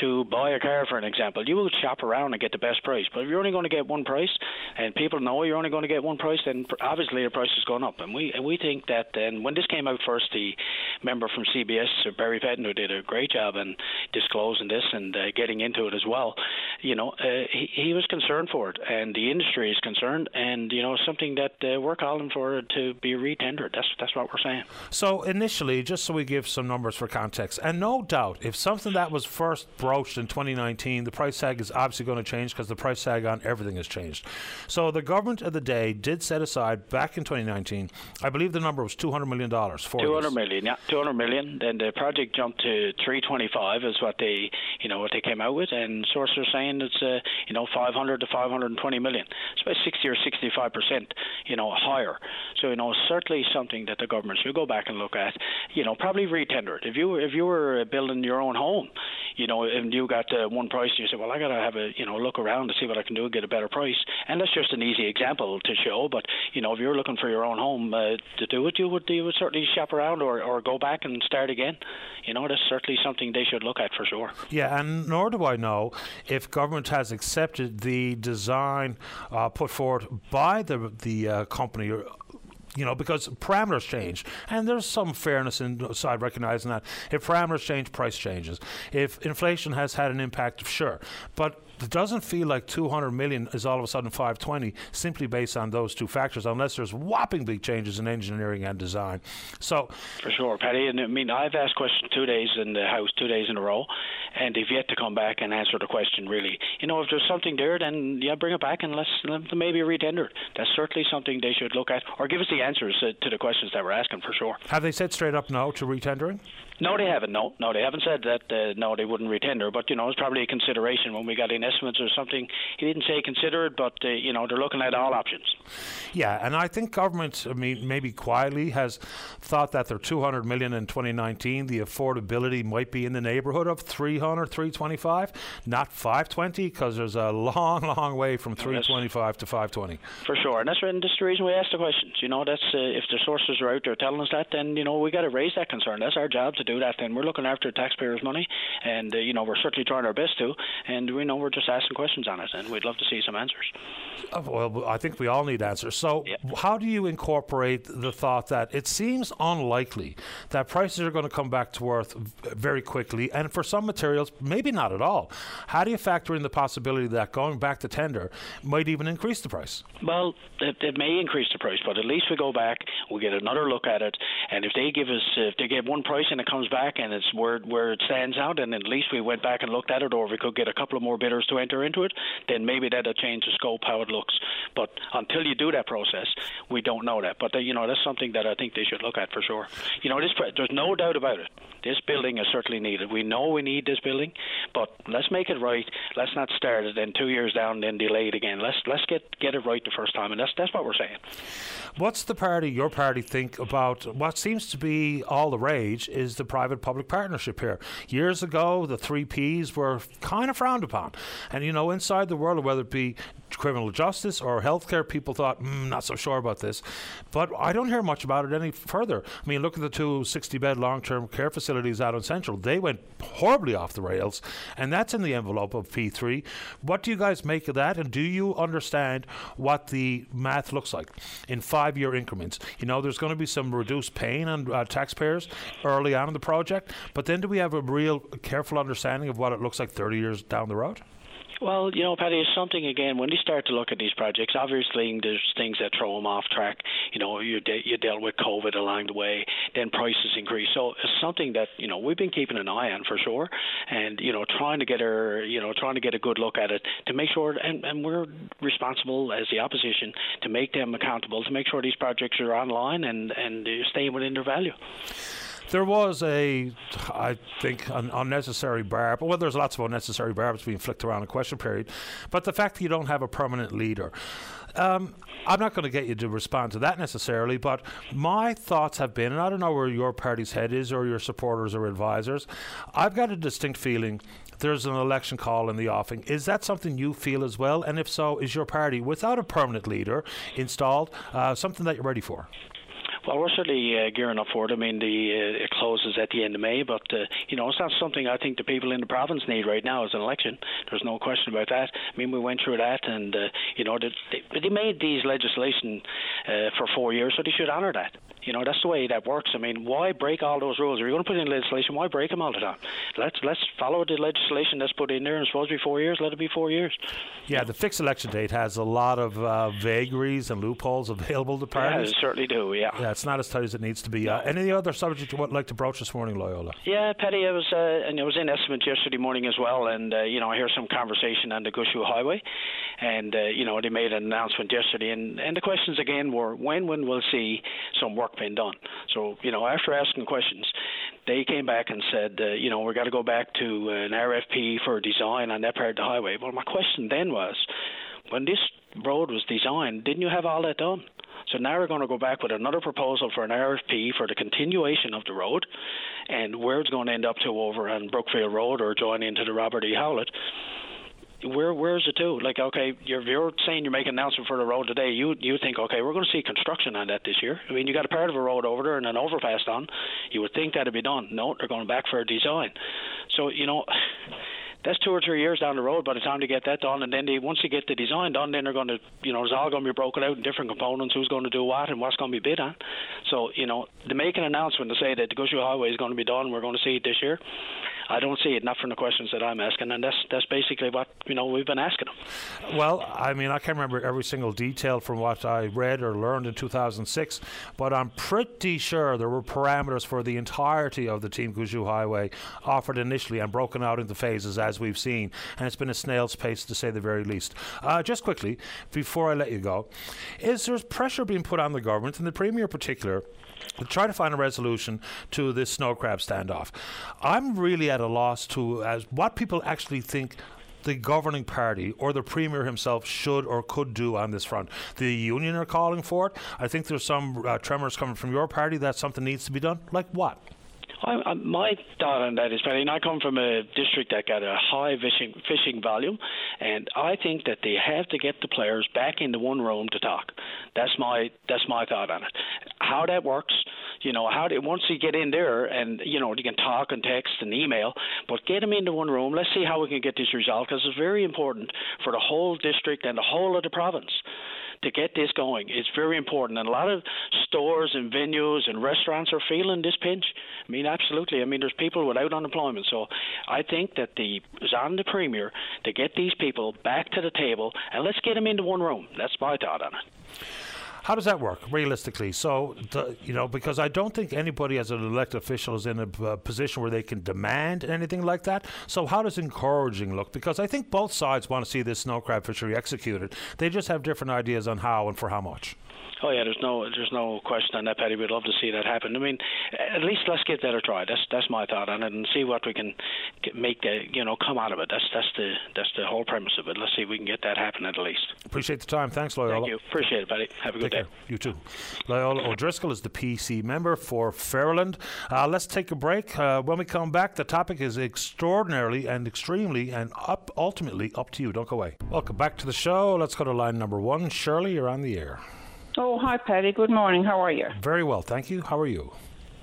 to buy a car, for an example, you will shop around and get the best price. But if you're only going to get one price, and people know you're only going to get one price, then obviously the price has gone up. And we we think that then when this came out first, the member from CBS, Barry Petten, who did a great job in disclosing this and uh, getting into it as well, you know, uh, he, he was concerned for it, and the industry is concerned, and you know, something that uh, we're calling for to be retendered. That's that's what we're saying. So initially, just so we give some numbers for context, and no doubt, if something that was first broached in 2019, the price tag is obviously going to change because the price tag on everything has changed. So the government of the day did set aside back in 2019. I believe the number was 200 million dollars for 200 this. million, yeah, 200 million. Then the project jumped to 325 is what they, you know, what they came out with, and sources are saying it's, uh, you know, 500 to 520 million. It's about 60 or 65 percent, you know, higher. So you know, certainly something that the government should go back and look at. You know, probably retender it. If you if you were building your own home, you know, and you got uh, one price, and you say, well, I got to have a, you know, look around to see what I can do and get a better price. And that's just an easy example to show. But you know, if you're looking for your own home uh, to do it, you would you would certainly shop around or or go back and start again. You know, that's certainly something they should look at for sure. Yeah, and nor do I know if government has accepted the design uh, put forward by the the uh, company you know, because parameters change, and there's some fairness inside recognizing that if parameters change, price changes. If inflation has had an impact, sure, but it doesn't feel like 200 million is all of a sudden 520 simply based on those two factors, unless there's whopping big changes in engineering and design. So, for sure, Paddy. And I mean, I've asked questions two days in the House, two days in a row, and they've yet to come back and answer the question. Really, you know, if there's something there, then yeah, bring it back and let's let maybe retender. That's certainly something they should look at, or give us the answers to the questions that we're asking for sure. Have they said straight up no to retendering? No, they haven't. No, no, they haven't said that. Uh, no, they wouldn't retender. But you know, it's probably a consideration when we got in estimates or something. He didn't say consider it, but uh, you know, they're looking at all options. Yeah, and I think government, I mean, maybe quietly has thought that their 200 million in 2019, the affordability might be in the neighborhood of 300, 325, not 520, because there's a long, long way from 325 to 520. For sure, and that's, and that's the reason we ask the questions. You know, that's uh, if the sources are out there telling us that, then you know we got to raise that concern. That's our job to do that. Then we're looking after taxpayers' money, and uh, you know we're certainly trying our best to, and we know we're just asking questions on it, and we'd love to see some answers. Uh, well, I think we all need answers. So, yeah. how do you incorporate the thought that it seems unlikely that prices are going to come back to earth very quickly, and for some materials, maybe not at all? How do you factor in the possibility that going back to tender might even increase the price? Well, it, it may increase the price, but at least we go back, we get another look at it, and if they give us, if they give one price and it comes back and it's where where it stands out, and at least we went back and looked at it, or we could get a couple of more bidders to enter into it, then maybe that'll change the scope how it looks. But until you do that process, we don't know that. But uh, you know that's something that I think they should look at for sure. You know, this there's no doubt about it. This building is certainly needed. We know we need this building, but let's make it right. Let's not start it then two years down, then delay it again. Let's let's get get it right the first time, and that's that's what we're saying. What's the party, your party, think about what seems to be all the rage is the private public partnership here? Years ago, the three Ps were kind of frowned upon. And, you know, inside the world, whether it be criminal justice or healthcare, people thought, mm, not so sure about this. But I don't hear much about it any further. I mean, look at the two 60 bed long term care facilities out in Central. They went horribly off the rails, and that's in the envelope of P3. What do you guys make of that? And do you understand what the math looks like in five year increments? You know, there's going to be some reduced pain on uh, taxpayers early on the project, but then do we have a real careful understanding of what it looks like 30 years down the road? Well, you know, Paddy, it's something again. When you start to look at these projects, obviously there's things that throw them off track. You know, you de- you dealt with COVID along the way, then prices increase. So it's something that you know we've been keeping an eye on for sure, and you know trying to get our you know trying to get a good look at it to make sure, and, and we're responsible as the opposition to make them accountable to make sure these projects are online and and staying within their value. There was a, I think, an unnecessary barb. Well, there's lots of unnecessary barbs being flicked around a question period, but the fact that you don't have a permanent leader. Um, I'm not going to get you to respond to that necessarily, but my thoughts have been, and I don't know where your party's head is or your supporters or advisors, I've got a distinct feeling there's an election call in the offing. Is that something you feel as well? And if so, is your party, without a permanent leader installed, uh, something that you're ready for? Well, we're certainly uh, gearing up for it. I mean, the uh, it closes at the end of May, but uh, you know, it's not something I think the people in the province need right now as an election. There's no question about that. I mean, we went through that, and uh, you know, they, they made these legislation uh, for four years, so they should honour that. You know, that's the way that works. I mean, why break all those rules? If you're going to put in legislation, why break them all the time? Let's let's follow the legislation that's put in there. And it's supposed to be four years. Let it be four years. Yeah, the fixed election date has a lot of uh, vagaries and loopholes available to parties. Yeah, certainly do. Yeah. Yeah, it's not as tight as it needs to be. Uh, any other subject you would like to broach this morning, Loyola? Yeah, Paddy, I was uh, and I was in Esmond yesterday morning as well, and uh, you know I hear some conversation on the Gushue Highway, and uh, you know they made an announcement yesterday, and and the questions again were when when we'll see some work being done. So you know after asking questions, they came back and said, uh, you know, we've got to go back to an RFP for design on that part of the highway. Well, my question then was, when this road was designed, didn't you have all that done? So now we're going to go back with another proposal for an RFP for the continuation of the road, and where it's going to end up to over on Brookfield Road or join into the Robert E. Howlett where where's it to? Like, okay, you're you're saying you're making an announcement for the road today. You you think, okay, we're going to see construction on that this year. I mean, you got a part of a road over there and an overpass done. You would think that'd be done. No, they're going back for a design. So you know. That's two or three years down the road by the time they get that done, and then they once they get the design done, then they're going to, you know, it's all going to be broken out in different components. Who's going to do what and what's going to be bid on? So, you know, to make an announcement to say that the Gushue Highway is going to be done, we're going to see it this year. I don't see it, not from the questions that I'm asking, and that's that's basically what you know we've been asking them. Well, I mean, I can't remember every single detail from what I read or learned in 2006, but I'm pretty sure there were parameters for the entirety of the Team Gushue Highway offered initially and broken out into phases as we've seen, and it's been a snail's pace to say the very least. Uh, just quickly, before I let you go, is there pressure being put on the government, and the Premier in particular, try to find a resolution to this snow crab standoff. I'm really at a loss to as what people actually think the governing party or the premier himself should or could do on this front. The union are calling for it. I think there's some uh, tremors coming from your party that something needs to be done. Like what? I, I, my thought on that is, Paddy, I come from a district that got a high fishing fishing volume, and I think that they have to get the players back into one room to talk. That's my that's my thought on it. How that works, you know, how they, once you get in there and you know you can talk and text and email, but get them into one room. Let's see how we can get this resolved because it's very important for the whole district and the whole of the province to get this going. It's very important. And a lot of stores and venues and restaurants are feeling this pinch. I mean, absolutely. I mean, there's people without unemployment. So I think that the it's on the Premier to get these people back to the table and let's get them into one room. That's my thought on it. How does that work realistically? So, the, you know, because I don't think anybody as an elected official is in a uh, position where they can demand anything like that. So, how does encouraging look? Because I think both sides want to see this snow crab fishery executed. They just have different ideas on how and for how much. Oh yeah, there's no there's no question on that, Paddy. We'd love to see that happen. I mean, at least let's give that a try. That's that's my thought on it, and see what we can make the you know come out of it. That's that's the that's the whole premise of it. Let's see if we can get that happen at least. Appreciate the time. Thanks, Loyola. Thank you. Appreciate it, Paddy. Have a good take day. Care. You too. Loyola O'Driscoll is the PC member for Ferryland. Uh, let's take a break. Uh, when we come back, the topic is extraordinarily and extremely and up ultimately up to you. Don't go away. Welcome back to the show. Let's go to line number one. Shirley, you're on the air. Oh, hi, Paddy. Good morning. How are you? Very well, thank you. How are you?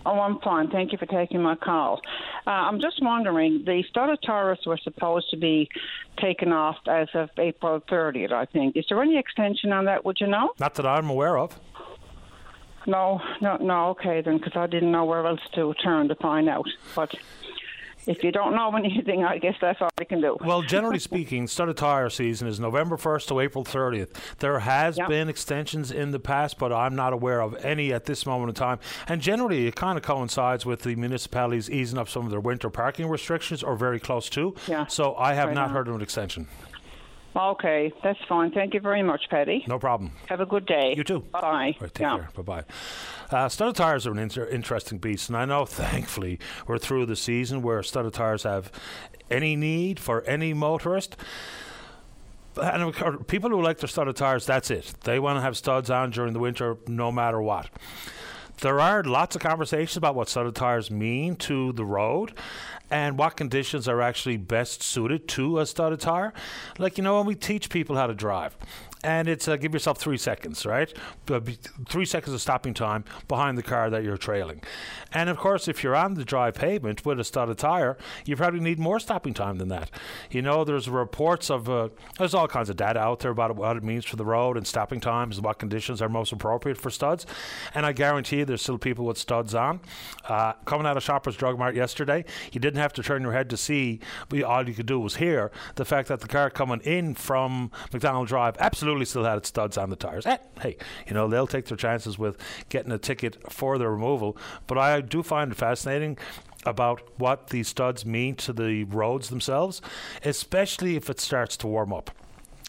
Oh, I'm fine. Thank you for taking my call. Uh, I'm just wondering, the studded tires were supposed to be taken off as of April 30th, I think. Is there any extension on that? Would you know? Not that I'm aware of. No, no, no. Okay, then, because I didn't know where else to turn to find out. But if you don't know anything, I guess that's all I can do. Well, generally speaking, studded tire season is November 1st to April 30th. There has yep. been extensions in the past, but I'm not aware of any at this moment in time. And generally, it kind of coincides with the municipalities easing up some of their winter parking restrictions or very close to. Yeah. So I have right not heard of an extension. Okay, that's fine. Thank you very much, Paddy. No problem. Have a good day. You too. Bye. Right, take yeah. care. Bye bye. Uh, studded tires are an inter- interesting beast, and I know, thankfully, we're through the season where studded tires have any need for any motorist. And people who like their studded tires, that's it. They want to have studs on during the winter, no matter what. There are lots of conversations about what studded tires mean to the road and what conditions are actually best suited to a studded tire. Like, you know, when we teach people how to drive, and it's uh, give yourself three seconds, right? Three seconds of stopping time behind the car that you're trailing. And of course, if you're on the dry pavement with a studded tire, you probably need more stopping time than that. You know, there's reports of uh, there's all kinds of data out there about what it means for the road and stopping times, and what conditions are most appropriate for studs. And I guarantee there's still people with studs on. Uh, coming out of Shoppers Drug Mart yesterday, you didn't have to turn your head to see, all you could do was hear the fact that the car coming in from McDonald Drive absolutely still had its studs on the tires. Eh, hey, you know they'll take their chances with getting a ticket for the removal. But I do find it fascinating about what these studs mean to the roads themselves, especially if it starts to warm up.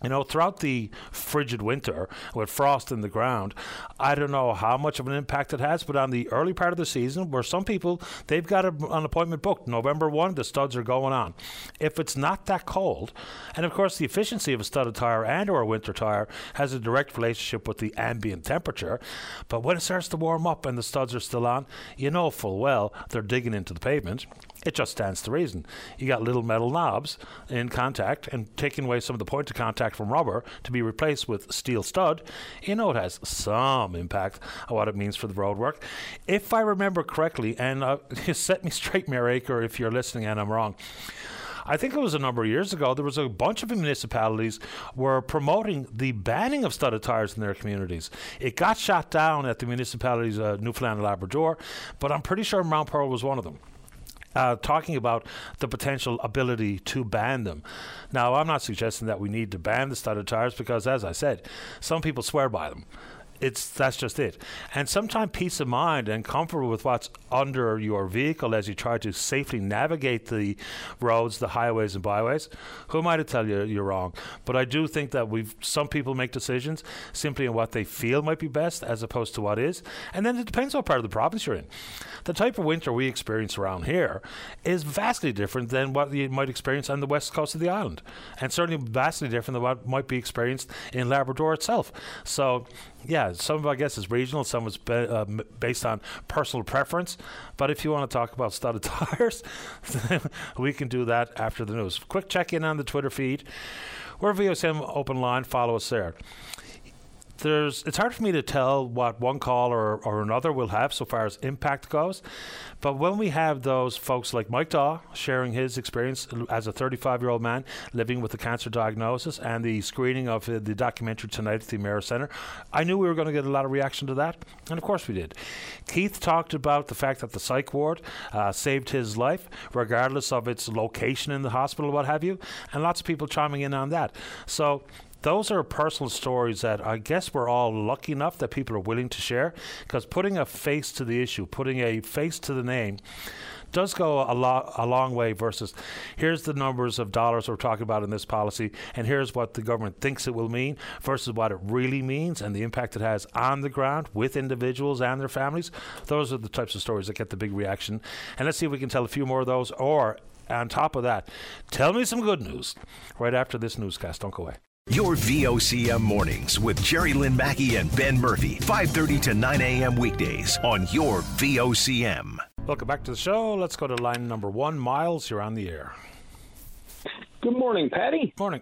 You know, throughout the frigid winter with frost in the ground, I don't know how much of an impact it has, but on the early part of the season, where some people they've got a, an appointment booked November one, the studs are going on. If it's not that cold, and of course the efficiency of a studded tire and or a winter tire has a direct relationship with the ambient temperature, but when it starts to warm up and the studs are still on, you know full well they're digging into the pavement it just stands to reason. You got little metal knobs in contact and taking away some of the point of contact from rubber to be replaced with steel stud. You know it has some impact on what it means for the road work. If I remember correctly, and uh, set me straight, Mayor Aker, if you're listening and I'm wrong. I think it was a number of years ago, there was a bunch of municipalities were promoting the banning of studded tires in their communities. It got shot down at the municipalities of Newfoundland and Labrador, but I'm pretty sure Mount Pearl was one of them uh, talking about the potential ability to ban them. Now, I'm not suggesting that we need to ban the studded tires because, as I said, some people swear by them it's that's just it. And sometimes peace of mind and comfort with what's under your vehicle as you try to safely navigate the roads, the highways and byways. Who am I to tell you you're wrong? But I do think that we've some people make decisions simply on what they feel might be best as opposed to what is. And then it depends what part of the province you're in. The type of winter we experience around here is vastly different than what you might experience on the west coast of the island. And certainly vastly different than what might be experienced in Labrador itself. So yeah, some of I guess is regional, some is be, uh, based on personal preference. But if you want to talk about studded tires, we can do that after the news. Quick check in on the Twitter feed. We're VOCM open line. Follow us there there's it's hard for me to tell what one call or, or another will have so far as impact goes. But when we have those folks like Mike Daw sharing his experience as a 35 year old man living with a cancer diagnosis and the screening of uh, the documentary tonight at the Emera Centre, I knew we were going to get a lot of reaction to that. And of course we did. Keith talked about the fact that the psych ward uh, saved his life, regardless of its location in the hospital, what have you. And lots of people chiming in on that. So those are personal stories that I guess we're all lucky enough that people are willing to share because putting a face to the issue, putting a face to the name, does go a, a long way versus here's the numbers of dollars we're talking about in this policy and here's what the government thinks it will mean versus what it really means and the impact it has on the ground with individuals and their families. Those are the types of stories that get the big reaction. And let's see if we can tell a few more of those or on top of that, tell me some good news right after this newscast. Don't go away. Your VOCM mornings with Jerry Lynn Mackey and Ben Murphy, 5:30 to 9 a.m. weekdays on your VOCM. Welcome back to the show. Let's go to line number one. Miles, you're on the air. Good morning, Paddy. Morning.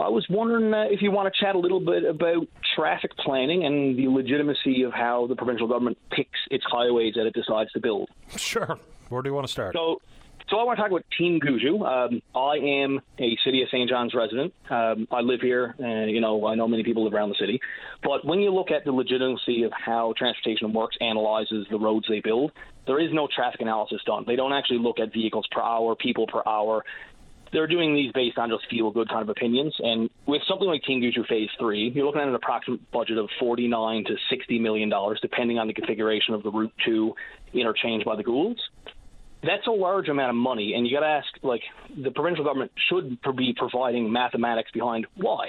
I was wondering uh, if you want to chat a little bit about traffic planning and the legitimacy of how the provincial government picks its highways that it decides to build. Sure. Where do you want to start? So, so I want to talk about Team Gushue. Um, I am a City of St. John's resident. Um, I live here, and you know I know many people live around the city. But when you look at the legitimacy of how transportation works, analyzes the roads they build, there is no traffic analysis done. They don't actually look at vehicles per hour, people per hour. They're doing these based on just feel good kind of opinions. And with something like Team Gushue Phase Three, you're looking at an approximate budget of 49 to 60 million dollars, depending on the configuration of the Route Two interchange by the Goulds that's a large amount of money, and you got to ask, like, the provincial government should be providing mathematics behind why.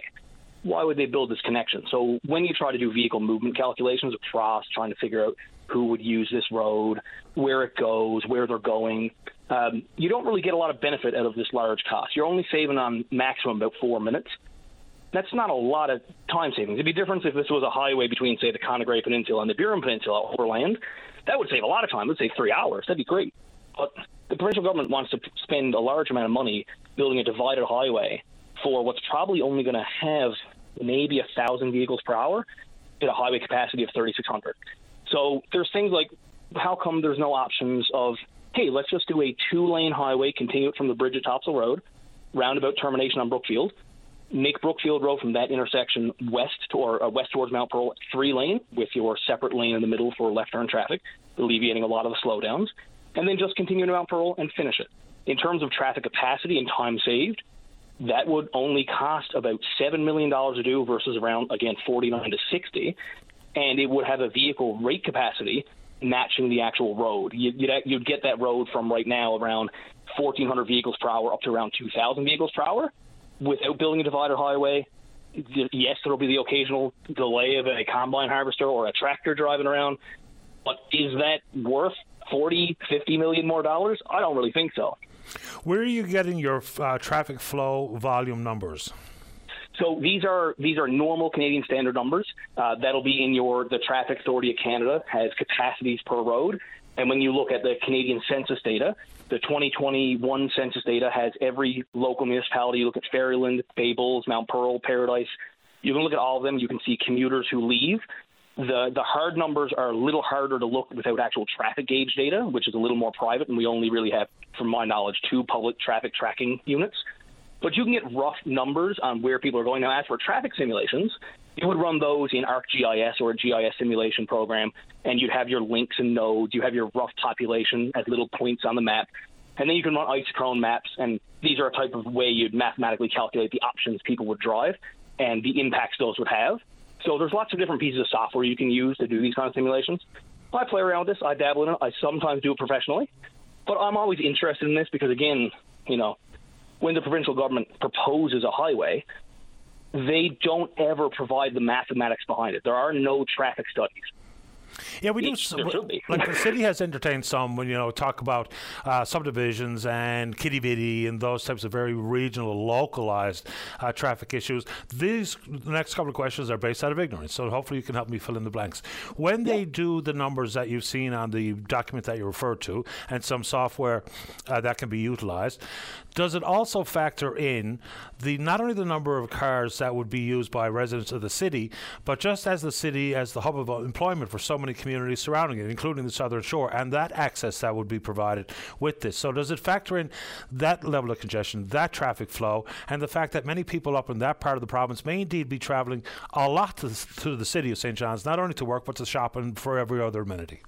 Why would they build this connection? So when you try to do vehicle movement calculations across, trying to figure out who would use this road, where it goes, where they're going, um, you don't really get a lot of benefit out of this large cost. You're only saving on maximum about four minutes. That's not a lot of time savings. It'd be different if this was a highway between, say, the Connaigre Peninsula and the Burin Peninsula overland. That would save a lot of time. It would save three hours. That'd be great. But the provincial government wants to spend a large amount of money building a divided highway for what's probably only going to have maybe a thousand vehicles per hour at a highway capacity of 3,600. So there's things like how come there's no options of hey, let's just do a two-lane highway, continue it from the bridge at Topsail Road, roundabout termination on Brookfield, make Brookfield Road from that intersection west to, or uh, west towards Mount Pearl three lane with your separate lane in the middle for left turn traffic, alleviating a lot of the slowdowns, and then just continue to Mount Pearl and finish it. In terms of traffic capacity and time saved, that would only cost about seven million dollars to do versus around again 49 to 60, and it would have a vehicle rate capacity matching the actual road. You'd, you'd get that road from right now around 1,400 vehicles per hour up to around 2,000 vehicles per hour without building a divided highway. Yes, there'll be the occasional delay of a combine harvester or a tractor driving around, but is that worth 40, 50 million more dollars? I don't really think so. Where are you getting your uh, traffic flow volume numbers? So these are these are normal Canadian standard numbers. Uh, that'll be in your the Traffic Authority of Canada has capacities per road, and when you look at the Canadian census data, the 2021 census data has every local municipality. You look at Ferryland, Fables, Mount Pearl, Paradise. You can look at all of them. You can see commuters who leave. The the hard numbers are a little harder to look without actual traffic gauge data, which is a little more private, and we only really have, from my knowledge, two public traffic tracking units. But you can get rough numbers on where people are going. Now, as for traffic simulations, you would run those in ArcGIS or a GIS simulation program, and you'd have your links and nodes. You have your rough population as little points on the map, and then you can run isochrone maps. And these are a type of way you'd mathematically calculate the options people would drive and the impacts those would have. So there's lots of different pieces of software you can use to do these kind of simulations. I play around with this. I dabble in it. I sometimes do it professionally, but I'm always interested in this because, again, you know, when the provincial government proposes a highway, they don't ever provide the mathematics behind it. There are no traffic studies. Yeah, we do. like the city has entertained some when you know talk about uh, subdivisions and kitty bitty and those types of very regional, localized uh, traffic issues. These the next couple of questions are based out of ignorance, so hopefully you can help me fill in the blanks. When they do the numbers that you've seen on the document that you referred to, and some software uh, that can be utilized, does it also factor in the not only the number of cars that would be used by residents of the city, but just as the city as the hub of employment for so many communities surrounding it, including the Southern Shore, and that access that would be provided with this. So, does it factor in that level of congestion, that traffic flow, and the fact that many people up in that part of the province may indeed be travelling a lot to, to the city of St. John's, not only to work, but to shop and for every other amenity?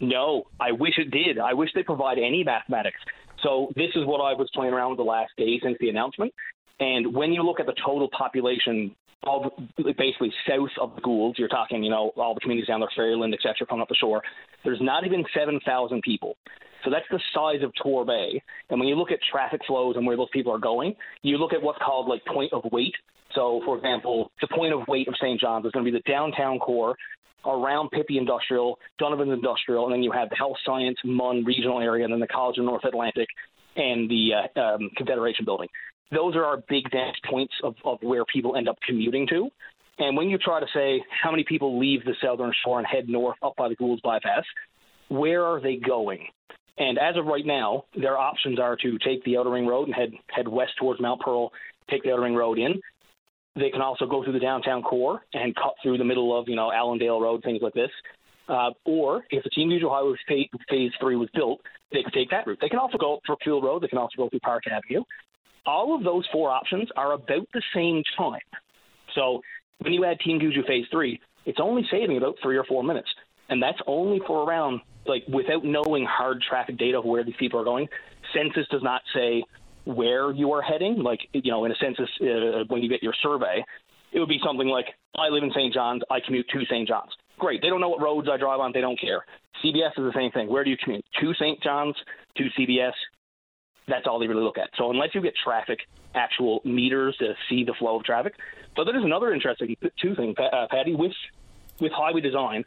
No, I wish it did. I wish they provide any mathematics. So this is what I was playing around with the last day since the announcement. And when you look at the total population of basically south of the Goulds, you're talking, you know, all the communities down there, Ferryland, et cetera, coming up the shore, there's not even 7,000 people. So that's the size of Torbay. And when you look at traffic flows and where those people are going, you look at what's called like point of weight. So, for example, the point of weight of St. John's is going to be the downtown core around Pippy Industrial, Donovan Industrial, and then you have the Health Science Munn regional area, and then the College of North Atlantic and the uh, um, Confederation Building those are our big dance points of, of where people end up commuting to. And when you try to say how many people leave the southern shore and head north up by the Goulds bypass, where are they going? And as of right now, their options are to take the Outer Ring Road and head head west towards Mount Pearl, take the Outer Ring Road in. They can also go through the downtown core and cut through the middle of you know Allendale Road, things like this. Uh, or if the Team Gushue Highway phase, phase three was built, they could take that route. They can also go up Brookfield Road. They can also go through Park Avenue all of those four options are about the same time. So when you add Team Gushue Phase 3, it's only saving about three or four minutes. And that's only for around, like, without knowing hard traffic data of where these people are going. Census does not say where you are heading. Like, you know, in a census, uh, when you get your survey, it would be something like, I live in St. John's, I commute to St. John's. Great. They don't know what roads I drive on, they don't care. CBS is the same thing. Where do you commute? To St. John's, to CBS, that's all they really look at. So unless you get traffic actual meters to see the flow of traffic, but there is another interesting two thing, uh, Paddy, with with highway design,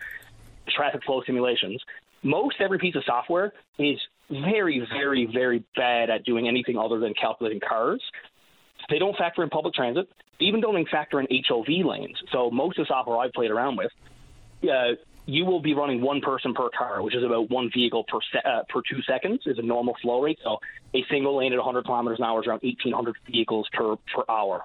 traffic flow simulations. Most every piece of software is very, very, very bad at doing anything other than calculating cars. They don't factor in public transit, even don't factor in HOV lanes. So most of the software I've played around with, uh, you will be running one person per car, which is about one vehicle per se- uh, per two seconds is a normal flow rate. So a single lane at 100 kilometers an hour is around 1,800 vehicles per per hour.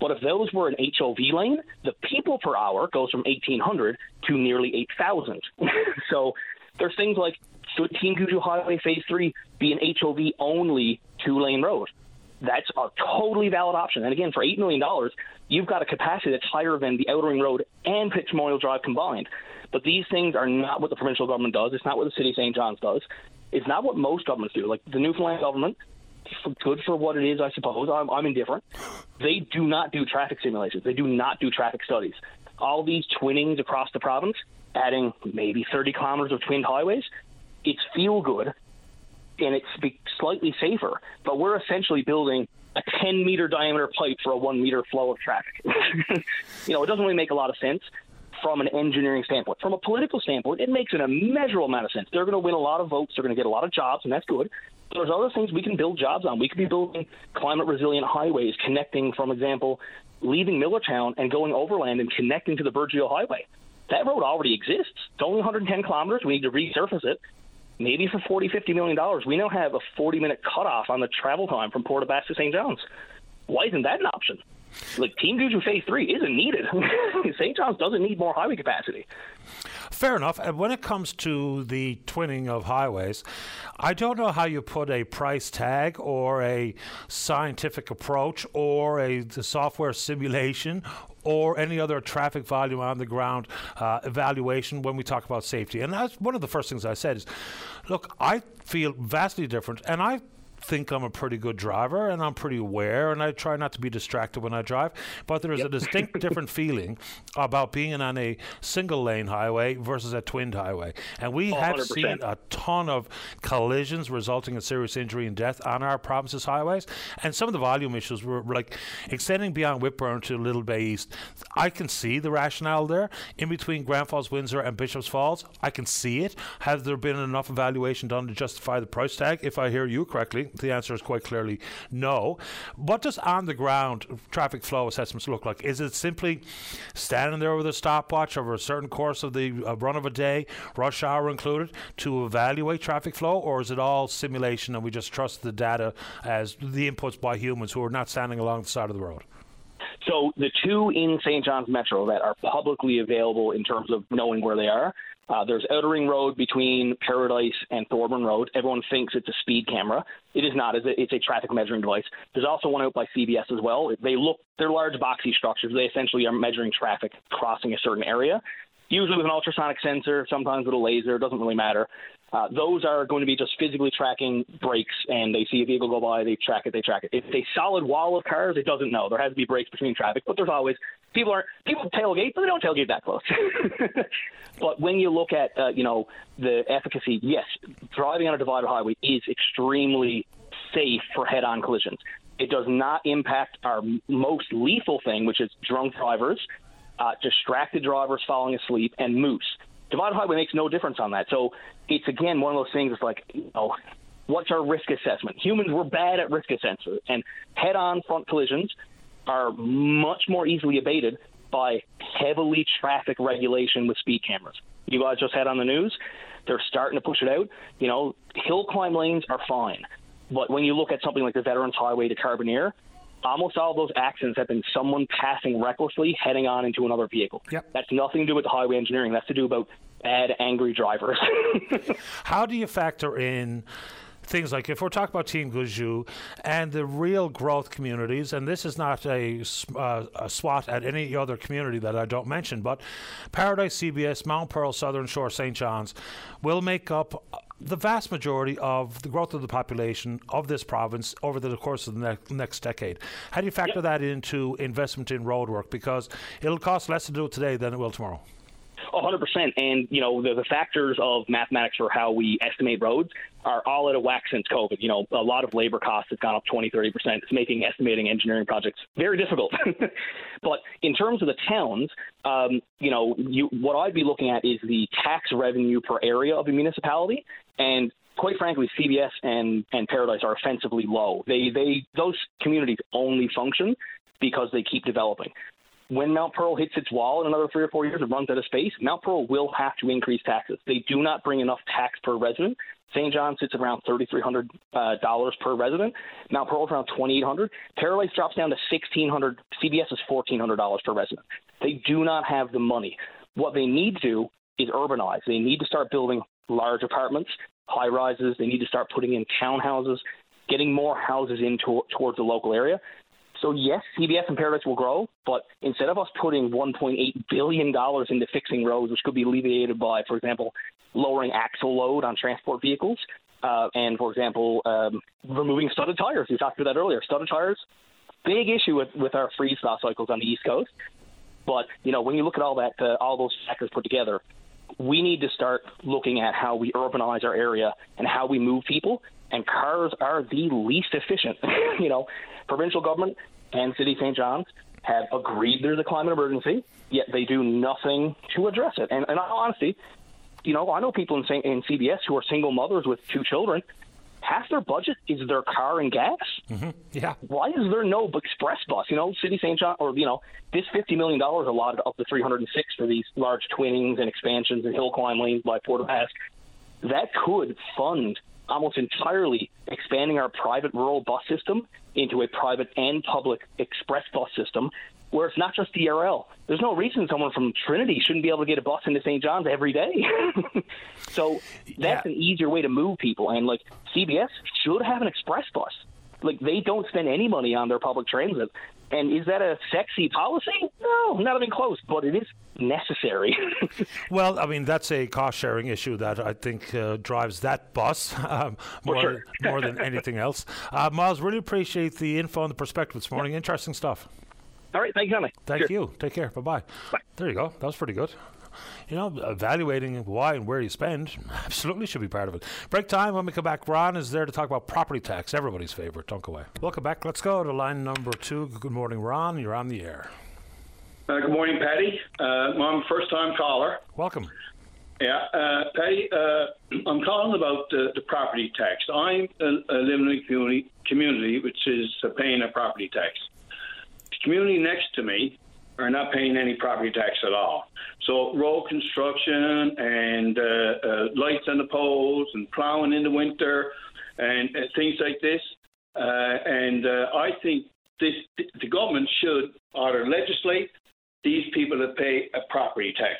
But if those were an HOV lane, the people per hour goes from 1,800 to nearly 8,000. so there's things like should Team Gushue Highway Phase 3 be an HOV only two lane road? That's a totally valid option. And again, for $8 million, you've got a capacity that's higher than the Outer Ring Road and Memorial Drive combined. But these things are not what the provincial government does. It's not what the city of St. John's does. It's not what most governments do. Like the Newfoundland government, good for what it is, I suppose. I'm, I'm indifferent. They do not do traffic simulations. They do not do traffic studies. All these twinnings across the province, adding maybe 30 kilometers of twinned highways, it's feel good and it's slightly safer. But we're essentially building a 10 meter diameter pipe for a one meter flow of traffic. you know, it doesn't really make a lot of sense from an engineering standpoint. From a political standpoint, it makes an immeasurable amount of sense. They're going to win a lot of votes. They're going to get a lot of jobs, and that's good. There's other things we can build jobs on. We could be building climate resilient highways, connecting, for example, leaving Millertown and going overland and connecting to the Burgeo Highway. That road already exists. It's only 110 kilometers. We need to resurface it maybe for 40, 50 million dollars, we now have a 40 minute cutoff on the travel time from Port Basques to St. John's. Why isn't that an option? Like Team Gushue Phase Three isn't needed. St. John's doesn't need more highway capacity. Fair enough. And when it comes to the twinning of highways, I don't know how you put a price tag or a scientific approach or a software simulation or any other traffic volume on the ground uh, evaluation when we talk about safety. And that's one of the first things I said is, look, I feel vastly different, and I think I'm a pretty good driver and I'm pretty aware and I try not to be distracted when I drive. But there is yep. a distinct different feeling about being on a single lane highway versus a twinned highway. And we 100%. have seen a ton of collisions resulting in serious injury and death on our province's highways. And some of the volume issues were like extending beyond Whitbourne to Little Bay East. I can see the rationale there. In between Grand Falls, Windsor, and Bishops Falls, I can see it. Has there been enough evaluation done to justify the price tag? If I hear you correctly, the answer is quite clearly no. What does on the ground traffic flow assessments look like? Is it simply standing there with a stopwatch over a certain course of the uh, run of a day, rush hour included, to evaluate traffic flow, or is it all simulation and we just trust the data as the inputs by humans who are not standing along the side of the road? So the two in St. John's Metro that are publicly available in terms of knowing where they are uh, there's Outer Ring Road between Paradise and Thorburn Road. Everyone thinks it's a speed camera. It is not. It's a, it's a traffic measuring device. There's also one out by CBS as well. They look, they're large boxy structures. They essentially are measuring traffic crossing a certain area, usually with an ultrasonic sensor, sometimes with a laser. It doesn't really matter. Uh, those are going to be just physically tracking breaks, and they see a vehicle go by, they track it, they track it. If it's a solid wall of cars, it doesn't know. There has to be breaks between traffic, but there's always people aren't people tailgate, but they don't tailgate that close. but when you look at uh, you know the efficacy, yes, driving on a divided highway is extremely safe for head-on collisions. It does not impact our most lethal thing, which is drunk drivers, uh, distracted drivers falling asleep, and moose. Divided highway makes no difference on that. So it's again one of those things. It's like, you know, what's our risk assessment? Humans were bad at risk assessment, and head-on front collisions are much more easily abated by heavily traffic regulation with speed cameras. You guys just had on the news, they're starting to push it out. You know, hill climb lanes are fine, but when you look at something like the Veterans Highway to Carbonear, almost all of those accidents have been someone passing recklessly, heading on into another vehicle. Yep. That's nothing to do with the highway engineering. That's to do about bad, angry drivers. How do you factor in? Things like if we're talking about Team Gushue and the real growth communities, and this is not a, uh, a swat at any other community that I don't mention, but Paradise, CBS, Mount Pearl, Southern Shore, St. John's will make up the vast majority of the growth of the population of this province over the course of the ne- next decade. How do you factor yep. that into investment in road work? Because it'll cost less to do it today than it will tomorrow. 100%. And, you know, the, the factors of mathematics for how we estimate roads are all out of whack since COVID. You know, a lot of labor costs have gone up 20, 30%. It's making estimating engineering projects very difficult. but in terms of the towns, um, you know, you, what I'd be looking at is the tax revenue per area of a municipality. And quite frankly, CBS and, and Paradise are offensively low. They, they, those communities only function because they keep developing when Mount Pearl hits its wall in another three or four years and runs out of space, Mount Pearl will have to increase taxes. They do not bring enough tax per resident. St. John sits around 3,300 uh, per resident. Mount Pearl's around $2,800. Paradise drops down to 1,600. CBS is $1,400 per resident. They do not have the money. What they need to do is urbanize. They need to start building large apartments, high rises. They need to start putting in townhouses, getting more houses in to- towards the local area. So yes, CBS and Paradise will grow, but instead of us putting 1.8 billion dollars into fixing roads, which could be alleviated by, for example, lowering axle load on transport vehicles, uh, and for example, um, removing studded tires. We talked about that earlier. Studded tires, big issue with with our freeze thaw cycles on the East Coast. But you know, when you look at all that, uh, all those factors put together, we need to start looking at how we urbanize our area and how we move people. And cars are the least efficient. you know, provincial government and City St. John's have agreed there's a climate emergency, yet they do nothing to address it. And, and honestly, you know, I know people in, in CBS who are single mothers with two children. Half their budget is their car and gas. Mm-hmm. Yeah. Why is there no express bus? You know, City St. John, or you know, this fifty million dollars allotted up to three hundred and six for these large twinnings and expansions and hill climb lanes by Port of Ask. That could fund almost entirely expanding our private rural bus system into a private and public express bus system where it's not just DRL. There's no reason someone from Trinity shouldn't be able to get a bus into St. John's every day. so that's yeah. an easier way to move people. And like CBS should have an express bus. Like they don't spend any money on their public transit. And is that a sexy policy? No, not even close. But it is necessary. well, I mean that's a cost sharing issue that I think uh, drives that bus um, more sure. more than anything else. Uh, Miles, really appreciate the info and the perspective this morning. Interesting stuff. All right, thank you, Tommy. Thank you. Take care. Bye-bye. Bye. There you go. That was pretty good. You know, evaluating why and where you spend absolutely should be part of it. Break time. When we come back, Ron is there to talk about property tax, everybody's favorite. Don't go away. Welcome back. Let's go to line number two. Good morning, Ron. You're on the air. Uh, good morning, Paddy. Uh, I'm a first-time caller. Welcome. Yeah, uh, Paddy, uh, I'm calling about the property tax. I uh, live in a community, community which is paying a property tax community next to me are not paying any property tax at all. So road construction and uh, uh, lights on the poles and plowing in the winter and, and things like this. Uh, and uh, I think this the government should either legislate these people to pay a property tax.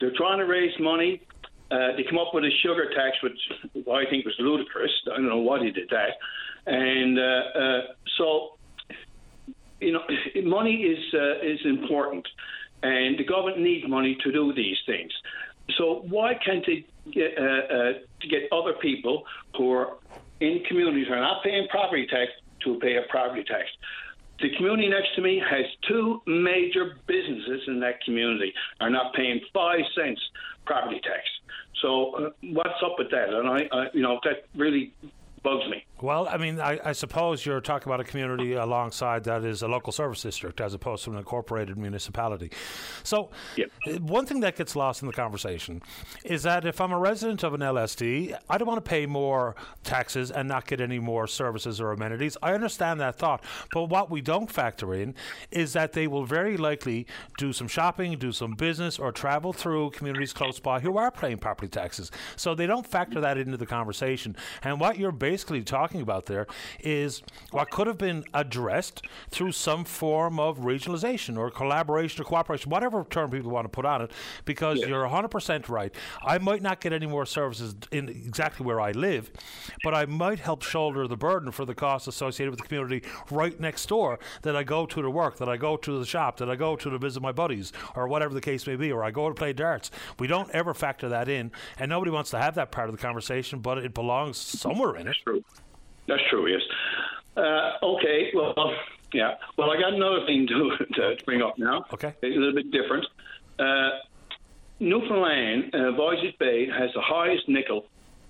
They're trying to raise money. Uh, they come up with a sugar tax, which I think was ludicrous. I don't know why they did that. And uh, so you know, money is uh, is important, and the government needs money to do these things. So why can't they get uh, uh, to get other people who are in communities who are not paying property tax to pay a property tax? The community next to me has two major businesses in that community are not paying five cents property tax. So uh, what's up with that? And I, I, you know, that really bugs me. Well, I mean, I, I, suppose you're talking about a community alongside that is a local service district as opposed to an incorporated municipality. So, yep. Uh, one thing that gets lost in the conversation is that if I'm a resident of an LSD, I don't want to pay more taxes and not get any more services or amenities. I understand that thought. But what we don't factor in is that they will very likely do some shopping, do some business, or travel through communities close by who are paying property taxes. So, they don't factor that into the conversation. And what you're basically talking talking about there is what could have been addressed through some form of regionalization or collaboration or cooperation, whatever term people want to put on it, because you're 100% right. I might not get any more services in exactly where I live, but I might help shoulder the burden for the costs associated with the community right next door that I go to to work, that I go to the shop, that I go to to visit my buddies, or whatever the case may be, or I go to play darts. We don't ever factor that in, and nobody wants to have that part of the conversation, but it belongs somewhere in it. True. That's true, yes. Uh, okay, well, yeah. Well, I got another thing to, to bring up now. Okay. A little bit different. Uh, Newfoundland, uh, Voisey's Bay, has the highest nickel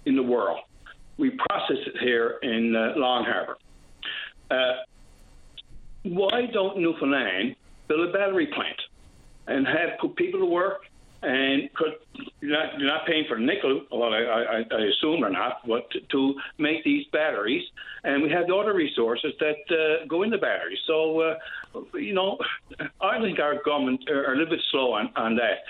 in the world. We process it here in uh, Long Harbour. Uh, why don't Newfoundland build a battery plant and have put people to work and could you're not, you're not paying for nickel. Well, I, I, I assume or not, but to, to make these batteries, and we have the other resources that uh, go in the batteries. So, uh, you know, I think our government are a little bit slow on, on that.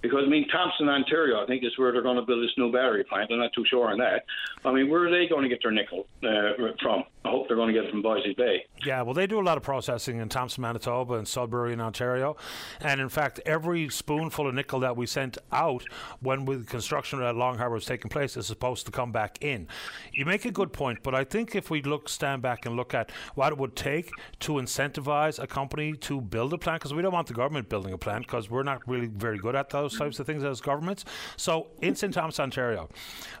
Because I mean, Thompson, Ontario, I think is where they're going to build this new battery plant. I'm not too sure on that. I mean, where are they going to get their nickel uh, from? I hope they're going to get it from Voisey's Bay. Yeah, well, they do a lot of processing in Thompson, Manitoba, and Sudbury in Ontario. And in fact, every spoonful of nickel that we sent out when the construction at Long Harbour was taking place is supposed to come back in. You make a good point, but I think if we look, stand back and look at what it would take to incentivize a company to build a plant, because we don't want the government building a plant, because we're not really very good at those types of things as governments. So in St. Thomas, Ontario,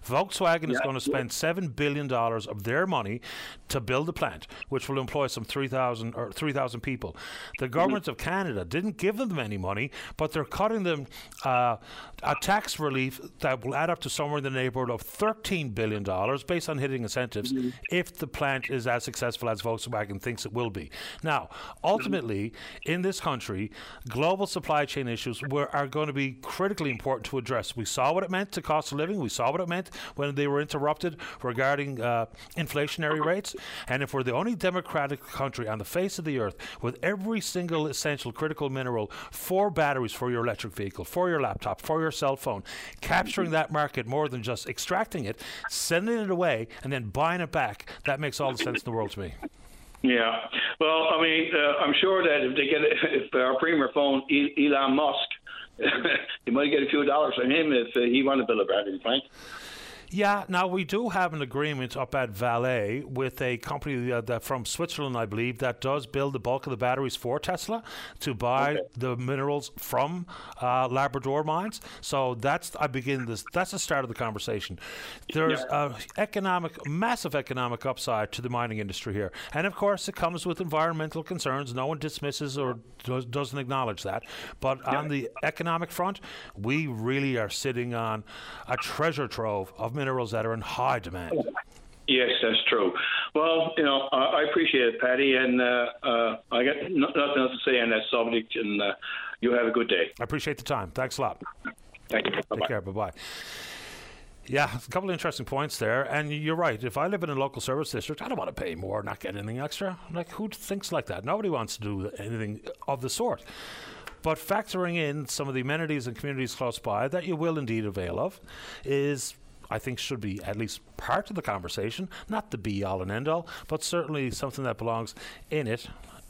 Volkswagen is going to spend $7 billion of their money to build a plant, which will employ some 3,000 or 3,000 people. The mm-hmm. government of Canada didn't give them any money, but they're cutting them uh, a tax relief that will add up to somewhere in the neighborhood of 13 billion dollars based on hitting incentives mm-hmm. if the plant is as successful as Volkswagen thinks it will be. Now, mm-hmm. ultimately, in this country, global supply chain issues were, are going to be critically important to address. We saw what it meant to cost of living. We saw what it meant when they were interrupted regarding uh, inflationary rates. And if we're the only democratic country on the face of the earth with every single essential critical mineral for batteries for your electric vehicle, for your laptop, for your cell phone, capturing that market more than just extracting it, sending it away, and then buying it back, that makes all the sense in the world to me. Yeah. Well, I mean, uh, I'm sure that if they get if our premier phone Elon Musk, you might get a few dollars from him if uh, he build a battery plant. Yeah, now we do have an agreement up at Vale with a company uh, that from Switzerland, I believe, that does build the bulk of the batteries for Tesla to buy okay. the minerals from uh, Labrador mines. So that's I begin this. That's the start of the conversation. There's yeah. a economic, massive economic upside to the mining industry here, and of course, it comes with environmental concerns. No one dismisses or does, doesn't acknowledge that. But yeah. on the economic front, we really are sitting on a treasure trove of minerals that are in high demand. Yes, that's true. Well, you know, I appreciate it, Paddy, and uh, uh, I got nothing else to say on that subject. And uh, you have a good day. I appreciate the time. Thanks a lot. Thank you. Bye-bye. Take care. Bye bye. Yeah, a couple of interesting points there. And you're right. If I live in a local service district, I don't want to pay more, not get anything extra. Like, who thinks like that? Nobody wants to do anything of the sort. But factoring in some of the amenities and communities close by that you will indeed avail of is I think should be at least part of the conversation, not the be all and end all, but certainly something that belongs in it.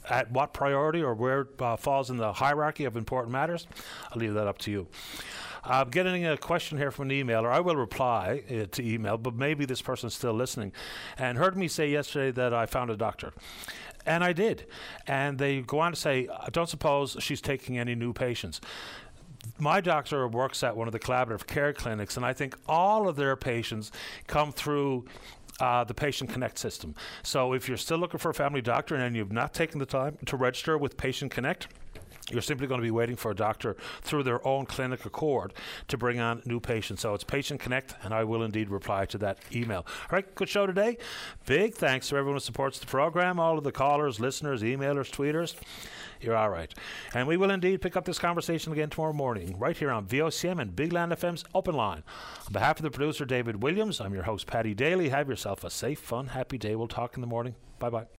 At what priority or where it uh, falls in the hierarchy of important matters, I'll leave that up to you. I'm getting a question here from an emailer. I will reply uh, to email, but maybe this person's still listening and heard me say yesterday that I found a doctor. And I did. And they go on to say, I don't suppose she's taking any new patients my doctor works at one of the collaborative care clinics, and I think all of their patients come through uh, the Patient Connect system. So if you're still looking for a family doctor and you've not taken the time to register with Patient Connect, you're simply going to be waiting for a doctor through their own clinic accord to bring on new patients. So it's Patient Connect, and I will indeed reply to that email. All right, good show today. Big thanks to everyone who supports the program, all of the callers, listeners, emailers, tweeters. You're all right. And we will indeed pick up this conversation again tomorrow morning, right here on VOCM and Big Land FM's Open Line. On behalf of the producer, David Williams, I'm your host, Paddy Daly. Have yourself a safe, fun, happy day. We'll talk in the morning. Bye bye.